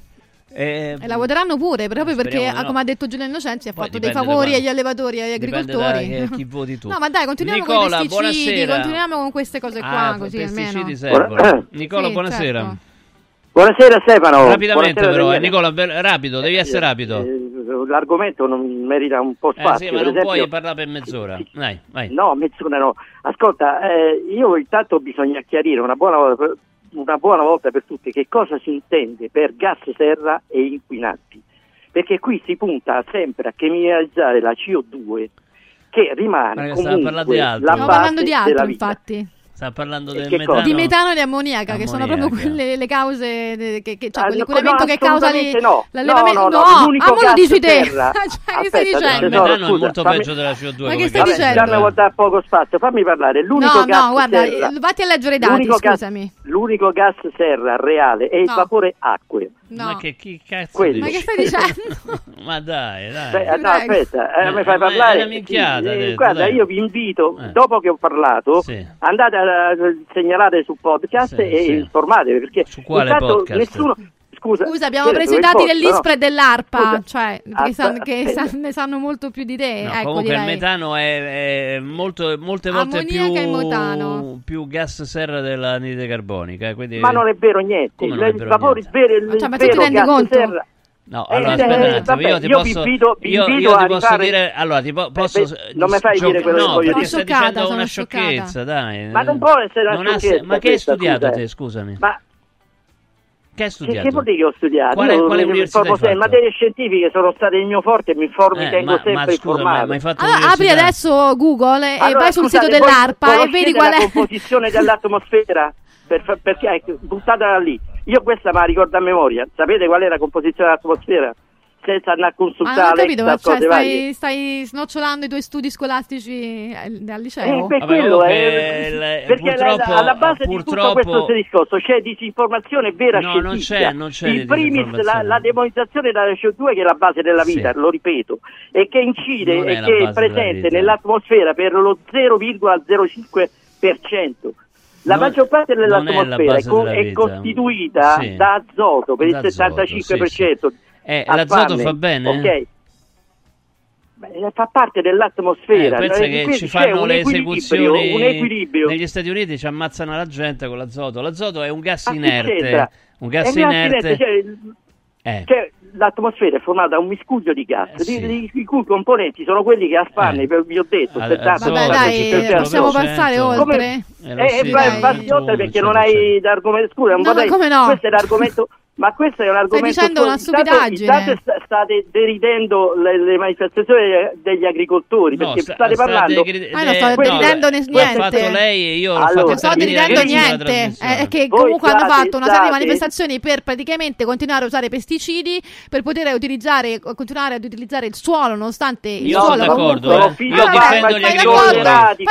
E,
e la voteranno pure proprio perché,
no.
come ha detto Giulia Innocenzi, ha
poi
fatto dei favori agli allevatori e agli agricoltori.
chi voti tu?
No, ma dai, continuiamo
Nicola, con
i pesticidi,
buonasera.
continuiamo con queste cose qua.
Ah,
così almeno.
Nicola,
sì,
buonasera.
Certo.
Buonasera Stefano.
Rapidamente
buonasera
però, eh, Nicola, be- rapido, devi eh, essere rapido.
Eh, l'argomento non merita un po' spazio.
Eh sì, ma non
esempio...
puoi parlare per mezz'ora. Vai, vai.
No, mezz'ora no. Ascolta, eh, io intanto bisogna chiarire una buona una buona volta per tutte che cosa si intende per gas serra e inquinanti, perché qui si punta sempre a criminalizzare la CO2 che rimane
Perché
comunque la base Stiamo
parlando di altro, infatti.
Sta parlando
eh,
del metano.
Di metano e di ammoniaca, ammoniaca, che sono proprio quelle le cause, che, che, cioè
ah, no,
che causa
li, no.
l'allevamento.
No, no, no, no
ammo lo dici te. cioè, che stai dicendo?
Il
metano
scusa, è
molto
fammi...
peggio della CO2.
Ma che stai
vabbè,
dicendo?
Già mi vuol poco spazio, fammi parlare. L'unico
no,
gas
no, guarda,
serra,
vatti a leggere i dati,
l'unico
scusami.
Gas, l'unico gas serra reale è il vapore acque.
No.
Ma che, che cazzo
Quelli.
Ma che stai dicendo?
ma dai, dai.
Beh, no, aspetta, eh,
eh,
mi fai
parlare. È una minchiata.
Guarda, io vi invito,
eh.
dopo che ho parlato, andate a eh, segnalate su podcast
sì,
e
sì.
informatevi perché
su quale podcast?
nessuno Scusa,
Scusa, abbiamo preso i dati
dell'ISPRE
e dell'ARPA,
Scusa.
cioè ah,
che,
san, che san, ne sanno molto più di te.
No,
ecco,
comunque
direi.
il metano è, è molto, molte volte più, più, gas serra dell'anidride carbonica. Quindi...
Ma non è vero niente.
Come non è vero il
vero niente?
cioè, ma tu ti rendi conto?
serra
No,
eh,
allora
eh,
aspetta eh, un attimo,
vabbè,
io ti
io
posso, vi
invito, vi
io, io ti posso dire, allora ti po- eh, posso...
Beh, beh, non mi fai gio- dire quello
no,
che
voglio
dire.
Sono scioccata, sono una
sciocchezza, dai.
Ma non può essere una sciocchezza.
Ma che hai studiato te, scusami?
Ma...
Che hai studiato?
Che, che vuol dire che ho studiato?
Quale, quale università hai fatto?
materie scientifiche sono state il mio forte, mi informi,
eh,
tengo
ma,
sempre
ma, scusa,
informato.
Ma, ma
allora, apri adesso Google e vai sul sito dell'ARPA e vedi qual è...
la composizione dell'atmosfera? Perché è buttata lì io questa me la ricordo a memoria. Sapete qual è la composizione dell'atmosfera? senza andare a
consultare. Ah, non ho capito, cioè, stai, stai, snocciolando i tuoi studi scolastici al liceo?
Eh,
per
quello,
eh,
perché
purtroppo,
alla base
purtroppo...
di tutto questo discorso c'è disinformazione vera
no, non c'è, non c'è
In primis la, la, demonizzazione della CO2 che è la base della vita,
sì.
lo ripeto, e che incide e che è presente nell'atmosfera per lo 0,05%. La
non,
maggior parte dell'atmosfera è,
della
è, costituita
sì.
da azoto per da
il
75%.
Sì,
sì.
Eh, l'azoto
farne,
fa bene?
Okay. Eh? Fa parte dell'atmosfera.
Eh, pensa che ci fanno le esecuzioni negli Stati Uniti, ci ammazzano la gente con l'azoto. L'azoto è un gas inerte. Un gas inerte.
inerte cioè,
eh.
cioè, l'atmosfera è formata da un miscuglio di gas,
eh, sì.
di, di, i cui componenti sono quelli che a Spanne,
eh.
vi ho detto,
eh,
70,
vabbè, dai, possiamo passare oltre.
Come,
eh,
eh, passi oltre perché non hai l'argomento, scusa, non
no,
vorrei,
no?
questo è l'argomento ma questo è un argomento...
Stai dicendo una stupidaggine.
Intanto, intanto state deridendo le, le, manifestazioni degli agricoltori,
no,
perché
sta,
state parlando...
Degri-
ah, non sto deridendo niente.
L'ha lei e io
allora,
Non sto deridendo niente, è che
Voi
comunque
state, hanno
fatto una serie
state...
di manifestazioni per praticamente continuare a usare pesticidi, per poter utilizzare, continuare ad utilizzare il suolo, nonostante il
io
suolo...
Io sono d'accordo, eh. io
ah,
difendo gli agricoltori.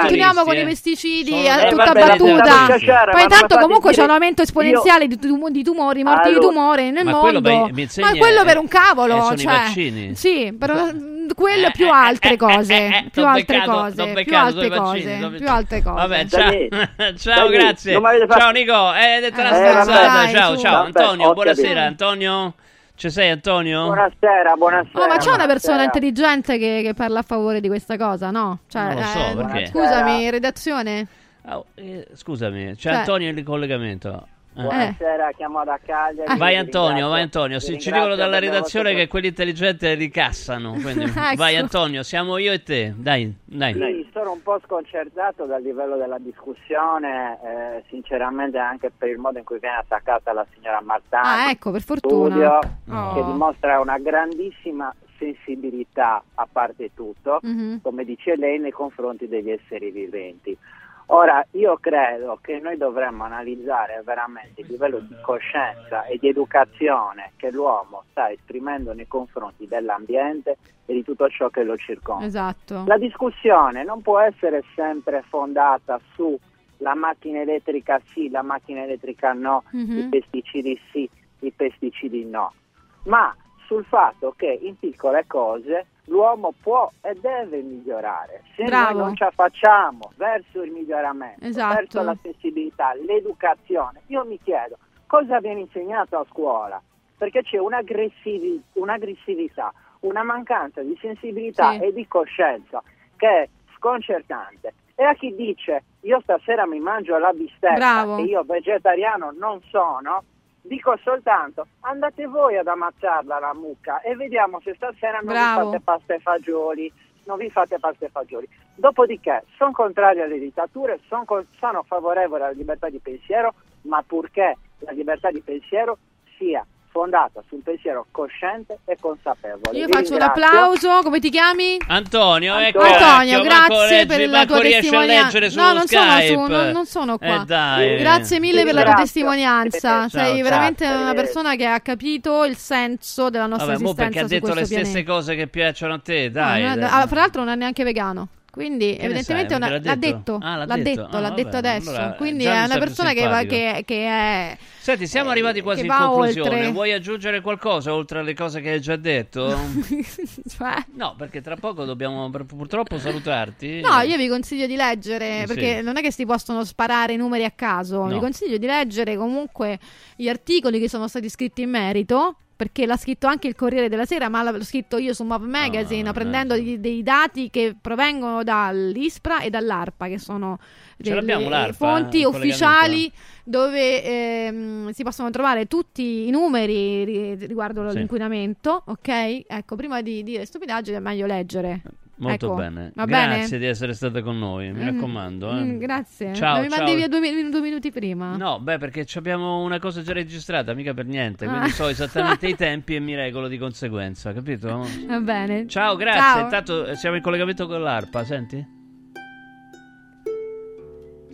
Continuiamo con i pesticidi,
eh,
tutta battuta. Poi intanto comunque c'è un aumento esponenziale mortale di, tum- di tumori, morti
allora, di
tumore nel
ma
mondo.
Quello, beh,
ma quello per un
eh,
cavolo,
eh, sono
cioè, i
vaccini.
Sì, però eh, quello più altre cose, più altre cose, più altre cose, più altre cose.
Vabbè, ciao. ciao, grazie. Ciao Nico, eh, detto una stronzata. Ciao, ciao Antonio, buonasera Antonio. Ci sei Antonio?
Buonasera, buonasera.
Oh, ma c'è una persona intelligente che, che, parla a favore di questa cosa, no? Cioè,
non lo so
eh,
perché.
Scusami, redazione.
Oh, eh, scusami, c'è
cioè.
Antonio in collegamento. Eh.
Buonasera, chiamo da Cagliari.
Vai
Vi
Antonio, vai Antonio. Sì, ci dicono dalla redazione che quelli intelligenti ricassano. Quindi
Ecco.
vai Antonio, siamo io e te. Dai, dai.
Sì, sono un po' sconcertato dal livello della discussione, eh, sinceramente anche per il modo in cui viene attaccata la signora Martani.
Ah, ecco, per fortuna.
Studio,
Oh.
che dimostra una grandissima sensibilità a parte tutto,
Mhm.
come dice lei, nei confronti degli esseri viventi. Ora, io credo che noi dovremmo analizzare veramente il livello di coscienza e di educazione che l'uomo sta esprimendo nei confronti dell'ambiente e di tutto ciò che lo circonda.
Esatto.
La discussione non può essere sempre fondata su la macchina elettrica sì, la macchina elettrica no,
Mhm.
i pesticidi sì, i pesticidi no, ma sul fatto che in piccole cose l'uomo può e deve migliorare. Se
Bravo.
noi non ce la facciamo verso il miglioramento,
Esatto.
verso la sensibilità, l'educazione, io mi chiedo cosa viene insegnato a scuola? Perché c'è un'aggressivi- un'aggressività, una mancanza di sensibilità
Sì.
e di coscienza che è sconcertante. E a chi dice io stasera mi mangio la bistecca
Bravo.
e io vegetariano non sono, dico soltanto andate voi ad ammazzarla la mucca e vediamo se stasera non
Bravo.
vi fate pasta e fagioli. Non vi fate pasta e fagioli. Dopodiché, sono contrario alle dittature, son con- sono favorevole alla libertà di pensiero, ma purché la libertà di pensiero sia fondata sul pensiero cosciente e consapevole.
Io
Vi
faccio un applauso, come ti chiami?
Antonio, ecco.
Antonio,
cacchio,
grazie
leggi-
per la tua
riesci a
testimonianza.
su
No, non sono, su, non, non sono qua.
Eh, dai.
Grazie mille per la tua testimonianza.
Ciao,
Sei
ciao.
veramente una
Arrivederci.
persona che ha capito il senso della nostra
Vabbè, mo perché
esistenza
ha
su
detto le
questo
stesse
pianeta.
cose che piacciono a te,
No,
dai.
non è-
dai.
ah, fra l'altro non è neanche vegano. Quindi
Che
evidentemente una-
L'ha detto? Ah, l'ha
l'ha
detto?
detto,
Ah,
l'ha
vabbè,
detto adesso.
allora,
Quindi è una persona che, va, che, che è
Senti, siamo arrivati quasi in conclusione.
oltre.
Vuoi aggiungere qualcosa oltre alle cose che hai già detto?
cioè,
no, perché tra poco dobbiamo pur- purtroppo salutarti.
No, io vi consiglio di leggere,
Sì.
perché non è che si possono sparare numeri a caso,
No.
vi consiglio di leggere comunque gli articoli che sono stati scritti in merito, perché l'ha scritto anche il Corriere della Sera, ma l'ho scritto io su Map Magazine,
Ah,
prendendo
ecco.
dei, dei dati che provengono dall'ISPRA e dall'ARPA, che sono delle
l'ARPA,
fonti
il
ufficiali dove ehm, si possono trovare tutti i numeri ri- riguardo
Sì.
l'inquinamento, ok? Ecco, prima di dire stupidaggini è meglio leggere.
Molto
Ecco,
bene. Grazie
bene?
di essere stata con noi, mi
Mm,
raccomando. eh.
mm, grazie.
Ciao,
Ma mi
ciao.
mandi via due, due minuti prima.
No, beh, perché abbiamo una cosa già registrata, mica per niente.
Ah.
Quindi so esattamente i tempi e mi regolo di conseguenza, capito?
Va bene.
Ciao, grazie.
Ciao.
Intanto eh, siamo in collegamento con l'ARPA, senti?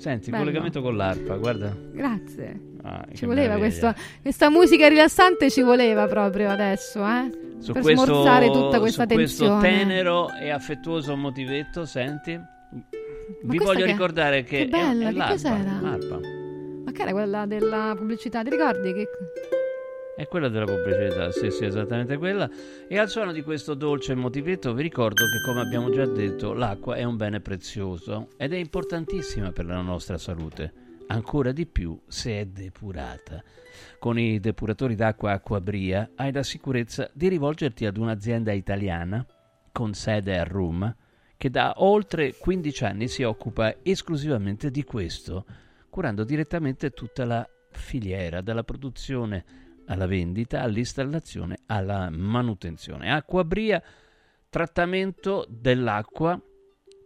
Senti,
Bello.
collegamento con l'ARPA, guarda.
Grazie.
Ah,
Ci voleva questo, questa musica rilassante, ci voleva proprio adesso, eh?
Su
per
questo,
smorzare tutta questa
su questo
tensione.
tenero e affettuoso motivetto, senti? Vi
questa
voglio
che-
ricordare che,
che bella,
è, è
che
l'ARPA,
cos'era?
l'ARPA.
Ma che era quella della pubblicità? Ti ricordi? Che...
È quella della pubblicità, sì, sì, esattamente quella. E al suono di questo dolce motivetto vi ricordo che, come abbiamo già detto, l'acqua è un bene prezioso ed è importantissima per la nostra salute, ancora di più se è depurata. Con i depuratori d'acqua Acquabria hai la sicurezza di rivolgerti ad un'azienda italiana con sede a Roma che da oltre 15 anni si occupa esclusivamente di questo, curando direttamente tutta la filiera, dalla produzione alla vendita, all'installazione, alla manutenzione. Acquabria, trattamento dell'acqua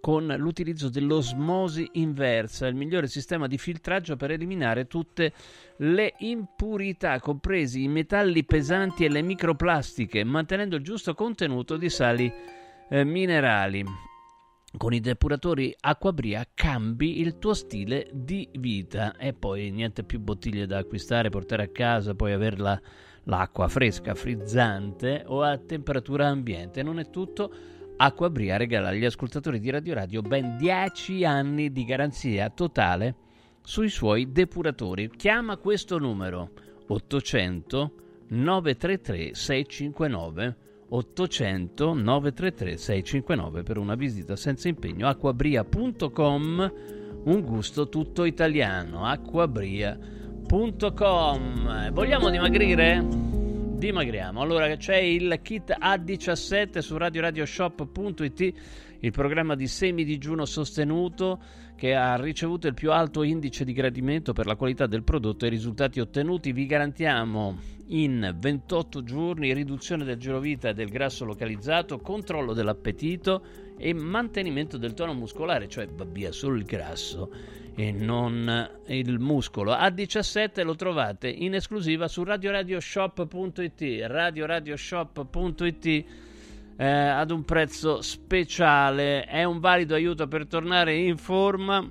con l'utilizzo dell'osmosi inversa, il migliore sistema di filtraggio per eliminare tutte le impurità, compresi i metalli pesanti e le microplastiche, mantenendo il giusto contenuto di sali eh, minerali. Con i depuratori Acquabria cambi il tuo stile di vita e poi niente più bottiglie da acquistare, portare a casa, poi averla l'acqua fresca, frizzante o a temperatura ambiente. Non è tutto. Acquabria regala agli ascoltatori di Radio Radio ben 10 anni di garanzia totale sui suoi depuratori. Chiama questo numero 800 933 659 800 933 659 per una visita senza impegno acquabria.com un gusto tutto italiano acquabria.com vogliamo dimagrire? dimagriamo. Allora c'è il kit A17 su radioradioshop.it, il programma di semi digiuno sostenuto che ha ricevuto il più alto indice di gradimento per la qualità del prodotto e i risultati ottenuti. Vi garantiamo in 28 giorni riduzione del girovita e del grasso localizzato, controllo dell'appetito e mantenimento del tono muscolare, cioè via solo il grasso e non il muscolo. A17 lo trovate in esclusiva su radioradioshop.it, radioradioshop.it eh, ad un prezzo speciale. È un valido aiuto per tornare in forma.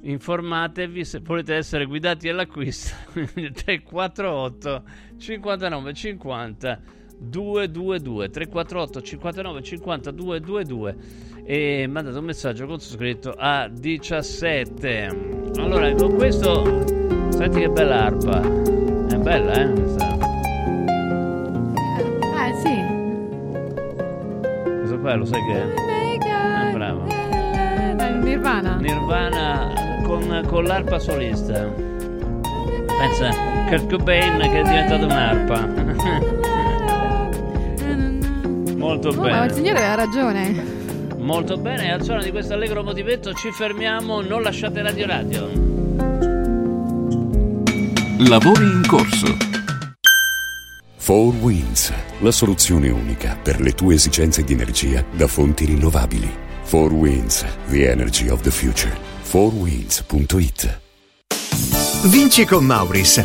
Informatevi se volete essere guidati all'acquisto 348 59 50 222 348 59 50 222 e mandate un messaggio con scritto a 17 allora con questo senti che bella arpa è bella eh questo qua lo sai che è? Eh, bravo
Nirvana.
Nirvana con, con l'arpa solista pensa Kurt Cobain che è diventato un'arpa molto
Oh, ma
bene
il signore aveva ragione.
Molto bene, al suono di questo allegro motivetto ci fermiamo, non lasciate Radio Radio.
Lavori in corso.
4 Winds, la soluzione unica per le tue esigenze di energia da fonti rinnovabili. 4 Winds, the energy of the future. 4winds.it
Vinci con Mauris.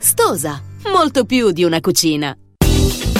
Stosa, molto più di una cucina.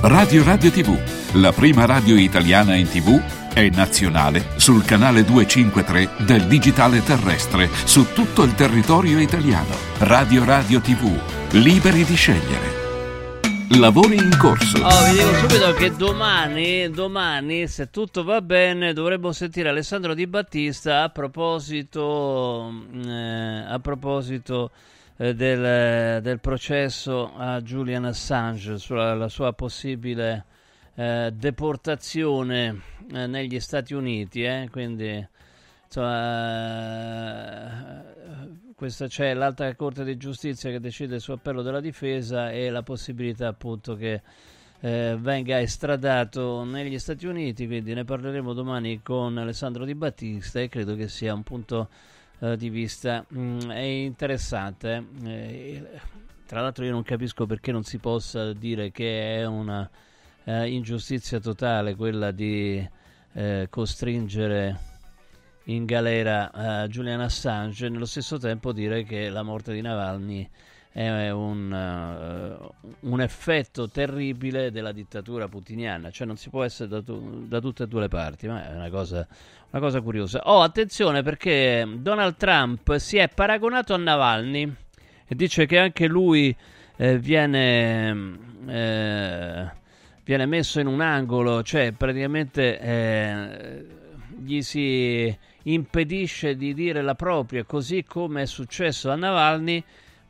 Radio Radio TV, la prima radio italiana in TV e nazionale sul canale 253 del digitale terrestre su tutto il territorio italiano. Radio Radio TV, liberi di scegliere. Lavori in corso.
Oh, vi dico subito che domani, domani, se tutto va bene, dovremmo sentire Alessandro Di Battista a proposito, eh, a proposito eh, del, del processo a Julian Assange sulla la sua possibile eh, deportazione eh, negli Stati Uniti. eh, quindi, insomma, eh, questa c'è l'alta corte di giustizia che decide su appello della difesa e la possibilità appunto che eh, venga estradato negli Stati Uniti, quindi ne parleremo domani con Alessandro Di Battista e credo che sia un punto eh, di vista mm, è interessante. Eh, tra l'altro io non capisco perché non si possa dire che è una eh, ingiustizia totale quella di eh, costringere in galera Julian Assange e nello stesso tempo dire che la morte di Navalny è un, uh, un, effetto terribile della dittatura putiniana, cioè non si può essere da, tu, da tutte e due le parti, ma è una cosa, una cosa, curiosa. Oh, attenzione perché Donald Trump si è paragonato a Navalny e dice che anche lui eh, viene, eh, viene, messo in un angolo, cioè praticamente eh, gli si impedisce di dire la propria, così come è successo a Navalny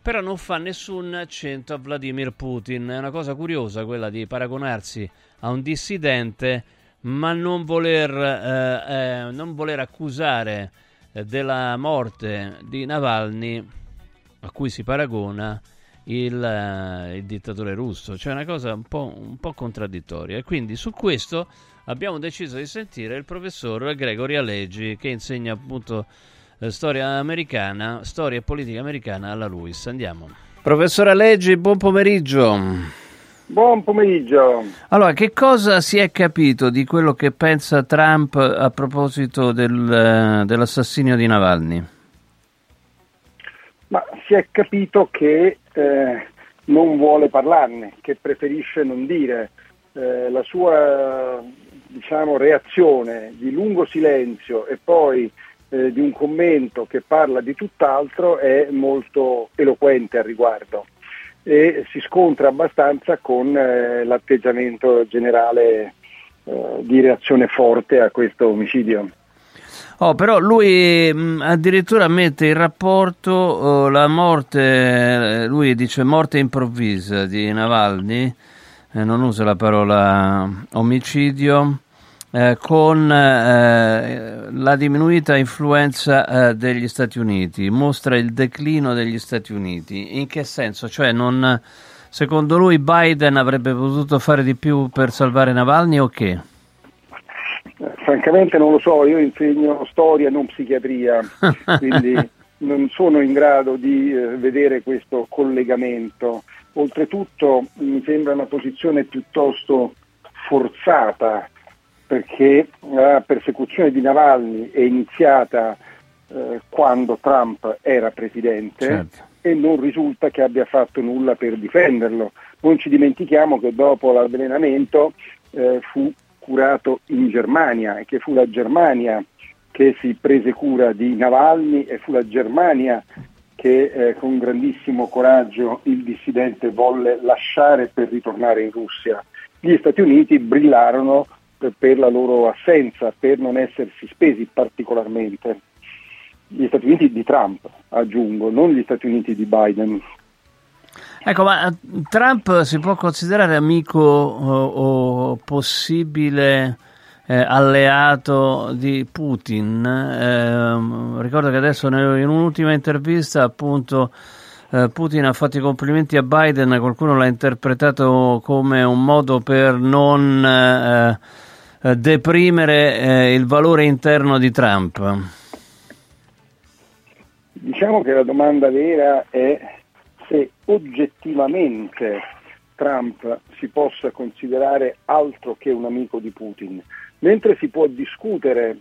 però non fa nessun accento a Vladimir Putin. È una cosa curiosa quella di paragonarsi a un dissidente, ma non voler, eh, eh, non voler accusare eh, della morte di Navalny, a cui si paragona, il, eh, il dittatore russo. Cioè una cosa un po', un po' contraddittoria. E quindi su questo abbiamo deciso di sentire il professor Gregory Alleggi, che insegna appunto storia americana, storia e politica americana alla LUIS. Andiamo. Professore Leggi, buon pomeriggio.
Buon pomeriggio.
Allora, che cosa si è capito di quello che pensa Trump a proposito del, dell'assassinio di Navalny?
Ma si è capito che eh, non vuole parlarne, che preferisce non dire. Eh, la sua diciamo, reazione di lungo silenzio e poi eh, di un commento che parla di tutt'altro è molto eloquente al riguardo e si scontra abbastanza con eh, l'atteggiamento generale eh, di reazione forte a questo omicidio.
Oh, però lui mh, addirittura mette in rapporto oh, la morte, eh, lui dice morte improvvisa di Navalny, eh, non usa la parola omicidio, eh, con eh, la diminuita influenza eh, degli Stati Uniti, mostra il declino degli Stati Uniti. In che senso? Cioè, non, secondo lui Biden avrebbe potuto fare di più per salvare Navalny o che?
Francamente non lo so, io insegno storia, non psichiatria, quindi non sono in grado di eh, vedere questo collegamento. Oltretutto mi sembra una posizione piuttosto forzata perché la persecuzione di Navalny è iniziata eh, quando Trump era presidente, certo. e non risulta che abbia fatto nulla per difenderlo. Non ci dimentichiamo che dopo l'avvelenamento eh, fu curato in Germania e che fu la Germania che si prese cura di Navalny e fu la Germania che eh, con grandissimo coraggio il dissidente volle lasciare per ritornare in Russia. Gli Stati Uniti brillarono per la loro assenza, per non essersi spesi particolarmente. Gli Stati Uniti di Trump, aggiungo, non gli Stati Uniti di Biden.
Ecco, ma eh, Trump si può considerare amico o, o possibile eh, alleato di Putin? Eh, ricordo che adesso in un'ultima intervista appunto eh, Putin ha fatto i complimenti a Biden, qualcuno l'ha interpretato come un modo per non eh, eh, deprimere eh, il valore interno di Trump?
Diciamo che la domanda vera è se oggettivamente Trump si possa considerare altro che un amico di Putin, mentre si può discutere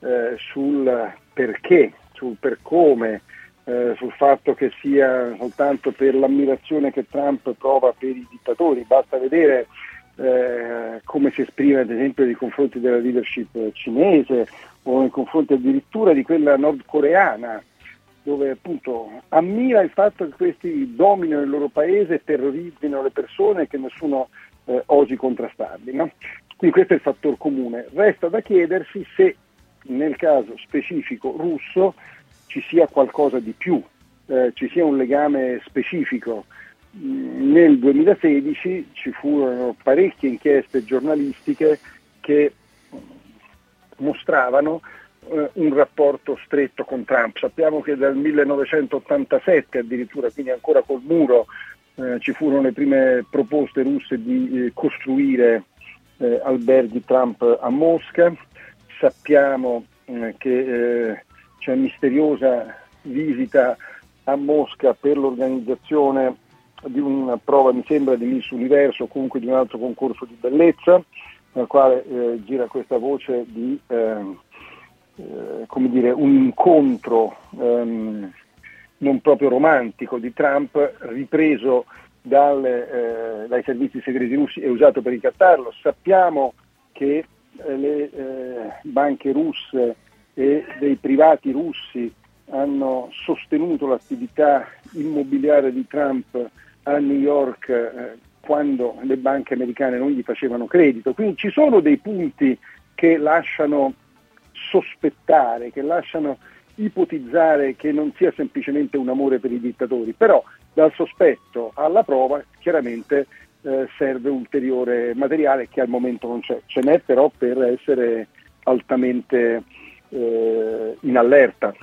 eh, sul perché, sul per come, eh, sul fatto che sia soltanto per l'ammirazione che Trump prova per i dittatori, basta vedere eh, come si esprime ad esempio nei confronti della leadership cinese o nei confronti addirittura di quella nordcoreana dove appunto ammira il fatto che questi dominino il loro paese terrorizzino le persone e che nessuno eh, osi contrastarli. No? Quindi questo è il fattore comune. Resta da chiedersi se nel caso specifico russo ci sia qualcosa di più, eh, ci sia un legame specifico nel 2016 ci furono parecchie inchieste giornalistiche che mostravano eh, un rapporto stretto con Trump. Sappiamo che dal 1987 addirittura, quindi ancora col muro, eh, ci furono le prime proposte russe di eh, costruire eh, alberghi Trump a Mosca. Sappiamo eh, che eh, c'è misteriosa visita a Mosca per l'organizzazione di una prova, mi sembra, di Miss Universo o comunque di un altro concorso di bellezza, nel quale eh, gira questa voce di ehm, eh, come dire, un incontro ehm, non proprio romantico di Trump ripreso dalle, eh, dai servizi segreti russi e usato per ricattarlo. Sappiamo che eh, le eh, banche russe e dei privati russi hanno sostenuto l'attività immobiliare di Trump a New York eh, quando le banche americane non gli facevano credito. Quindi ci sono dei punti che lasciano sospettare, che lasciano ipotizzare che non sia semplicemente un amore per i dittatori, però dal sospetto alla prova chiaramente eh, serve ulteriore materiale che al momento non c'è, ce n'è però per essere altamente eh, in allerta.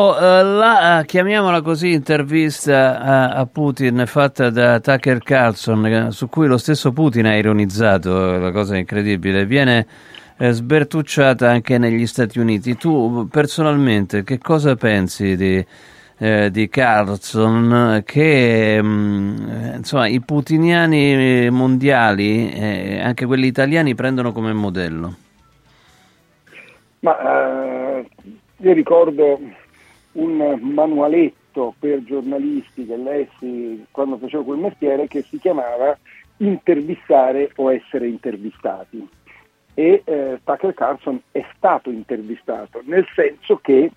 Oh, uh, la, uh, chiamiamola così, intervista a, a, Putin fatta da Tucker Carlson, su cui lo stesso Putin ha ironizzato, la cosa incredibile, viene eh, sbertucciata anche negli Stati Uniti. Tu personalmente che cosa pensi di, eh, di Carlson che mh, mm, insomma, i putiniani mondiali, eh, anche quelli italiani, prendono come modello?
Ma uh, io ricordo un manualetto per giornalisti che lessi quando facevo quel mestiere che si chiamava Intervistare o essere intervistati. E eh, Tucker Carlson è stato intervistato, nel senso che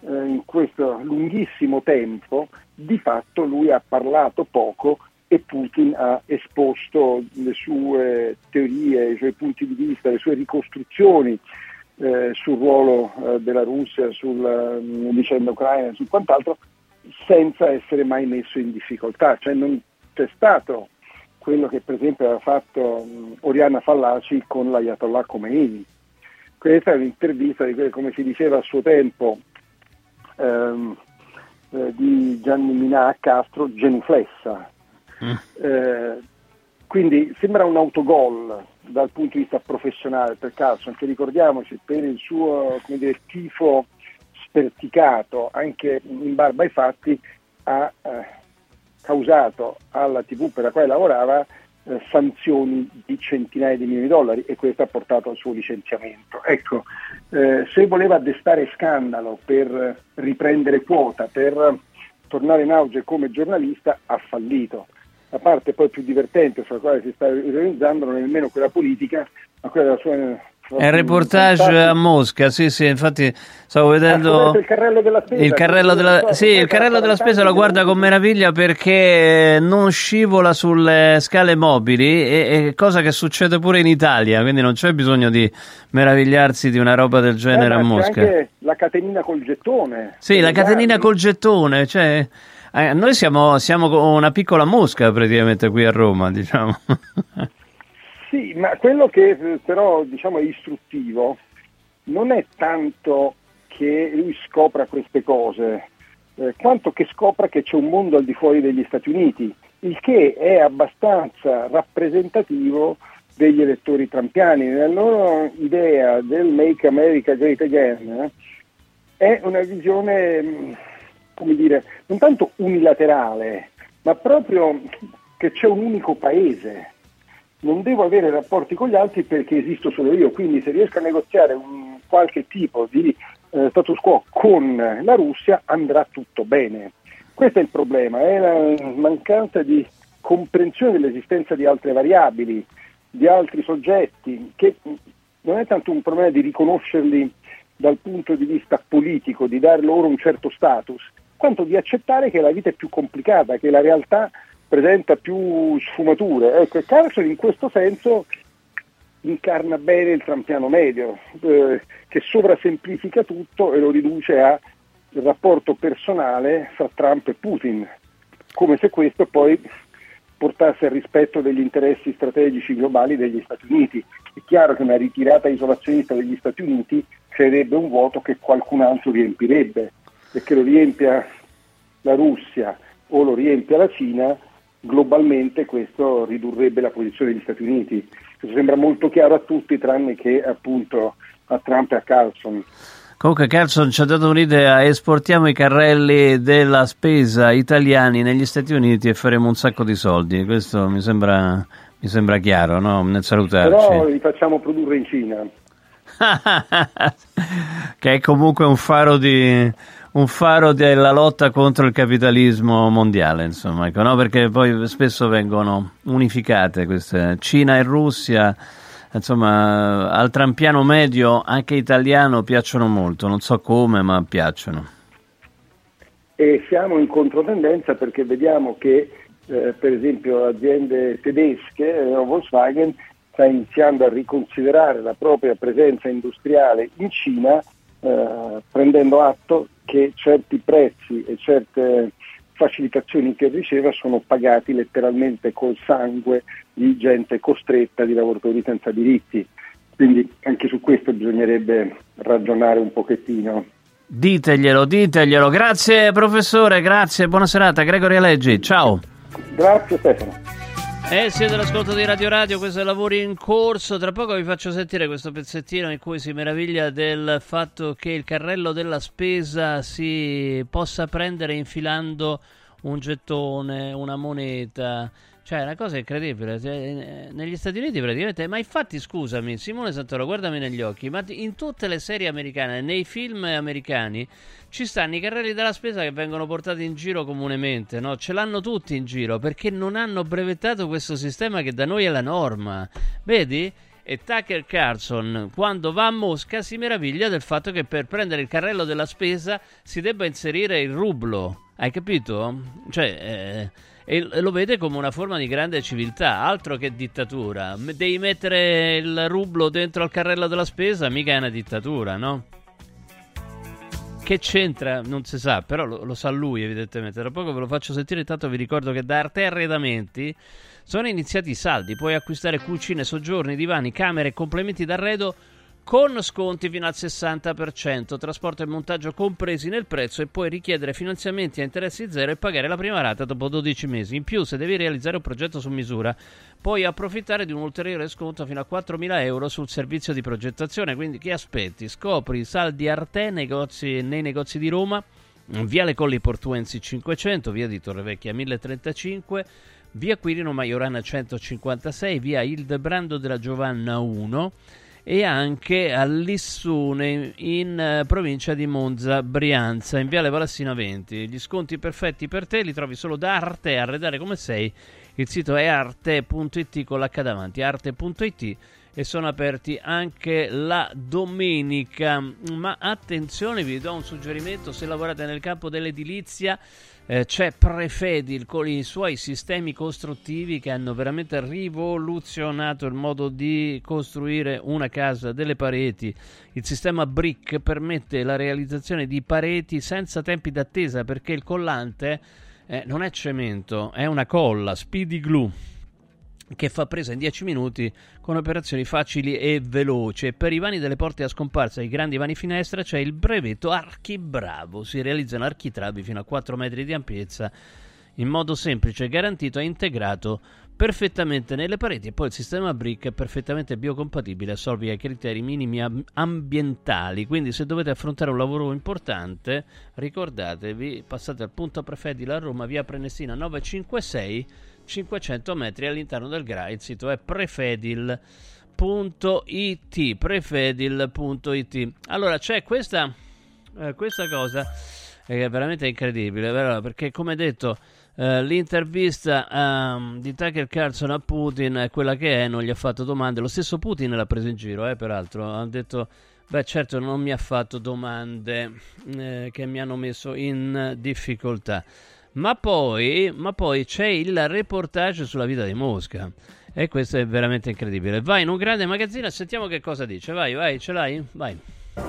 eh, in questo lunghissimo tempo di fatto lui ha parlato poco e Putin ha esposto le sue teorie, i suoi punti di vista, le sue ricostruzioni eh, sul ruolo eh, della Russia, sulla mm, vicenda ucraina e su quant'altro, senza essere mai messo in difficoltà. Cioè non c'è stato quello che per esempio aveva fatto mm, Oriana Fallaci con l'Ayatollah Khomeini. Questa è un'intervista di come si diceva a suo tempo ehm, eh, di Gianni Minà a Castro, genuflessa. Mm. Eh, quindi sembra un autogol dal punto di vista professionale per Carlson, che ricordiamoci per il suo dire, tifo sperticato anche in barba ai fatti ha eh, causato alla TV per la quale lavorava eh, sanzioni di centinaia di milioni di dollari e questo ha portato al suo licenziamento. Ecco, eh, se voleva destare scandalo per riprendere quota, per tornare in auge come giornalista ha fallito. La parte poi più divertente sulla quale si sta organizzando non è nemmeno quella politica, ma quella della sua
È il reportage a Mosca, sì, sì, infatti stavo vedendo
il carrello della spesa.
il carrello della, sì, il carrello della spesa lo guarda con meraviglia perché non scivola sulle scale mobili, e, e cosa che succede pure in Italia, quindi non c'è bisogno di meravigliarsi di una roba del genere
Eh,
a
ma c'è
Mosca.
anche la catenina col gettone.
Sì, la catenina col gettone, cioè eh, noi siamo, siamo una piccola mosca praticamente qui a Roma, diciamo.
Sì, ma quello che eh, però diciamo è istruttivo non è tanto che lui scopra queste cose, eh, quanto che scopra che c'è un mondo al di fuori degli Stati Uniti, il che è abbastanza rappresentativo degli elettori trampiani. Nella loro idea del Make America Great Again eh, è una visione, mh, come dire, non tanto unilaterale, ma proprio che c'è un unico paese non devo avere rapporti con gli altri perché esisto solo io, quindi se riesco a negoziare un qualche tipo di eh, status quo con la Russia andrà tutto bene. Questo è il problema, è la mancanza di comprensione dell'esistenza di altre variabili, di altri soggetti, che non è tanto un problema di riconoscerli dal punto di vista politico, di dare loro un certo status, quanto di accettare che la vita è più complicata, che la realtà presenta più sfumature. Ecco, e Carlson in questo senso incarna bene il trampiano medio, eh, che sovrasemplifica tutto e lo riduce al rapporto personale fra Trump e Putin, come se questo poi portasse al rispetto degli interessi strategici globali degli Stati Uniti. È chiaro che una ritirata isolazionista degli Stati Uniti creerebbe un vuoto che qualcun altro riempirebbe, e che lo riempia la Russia o lo riempia la Cina, globalmente questo ridurrebbe la posizione degli Stati Uniti. Questo sembra molto chiaro a tutti, tranne che appunto a Trump e a Carlson.
Comunque Carlson ci ha dato un'idea, esportiamo i carrelli della spesa italiani negli Stati Uniti e faremo un sacco di soldi, questo mi sembra, mi sembra chiaro, no? Nel salutarci.
Però li facciamo produrre in Cina.
che è comunque un faro, di, un faro della lotta contro il capitalismo mondiale, insomma, ecco, no? perché poi spesso vengono unificate queste Cina e Russia, insomma, al trampiano medio anche italiano piacciono molto, non so come, ma piacciono.
E siamo in controtendenza perché vediamo che eh, per esempio aziende tedesche, eh, Volkswagen, sta iniziando a riconsiderare la propria presenza industriale in Cina, eh, prendendo atto che certi prezzi e certe facilitazioni che riceve sono pagati letteralmente col sangue di gente costretta, di lavoratori senza diritti. Quindi anche su questo bisognerebbe ragionare un pochettino.
Diteglielo, diteglielo. Grazie professore, grazie, buona serata. Gregorio Leggi, ciao.
Grazie Stefano.
Eh, siete all'ascolto di Radio Radio, questo è Lavori in Corso. Tra poco vi faccio sentire questo pezzettino in cui si meraviglia del fatto che il carrello della spesa si possa prendere infilando un gettone, una moneta. Cioè, è una cosa incredibile. Cioè, Negli Stati Uniti praticamente. Ma infatti, scusami, Simone Santoro, guardami negli occhi. Ma in tutte le serie americane, nei film americani, ci stanno i carrelli della spesa che vengono portati in giro comunemente, no? Ce l'hanno tutti in giro perché non hanno brevettato questo sistema che da noi è la norma. Vedi? E Tucker Carlson, quando va a Mosca, si meraviglia del fatto che per prendere il carrello della spesa si debba inserire il rublo. Hai capito? Cioè, eh, e lo vede come una forma di grande civiltà, altro che dittatura. Devi mettere il rublo dentro al carrello della spesa, mica è una dittatura, no? Che c'entra? Non si sa, però lo, lo sa lui evidentemente. Tra poco ve lo faccio sentire, intanto vi ricordo che da Arte Arredamenti sono iniziati i saldi. Puoi acquistare cucine, soggiorni, divani, camere e complementi d'arredo con sconti fino al 60%, trasporto e montaggio compresi nel prezzo e puoi richiedere finanziamenti a interessi zero e pagare la prima rata dopo 12 mesi. In più, se devi realizzare un progetto su misura, puoi approfittare di un ulteriore sconto fino a 4.000 euro sul servizio di progettazione. Quindi che aspetti? Scopri i saldi Arte negozi, nei negozi di Roma, Viale Colli Portuensi 500, via di Torrevecchia 1035, via Quirino Maiorana 156, via Ildebrando della Giovanna 1 e anche a Lissune in eh, provincia di Monza Brianza in Viale Valassina 20 gli sconti perfetti per te li trovi solo da Arte Arredare come sei. Il sito è arte.it con l'H davanti arte.it e sono aperti anche la domenica ma attenzione vi do un suggerimento se lavorate nel campo dell'edilizia eh, c'è Prefedil con i suoi sistemi costruttivi che hanno veramente rivoluzionato il modo di costruire una casa, delle pareti. Il sistema Brick permette la realizzazione di pareti senza tempi d'attesa perché il collante eh, non è cemento, è una colla, speedy glue che fa presa in 10 minuti con operazioni facili e veloci. Per i vani delle porte a scomparsa e i grandi vani finestra c'è il brevetto Archibravo. Si realizzano architravi fino a 4 metri di ampiezza in modo semplice, garantito e integrato perfettamente nelle pareti e poi il sistema brick è perfettamente biocompatibile, assolve ai criteri minimi am- ambientali, quindi se dovete affrontare un lavoro importante ricordatevi, passate al punto prefedile a Roma, via Prenestina 956 500 metri all'interno del GRA. Il sito è prefedil.it. Prefedil.it. Allora c'è questa, eh, questa cosa che è veramente incredibile, vero? perché come detto. Uh, l'intervista um, di Tucker Carlson a Putin è quella che è, non gli ha fatto domande. Lo stesso Putin l'ha preso in giro, eh, peraltro. Ha detto: Beh, certo, non mi ha fatto domande eh, che mi hanno messo in difficoltà. Ma poi, ma poi c'è il reportage sulla vita di Mosca. E questo è veramente incredibile. Vai in un grande magazzino e sentiamo che cosa dice. Vai, vai, ce l'hai? Vai.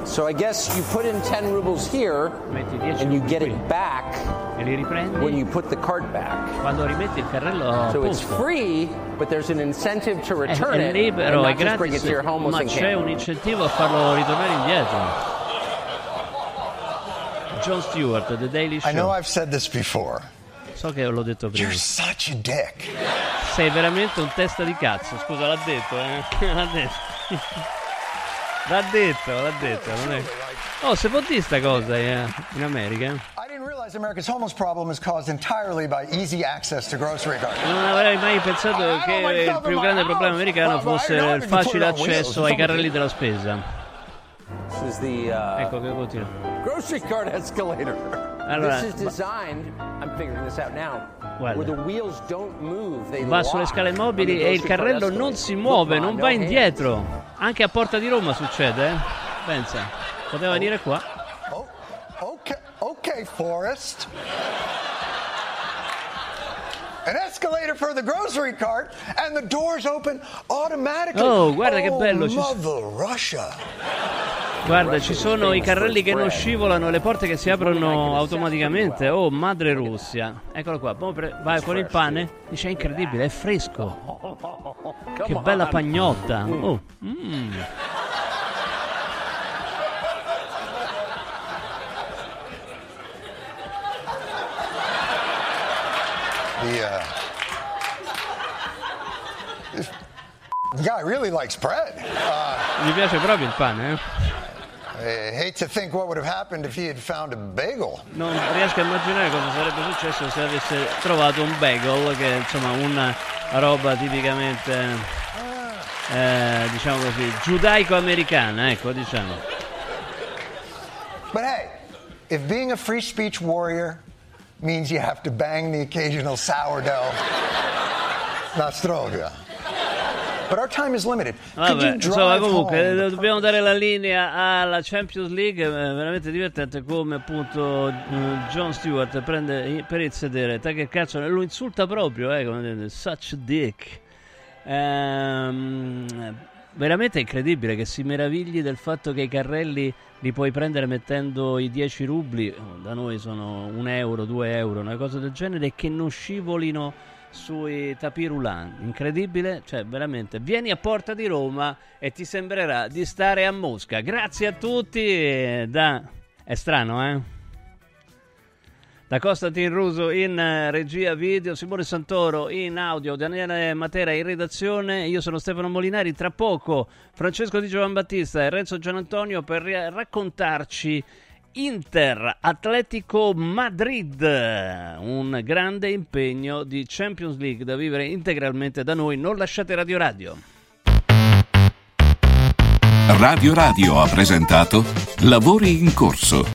So I guess you put in 10 rubles here and you get it back
e li riprendi
when you put the cart back.
Quando rimetti il carrello
So it's free, but there's an incentive to
È,
return
è
it
libero,
and
è
bring it
gratis,
to your home
ma c'è un incentivo a farlo ritornare indietro. John Stewart, The Daily Show.
I know I've said this before.
So che l'ho detto prima.
You're such a dick.
Sei veramente un testa di cazzo. Scusa, l'ha detto, eh? L'ha detto. L'ha detto, l'ha detto. Non è... Oh, se può dire sta cosa eh, in America.
I didn't realize America's homeless problem is caused entirely by easy access to grocery carts.
Non avrei mai pensato che il più grande problema americano fosse il facile accesso ai carrelli della spesa.
This is the uh,
Ecco che continua.
grocery cart escalator.
Allora,
this is designed, I'm figuring this out now,
Guarda.
where the wheels don't move, they
Va sulle scale mobili e il carrello non si muove, non va indietro. Anche a Porta di Roma succede, eh? Pensa. Poteva venire qua.
Okay, okay, Forrest. An escalator for the grocery cart and the doors open automatically.
Oh, guarda che
Oh,
bello, ci-
Mother Russia.
Guarda, ci sono i carrelli che non scivolano le porte che si aprono automaticamente. Oh, madre Russia. Eccolo qua. Vai con il pane. Dice, è incredibile, è fresco. Che bella pagnotta. Oh, mm.
The, uh, this guy really likes bread. Uh,
Gli piace proprio il pane, eh?
I hate to think what would have happened if he had found a bagel.
Non riesco a immaginare cosa sarebbe successo se avesse trovato un bagel, che è insomma una roba tipicamente, eh, diciamo così, giudaico-americana, ecco, diciamo.
But hey, if being a free speech warrior means you have to bang the occasional sourdough, Nostrovia. But our time is limited.
Vabbè, insomma, comunque eh, dobbiamo dare la linea alla Champions League. È veramente divertente come appunto eh, John Stewart prende per il sedere Tucker Carlson e lo insulta proprio, eh, come such dick. Ehm, veramente incredibile che si meravigli del fatto che i carrelli li puoi prendere mettendo i 10 rubli, oh, da noi sono un euro, due euro, una cosa del genere, e che non scivolino sui tapis roulant. Incredibile, cioè veramente. Vieni a Porta di Roma e ti sembrerà di stare a Mosca. Grazie a tutti. eh, Da... È strano, eh? Da Costantin Ruso in eh, regia video, Simone Santoro in audio, Daniele Matera in redazione, io sono Stefano Molinari, tra poco Francesco Di Giovan Battista e Renzo Gianantonio per raccontarci Inter Atletico Madrid, un grande impegno di Champions League da vivere integralmente da noi, non lasciate Radio Radio.
Radio Radio ha presentato Lavori in corso.